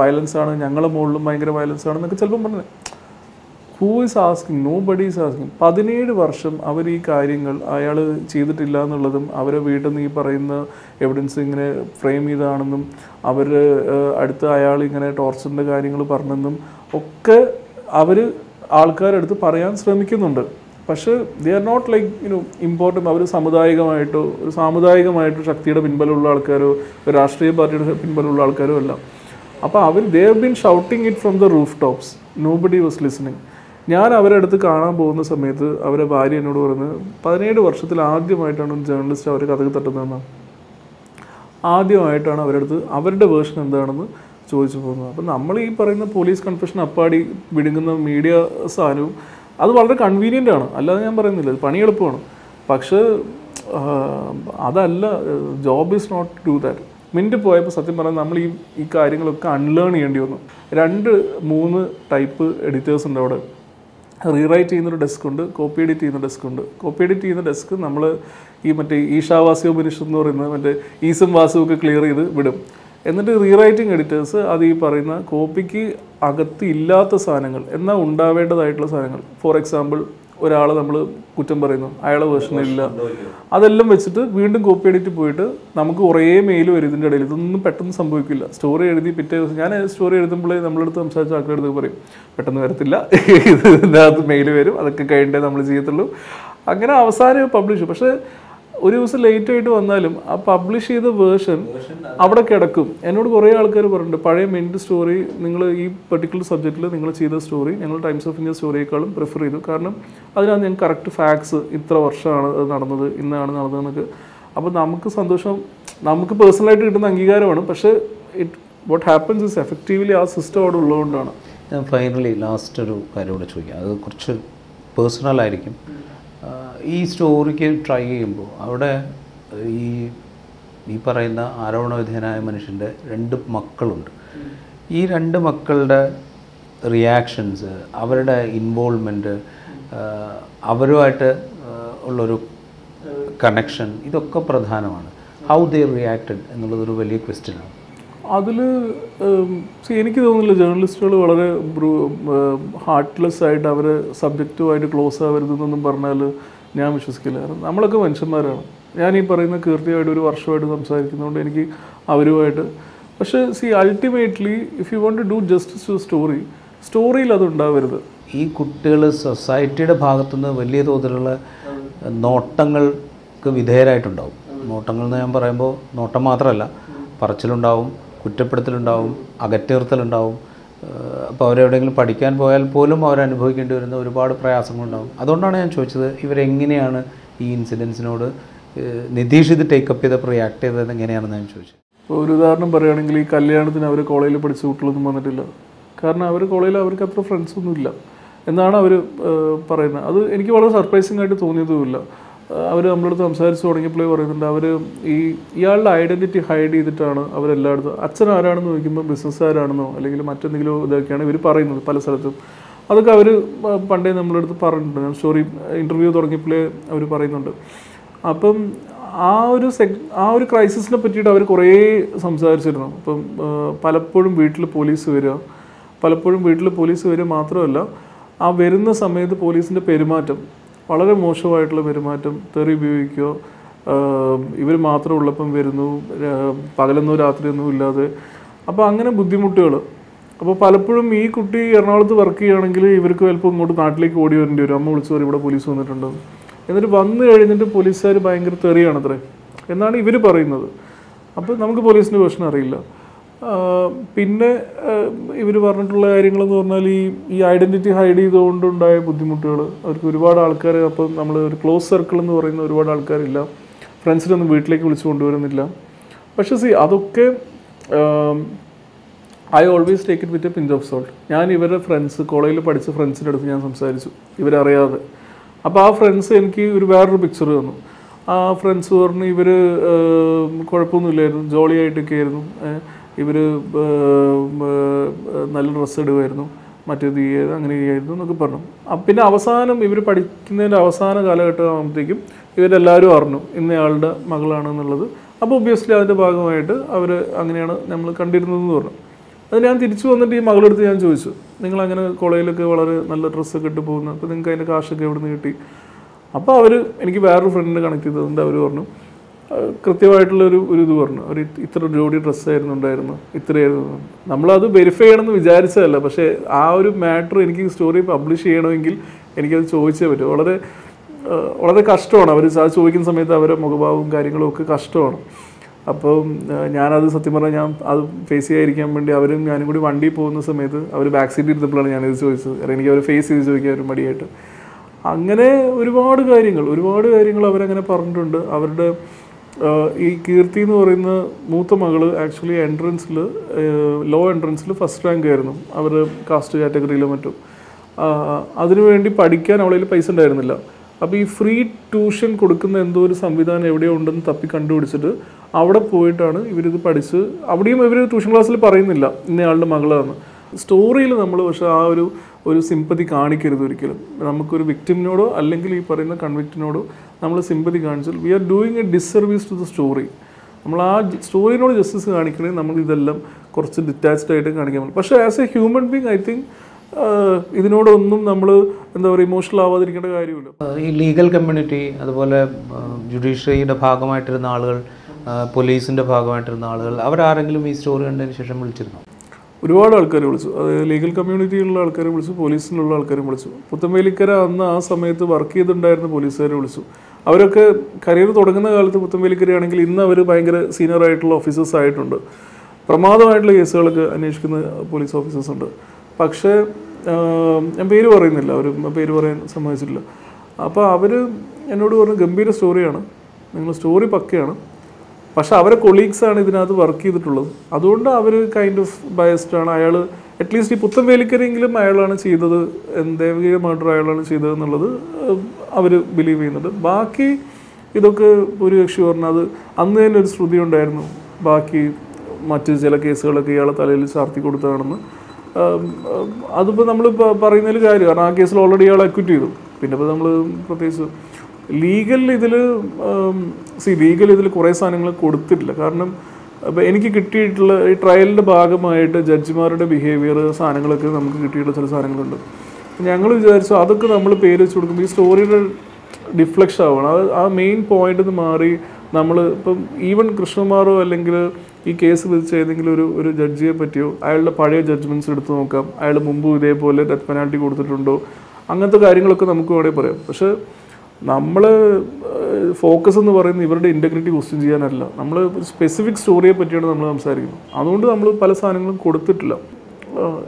വയലൻസ് ആണ് ഞങ്ങളെ മുകളിലും ഭയങ്കര വയലൻസ് ആണെന്നൊക്കെ ചിലപ്പം പറഞ്ഞത് who is asking nobody is asking പതിനേഴ് വർഷം അവർ ഈ കാര്യങ്ങൾ അയാൾ ചെയ്തിട്ടില്ല എന്നുള്ളതും അവരെ വീട്ടിൽ നിന്ന് ഈ പറയുന്ന എവിഡൻസ് ഇങ്ങനെ ഫ്രെയിം ചെയ്താണെന്നും അവർ അടുത്ത് അയാൾ ഇങ്ങനെ ടോർച്ചറിന്റെ കാര്യങ്ങൾ പറഞ്ഞെന്നും ഒക്കെ അവർ ആൾക്കാരെടുത്ത് പറയാൻ ശ്രമിക്കുന്നുണ്ട്. പക്ഷേ they are not like you know important അവർ സാമുദായികമായിട്ടോ ഒരു സാമുദായികമായിട്ടോ ശക്തിയുടെ പിൻബലമുള്ള ആൾക്കാരോ ഒരു രാഷ്ട്രീയ പാർട്ടിയുടെ പിൻബലമുള്ള ആൾക്കാരോ അല്ല. അപ്പോൾ അവർ they have been shouting it from the rooftops nobody was listening ഞാൻ അവരുടെ അടുത്ത് കാണാൻ പോകുന്ന സമയത്ത് അവരെ ഭാര്യ എന്നോട് പറയുന്നത് പതിനേഴ് വർഷത്തിൽ ആദ്യമായിട്ടാണ് ഒരു ജേർണലിസ്റ്റ് അവർ കഥകൾ തട്ടുന്നതെന്ന് ആദ്യമായിട്ടാണ് അവരുടെ അടുത്ത് അവരുടെ വേർഷൻ എന്താണെന്ന് ചോദിച്ചു പോകുന്നത്. അപ്പം നമ്മൾ ഈ പറയുന്ന പോലീസ് കൺഫ്യൂഷൻ അപ്പാടി വിടുങ്ങുന്ന മീഡിയ സാധനവും അത് വളരെ കൺവീനിയന്റ് ആണ്. അല്ലാതെ ഞാൻ പറയുന്നില്ല. ഇത് പണി എളുപ്പമാണ്. പക്ഷേ അതല്ല job is not do that Mint പോയപ്പോൾ സത്യം പറഞ്ഞാൽ നമ്മൾ ഈ ഈ കാര്യങ്ങളൊക്കെ അൺലേൺ ചെയ്യേണ്ടി വന്നു. രണ്ട് മൂന്ന് ടൈപ്പ് എഡിറ്റേഴ്സ് ഉണ്ട് അവിടെ. റീറൈറ്റ് ചെയ്യുന്നൊരു ഡെസ്ക് ഉണ്ട് കോപ്പി എഡിറ്റ് ചെയ്യുന്ന ഡെസ്ക് ഉണ്ട്. കോപ്പി എഡിറ്റ് ചെയ്യുന്ന ഡെസ്ക് നമ്മൾ ഈ മറ്റേ ഈഷാവാസിയോ ഉപനിഷത്ത് എന്ന് പറയുന്നത് മറ്റേ ഈസും വാസുവും ഒക്കെ ക്ലിയർ ചെയ്ത് വിടും. എന്നിട്ട് റീറൈറ്റിംഗ് എഡിറ്റേഴ്സ് അത് ഈ പറയുന്ന കോപ്പിക്ക് അകത്ത് ഇല്ലാത്ത സാധനങ്ങൾ എന്നാൽ ഉണ്ടാവേണ്ടതായിട്ടുള്ള സാധനങ്ങൾ. ഫോർ എക്സാമ്പിൾ ഒരാളെ നമ്മൾ കുറ്റം പറയുന്നു അയാളെ വേർഷനില്ല അതെല്ലാം വെച്ചിട്ട് വീണ്ടും കോപ്പി എഡിറ്റ് പോയിട്ട് നമുക്ക് കുറേ മെയിൽ വരും ഇതിന്റെ ഇടയിൽ. ഇതൊന്നും പെട്ടെന്ന് സംഭവിക്കില്ല. സ്റ്റോറി എഴുതി പിറ്റേ ദിവസം ഞാൻ സ്റ്റോറി എഴുതുമ്പോഴേ നമ്മളെടുത്ത് സംസാരിച്ച ആൾക്കാരുടെ അടുത്ത് പറയും പെട്ടെന്ന് വരത്തില്ല. ഇതിന്റെ അകത്ത് മെയിൽ വരും. അതൊക്കെ കഴിഞ്ഞിട്ടേ നമ്മൾ ചെയ്യത്തുള്ളൂ. അങ്ങനെ അവസാനം പബ്ലിഷ് പക്ഷേ ഒരു ദിവസം ലേറ്റ് ആയിട്ട് വന്നാലും ആ പബ്ലിഷ് ചെയ്ത വേർഷൻ അവിടെ കിടക്കും. എന്നോട് കുറേ ആൾക്കാർ പറഞ്ഞിട്ടുണ്ട് പഴയ മിന്റ് സ്റ്റോറി നിങ്ങൾ ഈ പെർട്ടിക്കുലർ സബ്ജക്റ്റിൽ നിങ്ങൾ ചെയ്ത സ്റ്റോറി ഞങ്ങൾ ടൈംസ് ഓഫ് ഇന്ത്യ സ്റ്റോറിയേക്കാളും പ്രിഫർ ചെയ്തു. കാരണം അതിനകത്ത് ഞങ്ങൾ കറക്റ്റ് ഫാക്ട്സ് ഇത്ര വർഷമാണ് അത് നടന്നത് ഇന്നാണ് നടന്നതെന്നൊക്കെ. അപ്പോൾ നമുക്ക് സന്തോഷം നമുക്ക് പേഴ്സണലായിട്ട് കിട്ടുന്ന അംഗീകാരമാണ്. പക്ഷേ it what happens is effectively ആ സിസ്റ്റം അവിടെ ഉള്ളതുകൊണ്ടാണ്. ഞാൻ ഫൈനലി ലാസ്റ്റ് ഒരു കാര്യം കൂടെ ചോദിക്കാം. അത് കുറച്ച് പേഴ്സണൽ ആയിരിക്കും. ഈ സ്റ്റോറിക്ക് ട്രൈ ചെയ്യുമ്പോൾ അവിടെ ഈ ഈ പറയുന്ന ആരോപണവിധേയനായ മനുഷ്യന്റെ രണ്ട് മക്കളുണ്ട്. ഈ രണ്ട് മക്കളുടെ റിയാക്ഷൻസ് അവരുടെ ഇൻവോൾവ്മെന്റ് അവരുമായിട്ട് ഉള്ളൊരു കണക്ഷൻ ഇതൊക്കെ പ്രധാനമാണ്. ഹൗ ദേ റിയാക്റ്റഡ് എന്നുള്ളതൊരു വലിയ ക്വസ്റ്റ്യനാണ് അതിൽ എനിക്ക് തോന്നുന്നില്ല ജേർണലിസ്റ്റുകൾ വളരെ ഹാർട്ട്ലെസ് ആയിട്ട് അവർ സബ്ജക്റ്റുമായിട്ട് ക്ലോസ് ആവരുതെന്നൊന്നും പറഞ്ഞാൽ ഞാൻ വിശ്വസിക്കില്ല. കാരണം നമ്മളൊക്കെ മനുഷ്യന്മാരാണ്. ഞാൻ ഈ പറയുന്ന കീർത്തിയായിട്ട് ഒരു വർഷമായിട്ട് സംസാരിക്കുന്നതുകൊണ്ട് എനിക്ക് അവരുമായിട്ട് പക്ഷേ see ultimately if you want to do justice to story സ്റ്റോറിയിൽ അത് ഉണ്ടാവരുത്. ഈ കുട്ടികൾ സൊസൈറ്റിയുടെ ഭാഗത്തുനിന്ന് വലിയ തോതിലുള്ള നോട്ടങ്ങൾക്ക് വിധേയരായിട്ടുണ്ടാവും. നോട്ടങ്ങൾ എന്ന് ഞാൻ പറയുമ്പോൾ നോട്ടം മാത്രമല്ല പറച്ചിലുണ്ടാവും കുറ്റപ്പെടുത്തലുണ്ടാവും അകറ്റിർത്തലുണ്ടാവും അപ്പോൾ അവരെവിടെയെങ്കിലും പഠിക്കാൻ പോയാൽ പോലും അവരനുഭവിക്കേണ്ടി വരുന്ന ഒരുപാട് പ്രയാസങ്ങളുണ്ടാകും അതുകൊണ്ടാണ് ഞാൻ ചോദിച്ചത് ഇവരെങ്ങനെയാണ് ഈ ഇൻസിഡൻസിനോട് നിതീഷ് ഇത് ടേക്കപ്പ് ചെയ്ത് റിയാക്ട് ചെയ്തത് എങ്ങനെയാണെന്ന് ഞാൻ ചോദിച്ചത് ഇപ്പോൾ ഒരു ഉദാഹരണം പറയുകയാണെങ്കിൽ ഈ കല്യാണത്തിന് അവർ കോളേജിൽ പഠിച്ച കുട്ടികളൊന്നും വന്നിട്ടില്ല. കാരണം അവർ കോളേജിൽ അവർക്ക് അത്ര ഫ്രണ്ട്സ് ഒന്നും ഇല്ല എന്നാണ് അവർ പറയുന്നത്. അത് എനിക്ക് വളരെ സർപ്രൈസിംഗ് ആയിട്ട് തോന്നിയതുമില്ല. അവർ നമ്മളടുത്ത് സംസാരിച്ച് തുടങ്ങിയപ്പോഴേ പറയുന്നുണ്ട് അവർ ഈ ഇയാളുടെ ഐഡന്റിറ്റി ഹൈഡ് ചെയ്തിട്ടാണ് അവരെല്ലായിടത്തും അച്ഛൻ ആരാണെന്ന് ചോദിക്കുമ്പോൾ ബിസിനസ്സുകാരാണെന്നോ അല്ലെങ്കിൽ മറ്റെന്തെങ്കിലും ഇതൊക്കെയാണ് ഇവർ പറയുന്നത് പല സ്ഥലത്തും. അതൊക്കെ അവർ പണ്ടേ നമ്മളടുത്ത് പറഞ്ഞിട്ടുണ്ട്. ഞാൻ സ്റ്റോറി ഇന്റർവ്യൂ തുടങ്ങിയപ്പോഴേ അവർ പറയുന്നുണ്ട്. അപ്പം ആ ഒരു സെക് ആ ഒരു ക്രൈസിസിനെ പറ്റിയിട്ട് അവർ കുറേ സംസാരിച്ചിരുന്നു. അപ്പം പലപ്പോഴും വീട്ടിൽ പോലീസ് വരിക പലപ്പോഴും വീട്ടിൽ പോലീസ് വരിക മാത്രമല്ല ആ വരുന്ന സമയത്ത് പോലീസിന്റെ പെരുമാറ്റം വളരെ മോശമായിട്ടുള്ള പെരുമാറ്റം തെറി ഉപയോഗിക്കുകയോ ഇവർ മാത്രം ഉള്ളപ്പം വരുന്നു പകലൊന്നും രാത്രിയൊന്നും ഇല്ലാതെ. അപ്പോൾ അങ്ങനെ ബുദ്ധിമുട്ടുകൾ അപ്പോൾ പലപ്പോഴും ഈ കുട്ടി എറണാകുളത്ത് വർക്ക് ചെയ്യുകയാണെങ്കിൽ ഇവർക്ക് ചിലപ്പോൾ ഇങ്ങോട്ട് നാട്ടിലേക്ക് ഓടി വരേണ്ടി വരും. അമ്മ വിളിച്ചു പറയും ഇവിടെ പോലീസ് വന്നിട്ടുണ്ടെന്ന് എന്നിട്ട് വന്നു കഴിഞ്ഞിട്ട് പോലീസുകാർ ഭയങ്കര തെറിയാണത്രേ. എന്നാണ് ഇവർ പറയുന്നത്. അപ്പോൾ നമുക്ക് പോലീസിന്റെ പ്രശ്നം അറിയില്ല. പിന്നെ ഇവർ പറഞ്ഞിട്ടുള്ള കാര്യങ്ങളെന്ന് പറഞ്ഞാൽ ഈ ഈ ഐഡന്റിറ്റി ഹൈഡ് ചെയ്തുകൊണ്ടുണ്ടായ ബുദ്ധിമുട്ടുകൾ അവർക്ക് ഒരുപാട് ആൾക്കാർ അപ്പം നമ്മൾ ഒരു ക്ലോസ് സർക്കിൾ എന്ന് പറയുന്ന ഒരുപാട് ആൾക്കാരില്ല. ഫ്രണ്ട്സിനൊന്നും വീട്ടിലേക്ക് വിളിച്ചു കൊണ്ടുവരുന്നില്ല. പക്ഷേ സി അതൊക്കെ I always take it with a pinch of salt ഞാൻ ഇവരുടെ ഫ്രണ്ട്സ് കോളേജിൽ പഠിച്ച ഫ്രണ്ട്സിന്റെ അടുത്ത് ഞാൻ സംസാരിച്ചു. ഇവരറിയാതെ. അപ്പോൾ ആ ഫ്രണ്ട്സ് എനിക്ക് ഒരു വേറൊരു പിക്ചർ തന്നു. ആ ഫ്രണ്ട്സ് പറഞ്ഞു ഇവർ കുഴപ്പമൊന്നുമില്ലായിരുന്നു. ജോളിയായിട്ടൊക്കെ ആയിരുന്നു ഇവർ നല്ല ഡ്രസ്സ് ഇടുമായിരുന്നു മറ്റേത് ചെയ്ത് അങ്ങനെ ചെയ്യായിരുന്നു എന്നൊക്കെ പറഞ്ഞു. പിന്നെ അവസാനം ഇവർ പഠിക്കുന്നതിന്റെ അവസാന കാലഘട്ടം ആകുമ്പോഴത്തേക്കും ഇവരെല്ലാവരും അറിഞ്ഞു ഇന്നയാളുടെ മകളാണെന്നുള്ളത് അപ്പോൾ ഒബ്വിയസ്ലി അതിന്റെ ഭാഗമായിട്ട് അവർ അങ്ങനെയാണ് നമ്മൾ കണ്ടിരുന്നതെന്ന് പറഞ്ഞു. അത് ഞാൻ തിരിച്ചു വന്നിട്ട് ഈ മകളെടുത്ത് ഞാൻ ചോദിച്ചു നിങ്ങൾ അങ്ങനെ കോളേജിലൊക്കെ വളരെ നല്ല ഡ്രസ്സൊക്കെ ഇട്ട് പോകുന്നു അപ്പോൾ നിങ്ങൾക്ക് അതിന്റെ കാശൊക്കെ എവിടെ നിന്ന് കിട്ടി? അപ്പോൾ അവർ എനിക്ക് വേറൊരു ഫ്രണ്ടിനെ കണക്ട് ചെയ്തതുകൊണ്ട് അവർ പറഞ്ഞു ആ, കൃത്യമായിട്ടുള്ള ഒരു ഇത് പറഞ്ഞു. ഒരു ഇത്ര ജോഡി ഡ്രസ്സായിരുന്നു ഉണ്ടായിരുന്നു ഇത്രയായിരുന്നു. നമ്മളത് വെരിഫൈ ചെയ്യണമെന്ന് വിചാരിച്ചതല്ല. പക്ഷേ ആ ഒരു മാറ്റർ എനിക്ക് സ്റ്റോറി പബ്ലിഷ് ചെയ്യണമെങ്കിൽ എനിക്കത് ചോദിച്ചേ പറ്റൂ. വളരെ വളരെ കഷ്ടമാണ്. അവർ അത് ചോദിക്കുന്ന സമയത്ത് അവരുടെ മുഖഭാവവും കാര്യങ്ങളും ഒക്കെ കഷ്ടമാണ്. അപ്പോൾ ഞാനത് സത്യം പറഞ്ഞാൽ ഞാൻ അത് ഫേസ് ചെയ്യാതിരിക്കാൻ വേണ്ടി അവരും ഞാനും കൂടി വണ്ടി പോകുന്ന സമയത്ത് അവർ ബാക്ക് സീറ്റിൽ ഇരുന്നപ്പോഴാണ് ഞാനിത് ചോദിച്ചത്. കാരണം എനിക്ക് അവർ ഫേസ് ചെയ്ത് ചോദിക്കാൻ ഒരു മടിയായിട്ട്. അങ്ങനെ ഒരുപാട് കാര്യങ്ങൾ ഒരുപാട് കാര്യങ്ങൾ അവരങ്ങനെ പറഞ്ഞിട്ടുണ്ട്. അവരുടെ ഈ കീർത്തി എന്ന് പറയുന്ന മൂത്ത മകൾ ആക്ച്വലി എൻട്രൻസിൽ ലോ എൻട്രൻസിൽ ഫസ്റ്റ് റാങ്ക് ആയിരുന്നു. അവർ കാസ്റ്റ് കാറ്റഗറിയിലും മറ്റും. അതിനുവേണ്ടി പഠിക്കാൻ അവളിൽ പൈസ ഉണ്ടായിരുന്നില്ല. അപ്പോൾ ഈ ഫ്രീ ട്യൂഷൻ കൊടുക്കുന്ന എന്തോ ഒരു സംവിധാനം എവിടെയോ ഉണ്ടെന്ന് തപ്പി കണ്ടുപിടിച്ചിട്ട് അവിടെ പോയിട്ടാണ് ഇവരിത് പഠിച്ച് അവിടെയും ഇവർ ട്യൂഷൻ ക്ലാസ്സിൽ പറയുന്നില്ല ഇന്നയാളുടെ മകളാണ് സ്റ്റോറിയിൽ നമ്മൾ പക്ഷേ ആ ഒരു ഒരു സിമ്പതി കാണിക്കരുത് ഒരിക്കലും. നമുക്കൊരു വിക്ടിമിനോടോ അല്ലെങ്കിൽ ഈ പറയുന്ന കൺവിക്റ്റിനോടോ നമ്മൾ സിമ്പതി കാണിച്ചാൽ we are doing a disservice to the story നമ്മൾ ആ സ്റ്റോറിനോട് ജസ്റ്റിസ് കാണിക്കണമെങ്കിൽ നമ്മൾ ഇതെല്ലാം കുറച്ച് ഡിറ്റാച്ച്ഡ് ആയിട്ട് കാണിക്കാൻ പറ്റും. പക്ഷേ as a human being I think ഇതിനോടൊന്നും നമ്മൾ എന്താ പറയുക ഇമോഷണൽ ആവാതിരിക്കേണ്ട കാര്യമില്ല. ഈ ലീഗൽ കമ്മ്യൂണിറ്റി അതുപോലെ ജുഡീഷ്യറിയുടെ ഭാഗമായിട്ടിരുന്ന ആളുകൾ പോലീസിന്റെ ഭാഗമായിട്ടിരുന്ന ആളുകൾ അവരാരെങ്കിലും ഈ സ്റ്റോറി കണ്ടതിന് ശേഷം വിളിച്ചിരുന്നു? ഒരുപാട് ആൾക്കാർ വിളിച്ചു. അത് ലീഗൽ കമ്മ്യൂണിറ്റിയിലുള്ള ആൾക്കാരെ വിളിച്ചു പോലീസിലുള്ള ആൾക്കാരെ വിളിച്ചു. പുത്തമ്പേലിക്കര അന്ന് ആ സമയത്ത് വർക്ക് ചെയ്തിട്ടുണ്ടായിരുന്ന പോലീസുകാരെ വിളിച്ചു. അവരൊക്കെ കരിയർ തുടങ്ങുന്ന കാലത്ത് പുത്തമ്പേലിക്കരയാണെങ്കിൽ ഇന്ന് അവർ ഭയങ്കര സീനിയർ ആയിട്ടുള്ള ഓഫീസേഴ്സ് ആയിട്ടുണ്ട്. പ്രമാദമായിട്ടുള്ള കേസുകളൊക്കെ അന്വേഷിക്കുന്ന പോലീസ് ഓഫീസേഴ്സ് ഉണ്ട്. പക്ഷേ ഞാൻ പേര് പറയുന്നില്ല. അവർ പേര് പറയാൻ സമ്മതിച്ചിട്ടില്ല. അപ്പോൾ അവർ എന്നോട് പറഞ്ഞ ഗംഭീര സ്റ്റോറിയാണ് നിങ്ങൾ സ്റ്റോറി പക്കയാണ്. പക്ഷെ അവരെ കൊളീഗ്സാണ് ഇതിനകത്ത് വർക്ക് ചെയ്തിട്ടുള്ളത്. അതുകൊണ്ട് അവർ കൈൻഡ് ഓഫ് ബയസ്ഡ് ആണ്. അയാൾ അറ്റ്ലീസ്റ്റ് ഈ പുത്തൻവേലിക്കരെങ്കിലും അയാളാണ് ചെയ്തത് ദേവിക മർഡർ അയാളാണ് ചെയ്തത് എന്നുള്ളത് അവർ ബിലീവ് ചെയ്യുന്നുണ്ട്. ബാക്കി ഇതൊക്കെ ഭൂരിപക്ഷി അത് അന്ന് തന്നെ ഒരു ശ്രുതി ഉണ്ടായിരുന്നു. ബാക്കി മറ്റ് ചില കേസുകളൊക്കെ ഇയാളെ തലയിൽ ചാർത്തി കൊടുത്തതാണെന്ന്. അതിപ്പോൾ നമ്മൾ പറയുന്നതിൽ കാര്യം കാരണം ആ കേസിൽ ഓൾറെഡി ഇയാൾ അക്വിറ്റ് ചെയ്തു. പിന്നെ ഇപ്പോൾ നമ്മൾ പ്രത്യേകിച്ച് ലീഗൽ ഇതിൽ സി ലീഗൽ ഇതിൽ കുറേ സാധനങ്ങൾ കൊടുത്തിട്ടില്ല. കാരണം അപ്പോൾ എനിക്ക് കിട്ടിയിട്ടുള്ള ഈ ട്രയലിന്റെ ഭാഗമായിട്ട് ജഡ്ജിമാരുടെ ബിഹേവിയർ സാധനങ്ങളൊക്കെ നമുക്ക് കിട്ടിയിട്ടുള്ള ചില സാധനങ്ങളുണ്ട്. ഞങ്ങൾ വിചാരിച്ചു അതൊക്കെ നമ്മൾ പേര് വെച്ച് കൊടുക്കുമ്പോൾ ഈ സ്റ്റോറിയുടെ ഡിഫ്ലക്ഷൻ ആവണം. അത് ആ മെയിൻ പോയിന്റ് നിന്ന് മാറി നമ്മൾ ഇപ്പം ഈവൻ കൃഷ്ണകുമാറോ അല്ലെങ്കിൽ ഈ കേസ് വിധിച്ച ഏതെങ്കിലും ഒരു ഒരു ജഡ്ജിയെ പറ്റിയോ അയാളുടെ പഴയ ജഡ്ജ്മെന്റ്സ് എടുത്ത് നോക്കാം. അയാൾ മുമ്പ് ഇതേപോലെ ഡെത്ത് പെനാൽറ്റി കൊടുത്തിട്ടുണ്ടോ? അങ്ങനത്തെ കാര്യങ്ങളൊക്കെ നമുക്ക് വേണമെങ്കിൽ പറയാം. പക്ഷേ നമ്മൾ ഫോക്കസ് എന്ന് പറയുന്നത് ഇവരുടെ ഇന്റഗ്രിറ്റി ക്വസ്റ്റ്യൻ ചെയ്യാനല്ല. നമ്മൾ സ്പെസിഫിക് സ്റ്റോറിയെ പറ്റിയാണ് നമ്മൾ സംസാരിക്കുന്നത്. അതുകൊണ്ട് നമ്മൾ പല സാധനങ്ങളും കൊടുത്തിട്ടില്ല.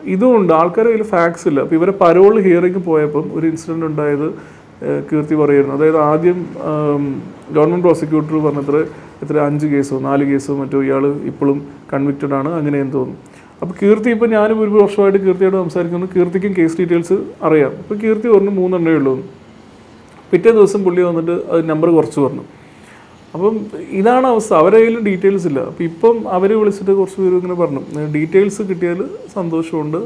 ഇതുകൊണ്ട് ആൾക്കാരുടെ കയ്യിൽ ഫാക്സ് ഇല്ല. അപ്പോൾ ഇവരെ പരോൾ ഹിയറിംഗ് പോയപ്പം ഒരു ഇൻസിഡന്റ് ഉണ്ടായത് കീർത്തി പറയുന്നു അതായത് ആദ്യം ഗവൺമെന്റ് പ്രോസിക്യൂട്ടർ പറഞ്ഞത്ര എത്ര അഞ്ച് കേസോ നാല് കേസോ മറ്റോ ഇയാൾ ഇപ്പോഴും കൺവിക്റ്റഡ് ആണ്. അങ്ങനെ എന്ന് തോന്നുന്നു. അപ്പോൾ കീർത്തി ഇപ്പോൾ ഞാനും ഒരു വർഷമായിട്ട് കീർത്തിയോട് സംസാരിക്കുന്നു. കീർത്തിക്കും കേസ് ഡീറ്റെയിൽസ് അറിയാം. അപ്പോൾ കീർത്തി പറഞ്ഞു മൂന്നെണ്ണേ ഉള്ളൂ. പിറ്റേ ദിവസം പുള്ളി വന്നിട്ട് അത് നമ്പർ കുറച്ച് പറഞ്ഞു. അപ്പം ഇതാണ് അവസ്ഥ. അവരെ കയ്യിൽ ഡീറ്റെയിൽസ് ഇല്ല. അപ്പം ഇപ്പം അവർ വിളിച്ചിട്ട് കുറച്ച് പേര് ഇങ്ങനെ പറഞ്ഞു. ഡീറ്റെയിൽസ് കിട്ടിയാൽ സന്തോഷമുണ്ട്.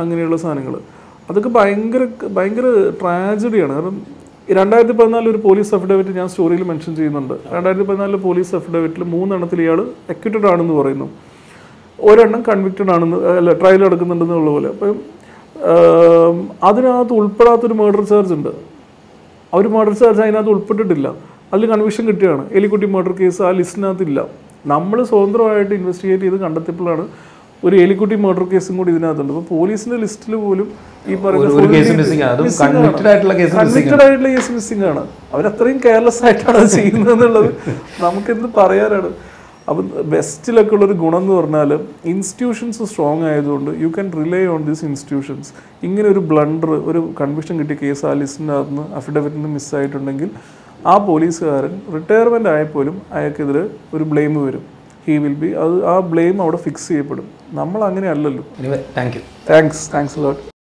അങ്ങനെയുള്ള സാധനങ്ങൾ അതൊക്കെ ഭയങ്കര ഭയങ്കര ട്രാജഡിയാണ് കാരണം രണ്ടായിരത്തി പതിനാലിൽ ഒരു പോലീസ് അഫിഡവിറ്റ് ഞാൻ സ്റ്റോറിയിൽ മെൻഷൻ ചെയ്യുന്നുണ്ട്. രണ്ടായിരത്തി പതിനാലിലെ പോലീസ് അഫിഡവിറ്റിൽ മൂന്നെണ്ണത്തിൽ ഇയാൾ അക്യൂട്ടഡ് ആണെന്ന് പറയുന്നു. ഒരെണ്ണം കൺവിക്റ്റഡ് ആണെന്ന് അല്ല ട്രയൽ എടുക്കുന്നുണ്ടെന്നുള്ള പോലെ. അപ്പം അതിനകത്ത് ഉൾപ്പെടാത്തൊരു മർഡർ ചാർജ് ഉണ്ട്. അവർ മർഡർ ചാർജ് അതിനകത്ത് ഉൾപ്പെട്ടിട്ടില്ല. അതിൽ കൺവിക്ഷൻ കിട്ടുകയാണ് എലിക്കുട്ടി മർഡർ കേസ് ആ ലിസ്റ്റിനകത്തില്ല നമ്മൾ സ്വതന്ത്രമായിട്ട് ഇൻവെസ്റ്റിഗേറ്റ് ചെയ്ത് കണ്ടെത്തിയപ്പോഴാണ് ഒരു എലിക്കുട്ടി മർഡർ കേസും കൂടി ഇതിനകത്തുണ്ട്. അപ്പോൾ പോലീസിന്റെ ലിസ്റ്റിൽ പോലും ഈ പറയുന്ന. കൺവിക്റ്റഡ് ആയിട്ടുള്ള കേസ് മിസ്സിംഗ് ആണ്. അവരത്രയും കെയർലെസ് ആയിട്ടാണ് അത് ചെയ്യുന്നത് എന്നുള്ളത് നമുക്കെന്ത് പറയാനാണ്? അപ്പം വെസ്റ്റിലൊക്കെ ഉള്ളൊരു ഗുണം എന്ന് പറഞ്ഞാൽ ഇൻസ്റ്റിറ്റ്യൂഷൻസ് സ്ട്രോങ് ആയതുകൊണ്ട് you can rely on these institutions ഇങ്ങനെ ഒരു ബ്ലണ്ടർ ഒരു കൺവിഷൻ കിട്ടിയ കേസ് ആ അകത്ത് നിന്ന് അഫിഡവിറ്റിന് മിസ്സായിട്ടുണ്ടെങ്കിൽ ആ പോലീസുകാരൻ റിട്ടയർമെന്റ് ആയപ്പോലും അയാൾക്കെതിരെ ഒരു ബ്ലെയിം വരും. ഹി വിൽ ബി അത് ആ ബ്ലെയിം അവിടെ ഫിക്സ് ചെയ്യപ്പെടും. നമ്മൾ അങ്ങനെ അല്ലല്ലോ thank you thanks thanks lot